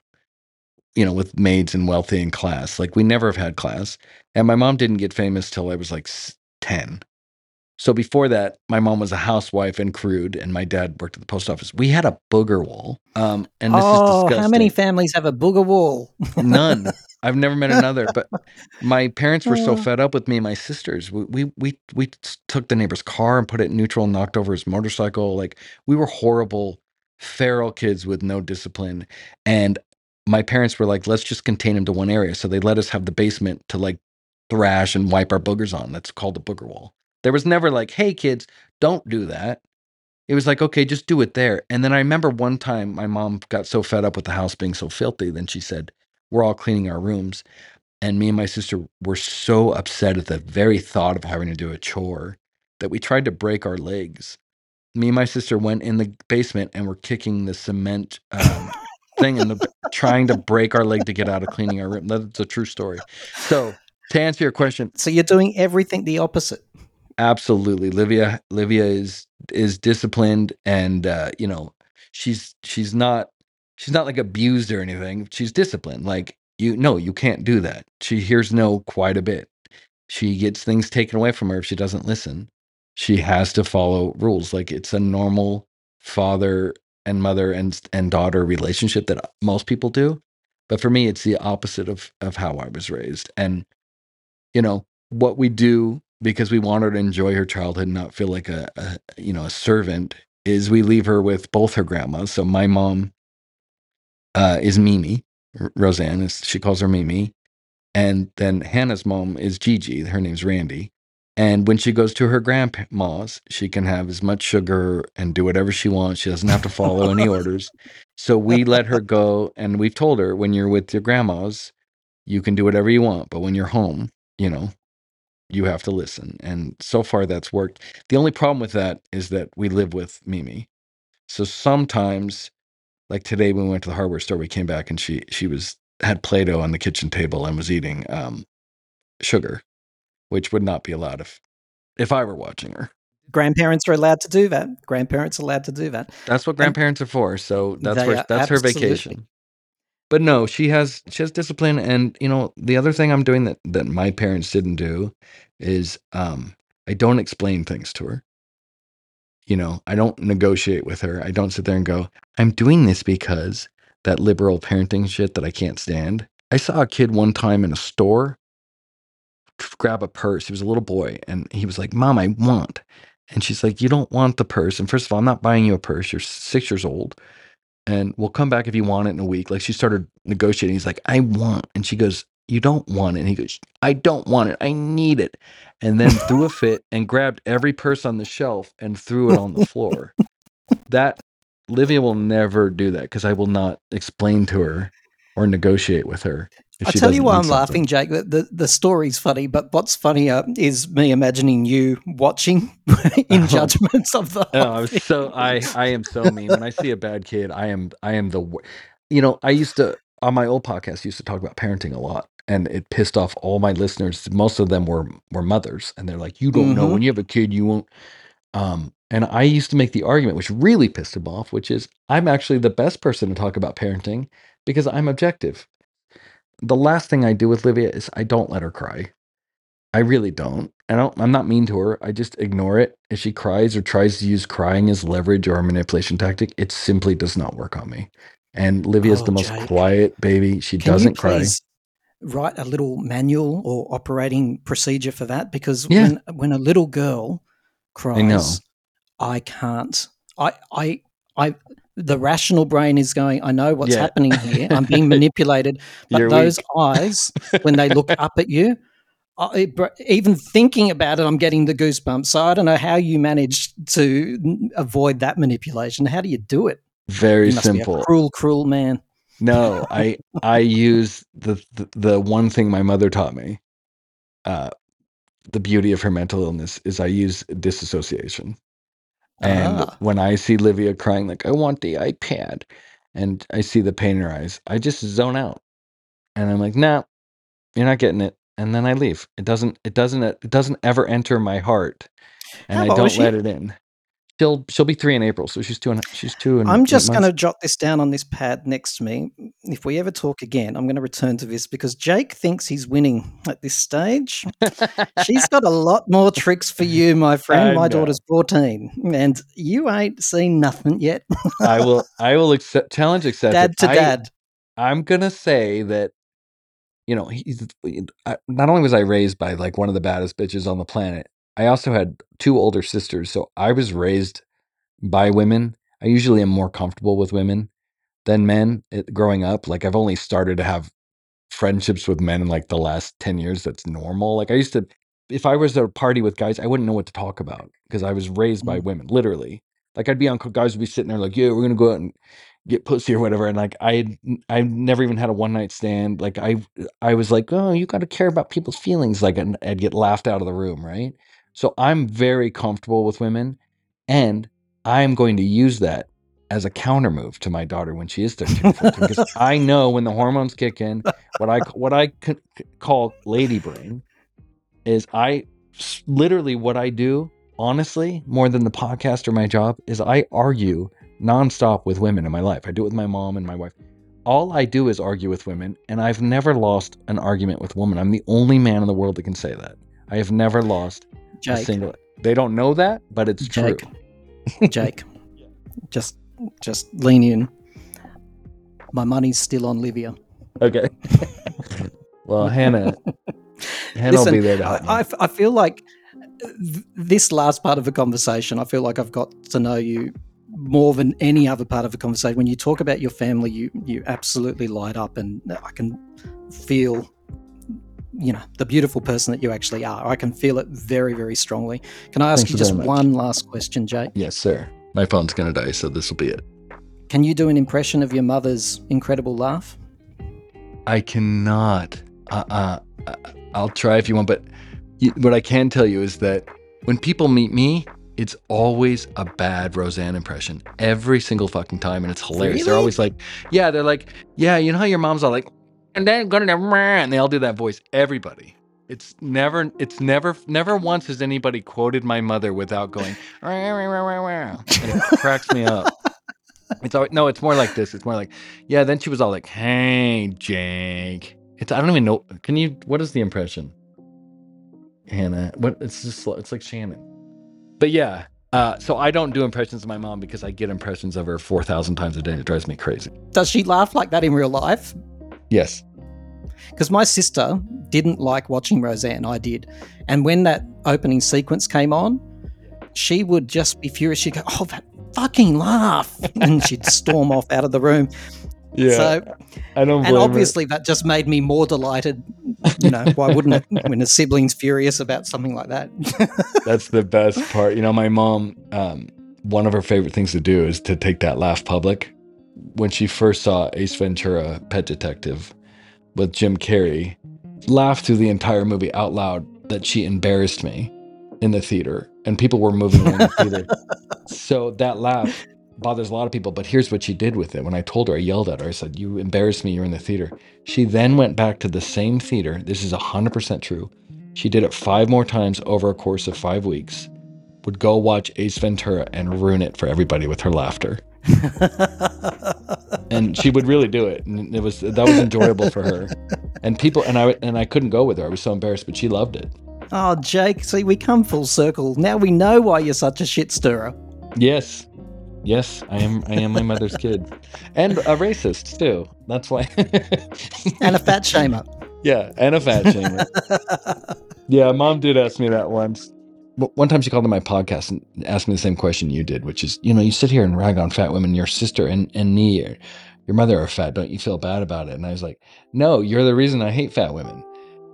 you know, with maids and wealthy and class. Like we never have had class, and my mom didn't get famous till I was like ten. So before that, my mom was a housewife and crude, and my dad worked at the post office. We had a booger wall, um, and this is oh, disgusting. how many families have a booger wall? None. I've never met another. But my parents were so Oh. fed up with me and my sisters. We we we we took the neighbor's car and put it in neutral and knocked over his motorcycle. Like we were horrible, feral kids with no discipline. And my parents were like, let's just contain him to one area. So they let us have the basement to like thrash and wipe our boogers on. That's called the booger wall. There was never like, hey kids, don't do that. It was like, okay, just do it there. And then I remember one time my mom got so fed up with the house being so filthy, then she said, we're all cleaning our rooms. And me and my sister were so upset at the very thought of having to do a chore that we tried to break our legs. Me and my sister went in the basement and were kicking the cement um, thing and trying to break our leg to get out of cleaning our room. That's a true story. So to answer your question, So you're doing everything the opposite. absolutely. Livia livia is is disciplined and uh you know she's she's not she's not like abused or anything. She's disciplined. Like you no you can't do that. She hears no quite a bit. She gets things taken away from her if she doesn't listen. She has to follow rules. Like it's a normal father and mother and and daughter relationship that most people do. But for me it's the opposite of of how i was raised. And you know what we do because we want her to enjoy her childhood and not feel like a, a you know a servant is we leave her with both her grandmas. So my mom uh, is mimi roseanne is she calls her mimi. And then hannah's mom is gigi. Her name's randy and when she goes to her grandma's she can have as much sugar and do whatever she wants she doesn't have to follow any orders so we let her go and we've told her when you're with your grandmas you can do whatever you want but when you're home you know you have to listen. And so far that's worked. The only problem with that is that we live with Mimi. So sometimes like today when we went to the hardware store, we came back and she she was had Play-Doh on the kitchen table and was eating um sugar, which would not be allowed if if I were watching her. Grandparents are allowed to do that. Grandparents are allowed to do that. That's what grandparents are for. So that's where that's her vacation. But no, she has she has discipline and you know, the other thing I'm doing that that my parents didn't do is um I don't explain things to her. You know, I don't negotiate with her. I don't sit there and go, "I'm doing this because that liberal parenting shit that I can't stand." I saw a kid one time in a store grab a purse. He was a little boy and he was like, "Mom, I want." And she's like, "You don't want the purse." And first of all, I'm not buying you a purse. You're 6 years old and we'll come back if you want it in a week. Like she started negotiating. He's like, I want. And she goes, You don't want it. And he goes, I don't want it. I need it. And then threw a fit and grabbed every purse on the shelf and threw it on the floor. that Livia will never do that because I will not explain to her or negotiate with her. I tell you why I'm something. laughing, Jake. The, the the story's funny, but what's funnier is me imagining you watching in Oh. judgments of the. No, I was so I I am so mean. When I see a bad kid, I am I am the you know, I used to on my old podcast used to talk about parenting a lot and it pissed off all my listeners. Most of them were were mothers and they're like, "You don't know Mhm. when you have a kid, you won't um and I used to make the argument which really pissed them off, which is I'm actually the best person to talk about parenting because I'm objective. The last thing I do with Livia is I don't let her cry. I really don't. I don't. I'm not mean to her. I just ignore it. If she cries or tries to use crying as leverage or a manipulation tactic, it simply does not work on me. And Livia's the Oh, most Jake. quiet baby. She Can doesn't you cry. write a little manual or operating procedure for that? Because Yeah. when when a little girl cries, know. I can't. I I I. The rational brain is going. I know what's Yeah. happening here. I'm being manipulated. But You're those weak. eyes, when they look up at you, I, even thinking about it, I'm getting the goosebumps. So I don't know how you manage to avoid that manipulation. How do you do it? Very You must be a simple. cruel, cruel man. No, I I use the, the the one thing my mother taught me. Uh, the beauty of her mental illness is I use disassociation. And Ah. when I see Livia crying like I want the iPad, and I see the pain in her eyes, I just zone out, and I'm like, nah, you're not getting it," and then I leave. It doesn't. It doesn't. It doesn't ever enter my heart, and How I old don't she? let it in. She'll she'll be three in April, so she's two and she's two and I'm just going to jot this down on this pad next to me. If we ever talk again, I'm going to return to this because Jake thinks he's winning at this stage. She's got a lot more tricks for you, my friend. I my know. daughter's 14, and you ain't seen nothing yet. I will I will accept challenge accepted. dad to I- dad. I'm gonna say that, you know, he's I, not only was I raised by like one of the baddest bitches on the planet, I also had two older sisters, so I was raised by women. I usually am more comfortable with women than men it, growing up. Like I've only started to have friendships with men in like the last 10 years that's normal. Like I used to if I was at a party with guys, I wouldn't know what to talk about because I was raised by Mm. women, literally. Like I'd be on guys would be sitting there like, "Yeah, we're going to go out and get pussy or whatever." And like I I never even had a one night stand. Like I I was like, "Oh, you got to care about people's feelings." Like and I'd get laughed out of the room, right? So I'm very comfortable with women and I'm going to use that as a counter move to my daughter when she is 13 or 14 because I know when the hormones kick in, what I what I c- c- call lady brain is I literally what I do honestly more than the podcast or my job is I argue nonstop with women in my life. I do it with my mom and my wife. All I do is argue with women, and I've never lost an argument with a woman. I'm the only man in the world that can say that. I have never lost a Jake, single. They don't know that, but it's Jake, true. Jake, just just lean in. My money's still on Livia. Okay. well, Hannah, Hannah Listen, will be there to help me. I, I f- I feel like th- this last part of the conversation, I feel like I've got to know you more than any other part of the conversation. When you talk about your family, you you absolutely light up, and I can feel, you know, the beautiful person that you actually are. I can feel it very, very strongly. Can I ask Thanks you just one last question, Jake? yes, sir. My phone's gonna die, so this will be it. Can you do an impression of your mother's incredible laugh? I cannot. Uh, uh, uh, I'll try if you want, but what I can tell you is that when people meet me, it's always a bad Roseanne impression every single fucking time, and it's hilarious. They're always like, "Yeah," they're like, "Yeah," you know how your mom's all like, and then gonna and they all do that voice. Everybody. It's never. It's never. Never once has anybody quoted my mother without going. and it cracks me up. It's always, no. It's more like this. It's more like, yeah. Then she was all like, "Hey, Jake." It's I don't even know. Can you? What is the impression? Hannah. What? It's just. It's like Shannon. But yeah. Uh, so I don't do impressions of my mom because I get impressions of her four thousand times a day. It drives me crazy. Does she laugh like that in real life? Yes. Because my sister didn't like watching Roseanne. I did. And when that opening sequence came on, she would just be furious. She'd go, Oh, that fucking laugh. And she'd storm off out of the room. Yeah. So, and obviously, that just made me more delighted. You know, why wouldn't it when a sibling's furious about something like that? That's the best part. You know, my mom, um, one of her favorite things to do is to take that laugh public. When she first saw Ace Ventura, Pet Detective, with Jim Carrey, laughed through the entire movie out loud that she embarrassed me in the theater, and people were moving in the theater. So that laugh bothers a lot of people. But here's what she did with it. When I told her, I yelled at her. I said, "You embarrassed me. You're in the theater." She then went back to the same theater. This is hundred percent true. She did it five more times over a course of five weeks. Would go watch Ace Ventura and ruin it for everybody with her laughter. And she would really do it, and it was that was enjoyable for her. And people and I and I couldn't go with her. I was so embarrassed, but she loved it. oh, Jake, see, we come full circle. Now we know why you're such a shit stirrer. Yes, yes, I am. I am my mother's kid, and a racist too. That's why. And a fat shamer. yeah, and a fat shamer. Yeah, mom did ask me that once. But One time she called on my podcast and asked me the same question you did, which is, you know, you sit here and rag on fat women. Your sister and, and me, or your mother are fat. Don't you feel bad about it? And I was like, no, you're the reason I hate fat women.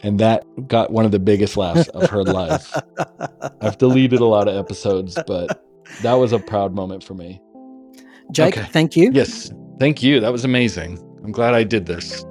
And that got one of the biggest laughs of her life. I've deleted a lot of episodes, but that was a proud moment for me. Jake, Okay. thank you. Yes. Thank you. That was amazing. I'm glad I did this.